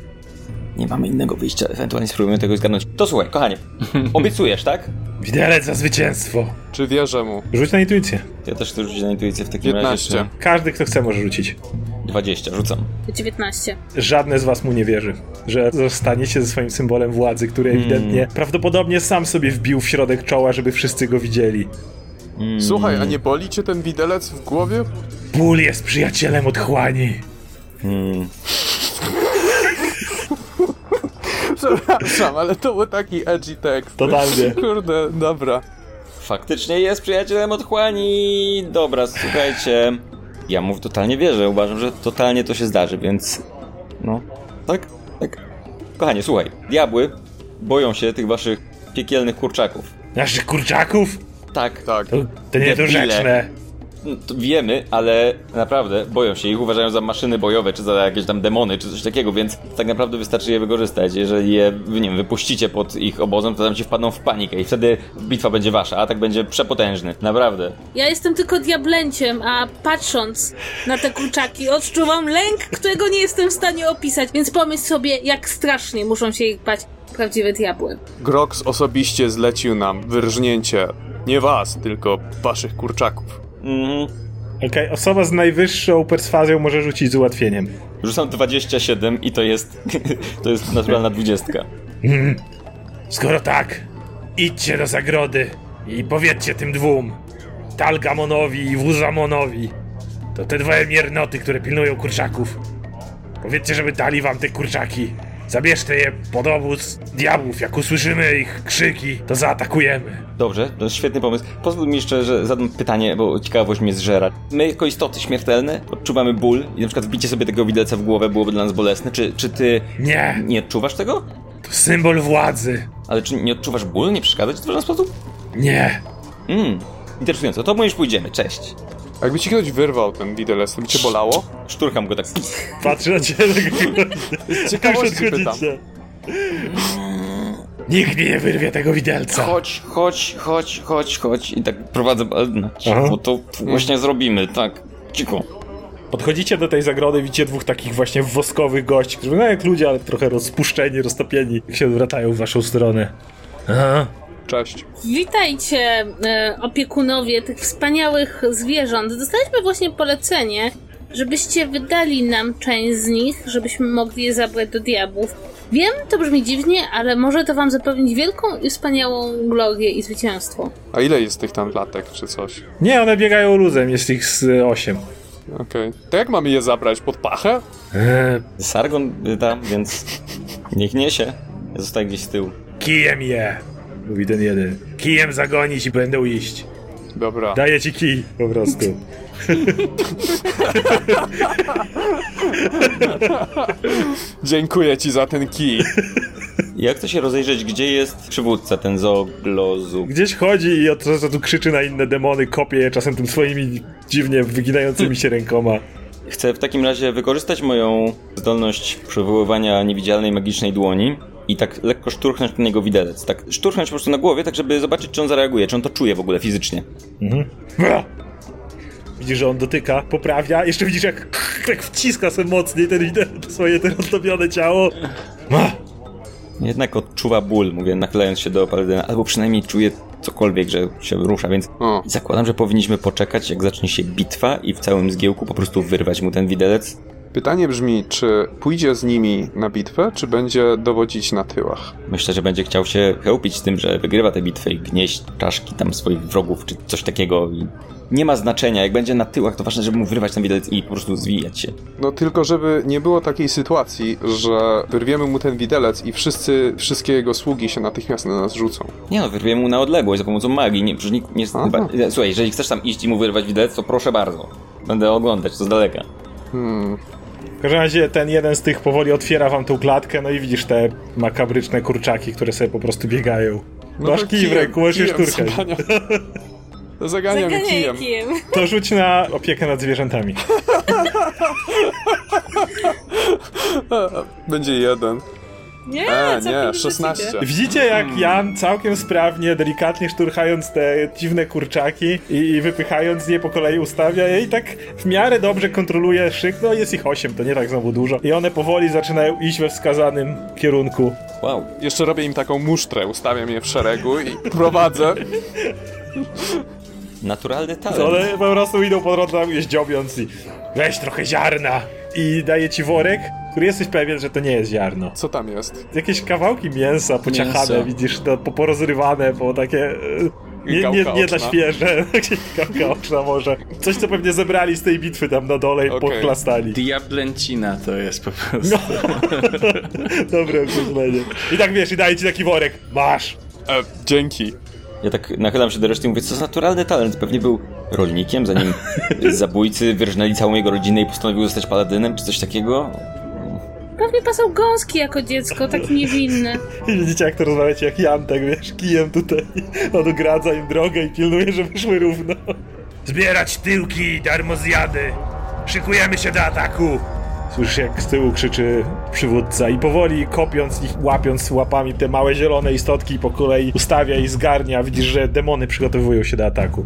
Speaker 3: Nie mamy innego wyjścia, ewentualnie spróbujemy tego zgarnąć. To słuchaj, kochanie, obiecujesz, tak?
Speaker 1: Widelec za zwycięstwo.
Speaker 4: Czy wierzę mu?
Speaker 1: Rzuć na intuicję.
Speaker 3: Ja też chcę rzucić na intuicję w takim
Speaker 4: 15.
Speaker 3: razie.
Speaker 1: Każdy, kto chce, może rzucić.
Speaker 3: czy- 20, rzucam.
Speaker 2: 19.
Speaker 1: Żadne z was mu nie wierzy, że zostaniecie ze swoim symbolem władzy, który ewidentnie prawdopodobnie sam sobie wbił w środek czoła, żeby wszyscy go widzieli.
Speaker 4: Słuchaj, a nie boli cię ten widelec w głowie?
Speaker 1: Ból jest przyjacielem otchłani.
Speaker 4: Przepraszam, ale to był taki edgy tekst.
Speaker 1: Totalnie.
Speaker 4: Kurde, dobra.
Speaker 3: Faktycznie jest przyjacielem otchłani. Dobra, słuchajcie. Ja mu totalnie wierzę, uważam, że totalnie to się zdarzy, więc... No, tak, tak. Kochanie, słuchaj, diabły boją się tych waszych piekielnych kurczaków.
Speaker 1: Naszych kurczaków?
Speaker 3: Tak,
Speaker 4: Tak.
Speaker 1: To, to
Speaker 3: Debile.
Speaker 1: niedorzeczne.
Speaker 3: No, to wiemy, ale naprawdę boją się ich, uważają za maszyny bojowe, czy za jakieś tam demony, czy coś takiego, więc tak naprawdę wystarczy je wykorzystać. Jeżeli je, nie wiem, wypuścicie pod ich obozem, to tam ci wpadną w panikę i wtedy bitwa będzie wasza, atak będzie przepotężny. Naprawdę.
Speaker 2: Ja jestem tylko diablenciem, a patrząc na te kurczaki, odczuwam lęk, którego nie jestem w stanie opisać, więc pomyśl sobie, jak strasznie muszą się ich bać prawdziwe diabły.
Speaker 4: Grox osobiście zlecił nam wyrżnięcie nie was, tylko waszych kurczaków.
Speaker 3: Mhm.
Speaker 1: Okej, osoba z najwyższą perswazją może rzucić z ułatwieniem.
Speaker 3: Rzucam 27 i to jest, to jest naturalna dwudziestka.
Speaker 1: Skoro tak, idźcie do zagrody i powiedzcie tym dwóm, Talgamonowi i Wuzamonowi, to te dwie miernoty, które pilnują kurczaków. Powiedzcie, żeby dali wam te kurczaki. Zabierzcie je pod obóz diabłów. Jak usłyszymy ich krzyki, to zaatakujemy.
Speaker 3: Dobrze, to jest świetny pomysł. Pozwól mi jeszcze, że zadam pytanie, bo ciekawość mnie zżera. My jako istoty śmiertelne odczuwamy ból i na przykład wbicie sobie tego widelca w głowę byłoby dla nas bolesne. Czy, czy ty
Speaker 1: Nie,
Speaker 3: nie odczuwasz tego?
Speaker 1: to symbol władzy.
Speaker 3: Ale czy nie odczuwasz bólu? Nie przeszkadza ci w żaden sposób?
Speaker 1: Nie.
Speaker 3: Mmm, interesujące. To my już pójdziemy, cześć.
Speaker 4: Jakby ci ktoś wyrwał ten widelec, to by cię bolało?
Speaker 3: Szturcham go tak.
Speaker 1: Patrzę na ciebie.
Speaker 4: Z ciekawości pytam.
Speaker 1: Nikt mi nie wyrwie tego widelca.
Speaker 3: Chodź, chodź, chodź, chodź, chodź. I tak prowadzę. ale No, cicho, to właśnie zrobimy, tak. Cicho.
Speaker 1: Podchodzicie do tej zagrody, widzicie dwóch takich właśnie woskowych gości, którzy wyglądają jak ludzie, ale trochę rozpuszczeni, roztopieni, jak się odwracają w waszą stronę. Aha.
Speaker 4: Cześć.
Speaker 2: Witajcie, e, opiekunowie tych wspaniałych zwierząt. Dostaliśmy właśnie polecenie, żebyście wydali nam część z nich, żebyśmy mogli je zabrać do diabłów. Wiem, to brzmi dziwnie, ale może to wam zapewnić wielką i wspaniałą glorię i zwycięstwo.
Speaker 4: A ile jest tych tam latek, czy coś?
Speaker 1: Nie, one biegają luzem, jest ich z osiem.
Speaker 4: Okej. To jak mamy je zabrać? Pod pachę?
Speaker 1: Eee,
Speaker 3: Sargon tam, więc niech niesie. Ja zostaję gdzieś z tyłu.
Speaker 1: kijem je, mówi ten jeden. Kijem zagonić i będą iść.
Speaker 4: Dobra.
Speaker 1: Daję ci kij, po prostu.
Speaker 4: Dziękuję ci za ten kij.
Speaker 3: Jak to się rozejrzeć, gdzie jest przywódca, ten zooglozu?
Speaker 1: Gdzieś chodzi i od razu tu krzyczy na inne demony, kopie je czasem tym swoimi dziwnie wyginającymi się rękoma.
Speaker 3: Chcę w takim razie wykorzystać moją zdolność przywoływania niewidzialnej magicznej dłoni i tak lekko szturchnąć na niego widelec. Tak szturchnąć po prostu na głowie, tak żeby zobaczyć, czy on zareaguje, czy on to czuje w ogóle fizycznie.
Speaker 1: Bra! Widzisz, że on dotyka, poprawia, jeszcze widzisz jak tak wciska sobie mocniej ten widelec, swoje te rozdobione ciało.
Speaker 3: Jednak odczuwa ból, mówię, nachylając się do paladyna, albo przynajmniej czuje cokolwiek, że się rusza, więc
Speaker 4: O.
Speaker 3: zakładam, że powinniśmy poczekać, jak zacznie się bitwa i w całym zgiełku po prostu wyrwać mu ten widelec.
Speaker 4: Pytanie brzmi, czy pójdzie z nimi na bitwę, czy będzie dowodzić na tyłach?
Speaker 3: Myślę, że będzie chciał się chełpić z tym, że wygrywa tę bitwę i gnieść czaszki tam swoich wrogów, czy coś takiego. I nie ma znaczenia, jak będzie na tyłach, to ważne, żeby mu wyrwać ten widelec i po prostu zwijać się.
Speaker 4: No tylko, żeby nie było takiej sytuacji, że wyrwiemy mu ten widelec i wszyscy, wszystkie jego sługi się natychmiast na nas rzucą.
Speaker 3: Nie no, wyrwiemy mu na odległość za pomocą magii. Nie, nie... Chyba, słuchaj, jeżeli chcesz tam iść i mu wyrwać widelec, to proszę bardzo. Będę oglądać to z daleka.
Speaker 4: Hmm.
Speaker 1: W każdym razie ten jeden z tych powoli otwiera wam tą klatkę, no i widzisz te makabryczne kurczaki, które sobie po prostu biegają. Masz
Speaker 4: to
Speaker 1: kij w ręku, możesz
Speaker 4: kijem
Speaker 1: szturkać.
Speaker 4: zagania- Zaganiam je kijem.
Speaker 1: To rzuć na opiekę nad zwierzętami.
Speaker 4: Będzie jeden.
Speaker 2: Nie,
Speaker 4: E, nie,
Speaker 2: nie
Speaker 4: 16.
Speaker 1: Widzicie, jak Jan całkiem sprawnie, delikatnie szturchając te dziwne kurczaki i, i wypychając je po kolei ustawia je i tak w miarę dobrze kontroluje szyk. No jest ich osiem, to nie tak znowu dużo. I one powoli zaczynają iść we wskazanym kierunku.
Speaker 3: Wow.
Speaker 4: Jeszcze robię im taką musztrę, ustawiam je w szeregu i prowadzę.
Speaker 3: Naturalny talent.
Speaker 1: One po prostu idą po drodze jeździobiąc i weź trochę ziarna i daje ci worek, który jesteś pewien, że to nie jest ziarno.
Speaker 4: Co tam jest?
Speaker 1: Jakieś kawałki mięsa pociachane,
Speaker 5: Mięso.
Speaker 1: widzisz, to po- porozrywane, po takie... e, Nie, nie, nie dla
Speaker 4: oczna.
Speaker 1: świeże, jakieś gałka oczna może. Coś, co pewnie zebrali z tej bitwy tam na dole i
Speaker 4: Okej.
Speaker 1: podklastali.
Speaker 5: Diablencina to jest po prostu.
Speaker 1: Dobre określenie. I tak wiesz, i daje ci taki worek. Masz!
Speaker 4: E, dzięki.
Speaker 3: Ja tak nachylam się do reszty i mówię, co za naturalny talent. Pewnie był rolnikiem, zanim zabójcy wyrżnęli całą jego rodzinę i postanowił zostać paladynem, czy coś takiego.
Speaker 2: Pewnie pasał gąski jako dziecko, taki niewinny.
Speaker 1: I widzicie, jak to rozmawiacie, jak Jan, tak wiesz, kijem tutaj odgradza im drogę i pilnuje, żeby szły równo. Zbierać tyłki, darmozjady! Szykujemy się do ataku! Słyszysz jak z tyłu krzyczy przywódca i powoli kopiąc ich, łapiąc łapami te małe zielone istotki po kolei ustawia i zgarnia. Widzisz, że demony przygotowują się do ataku.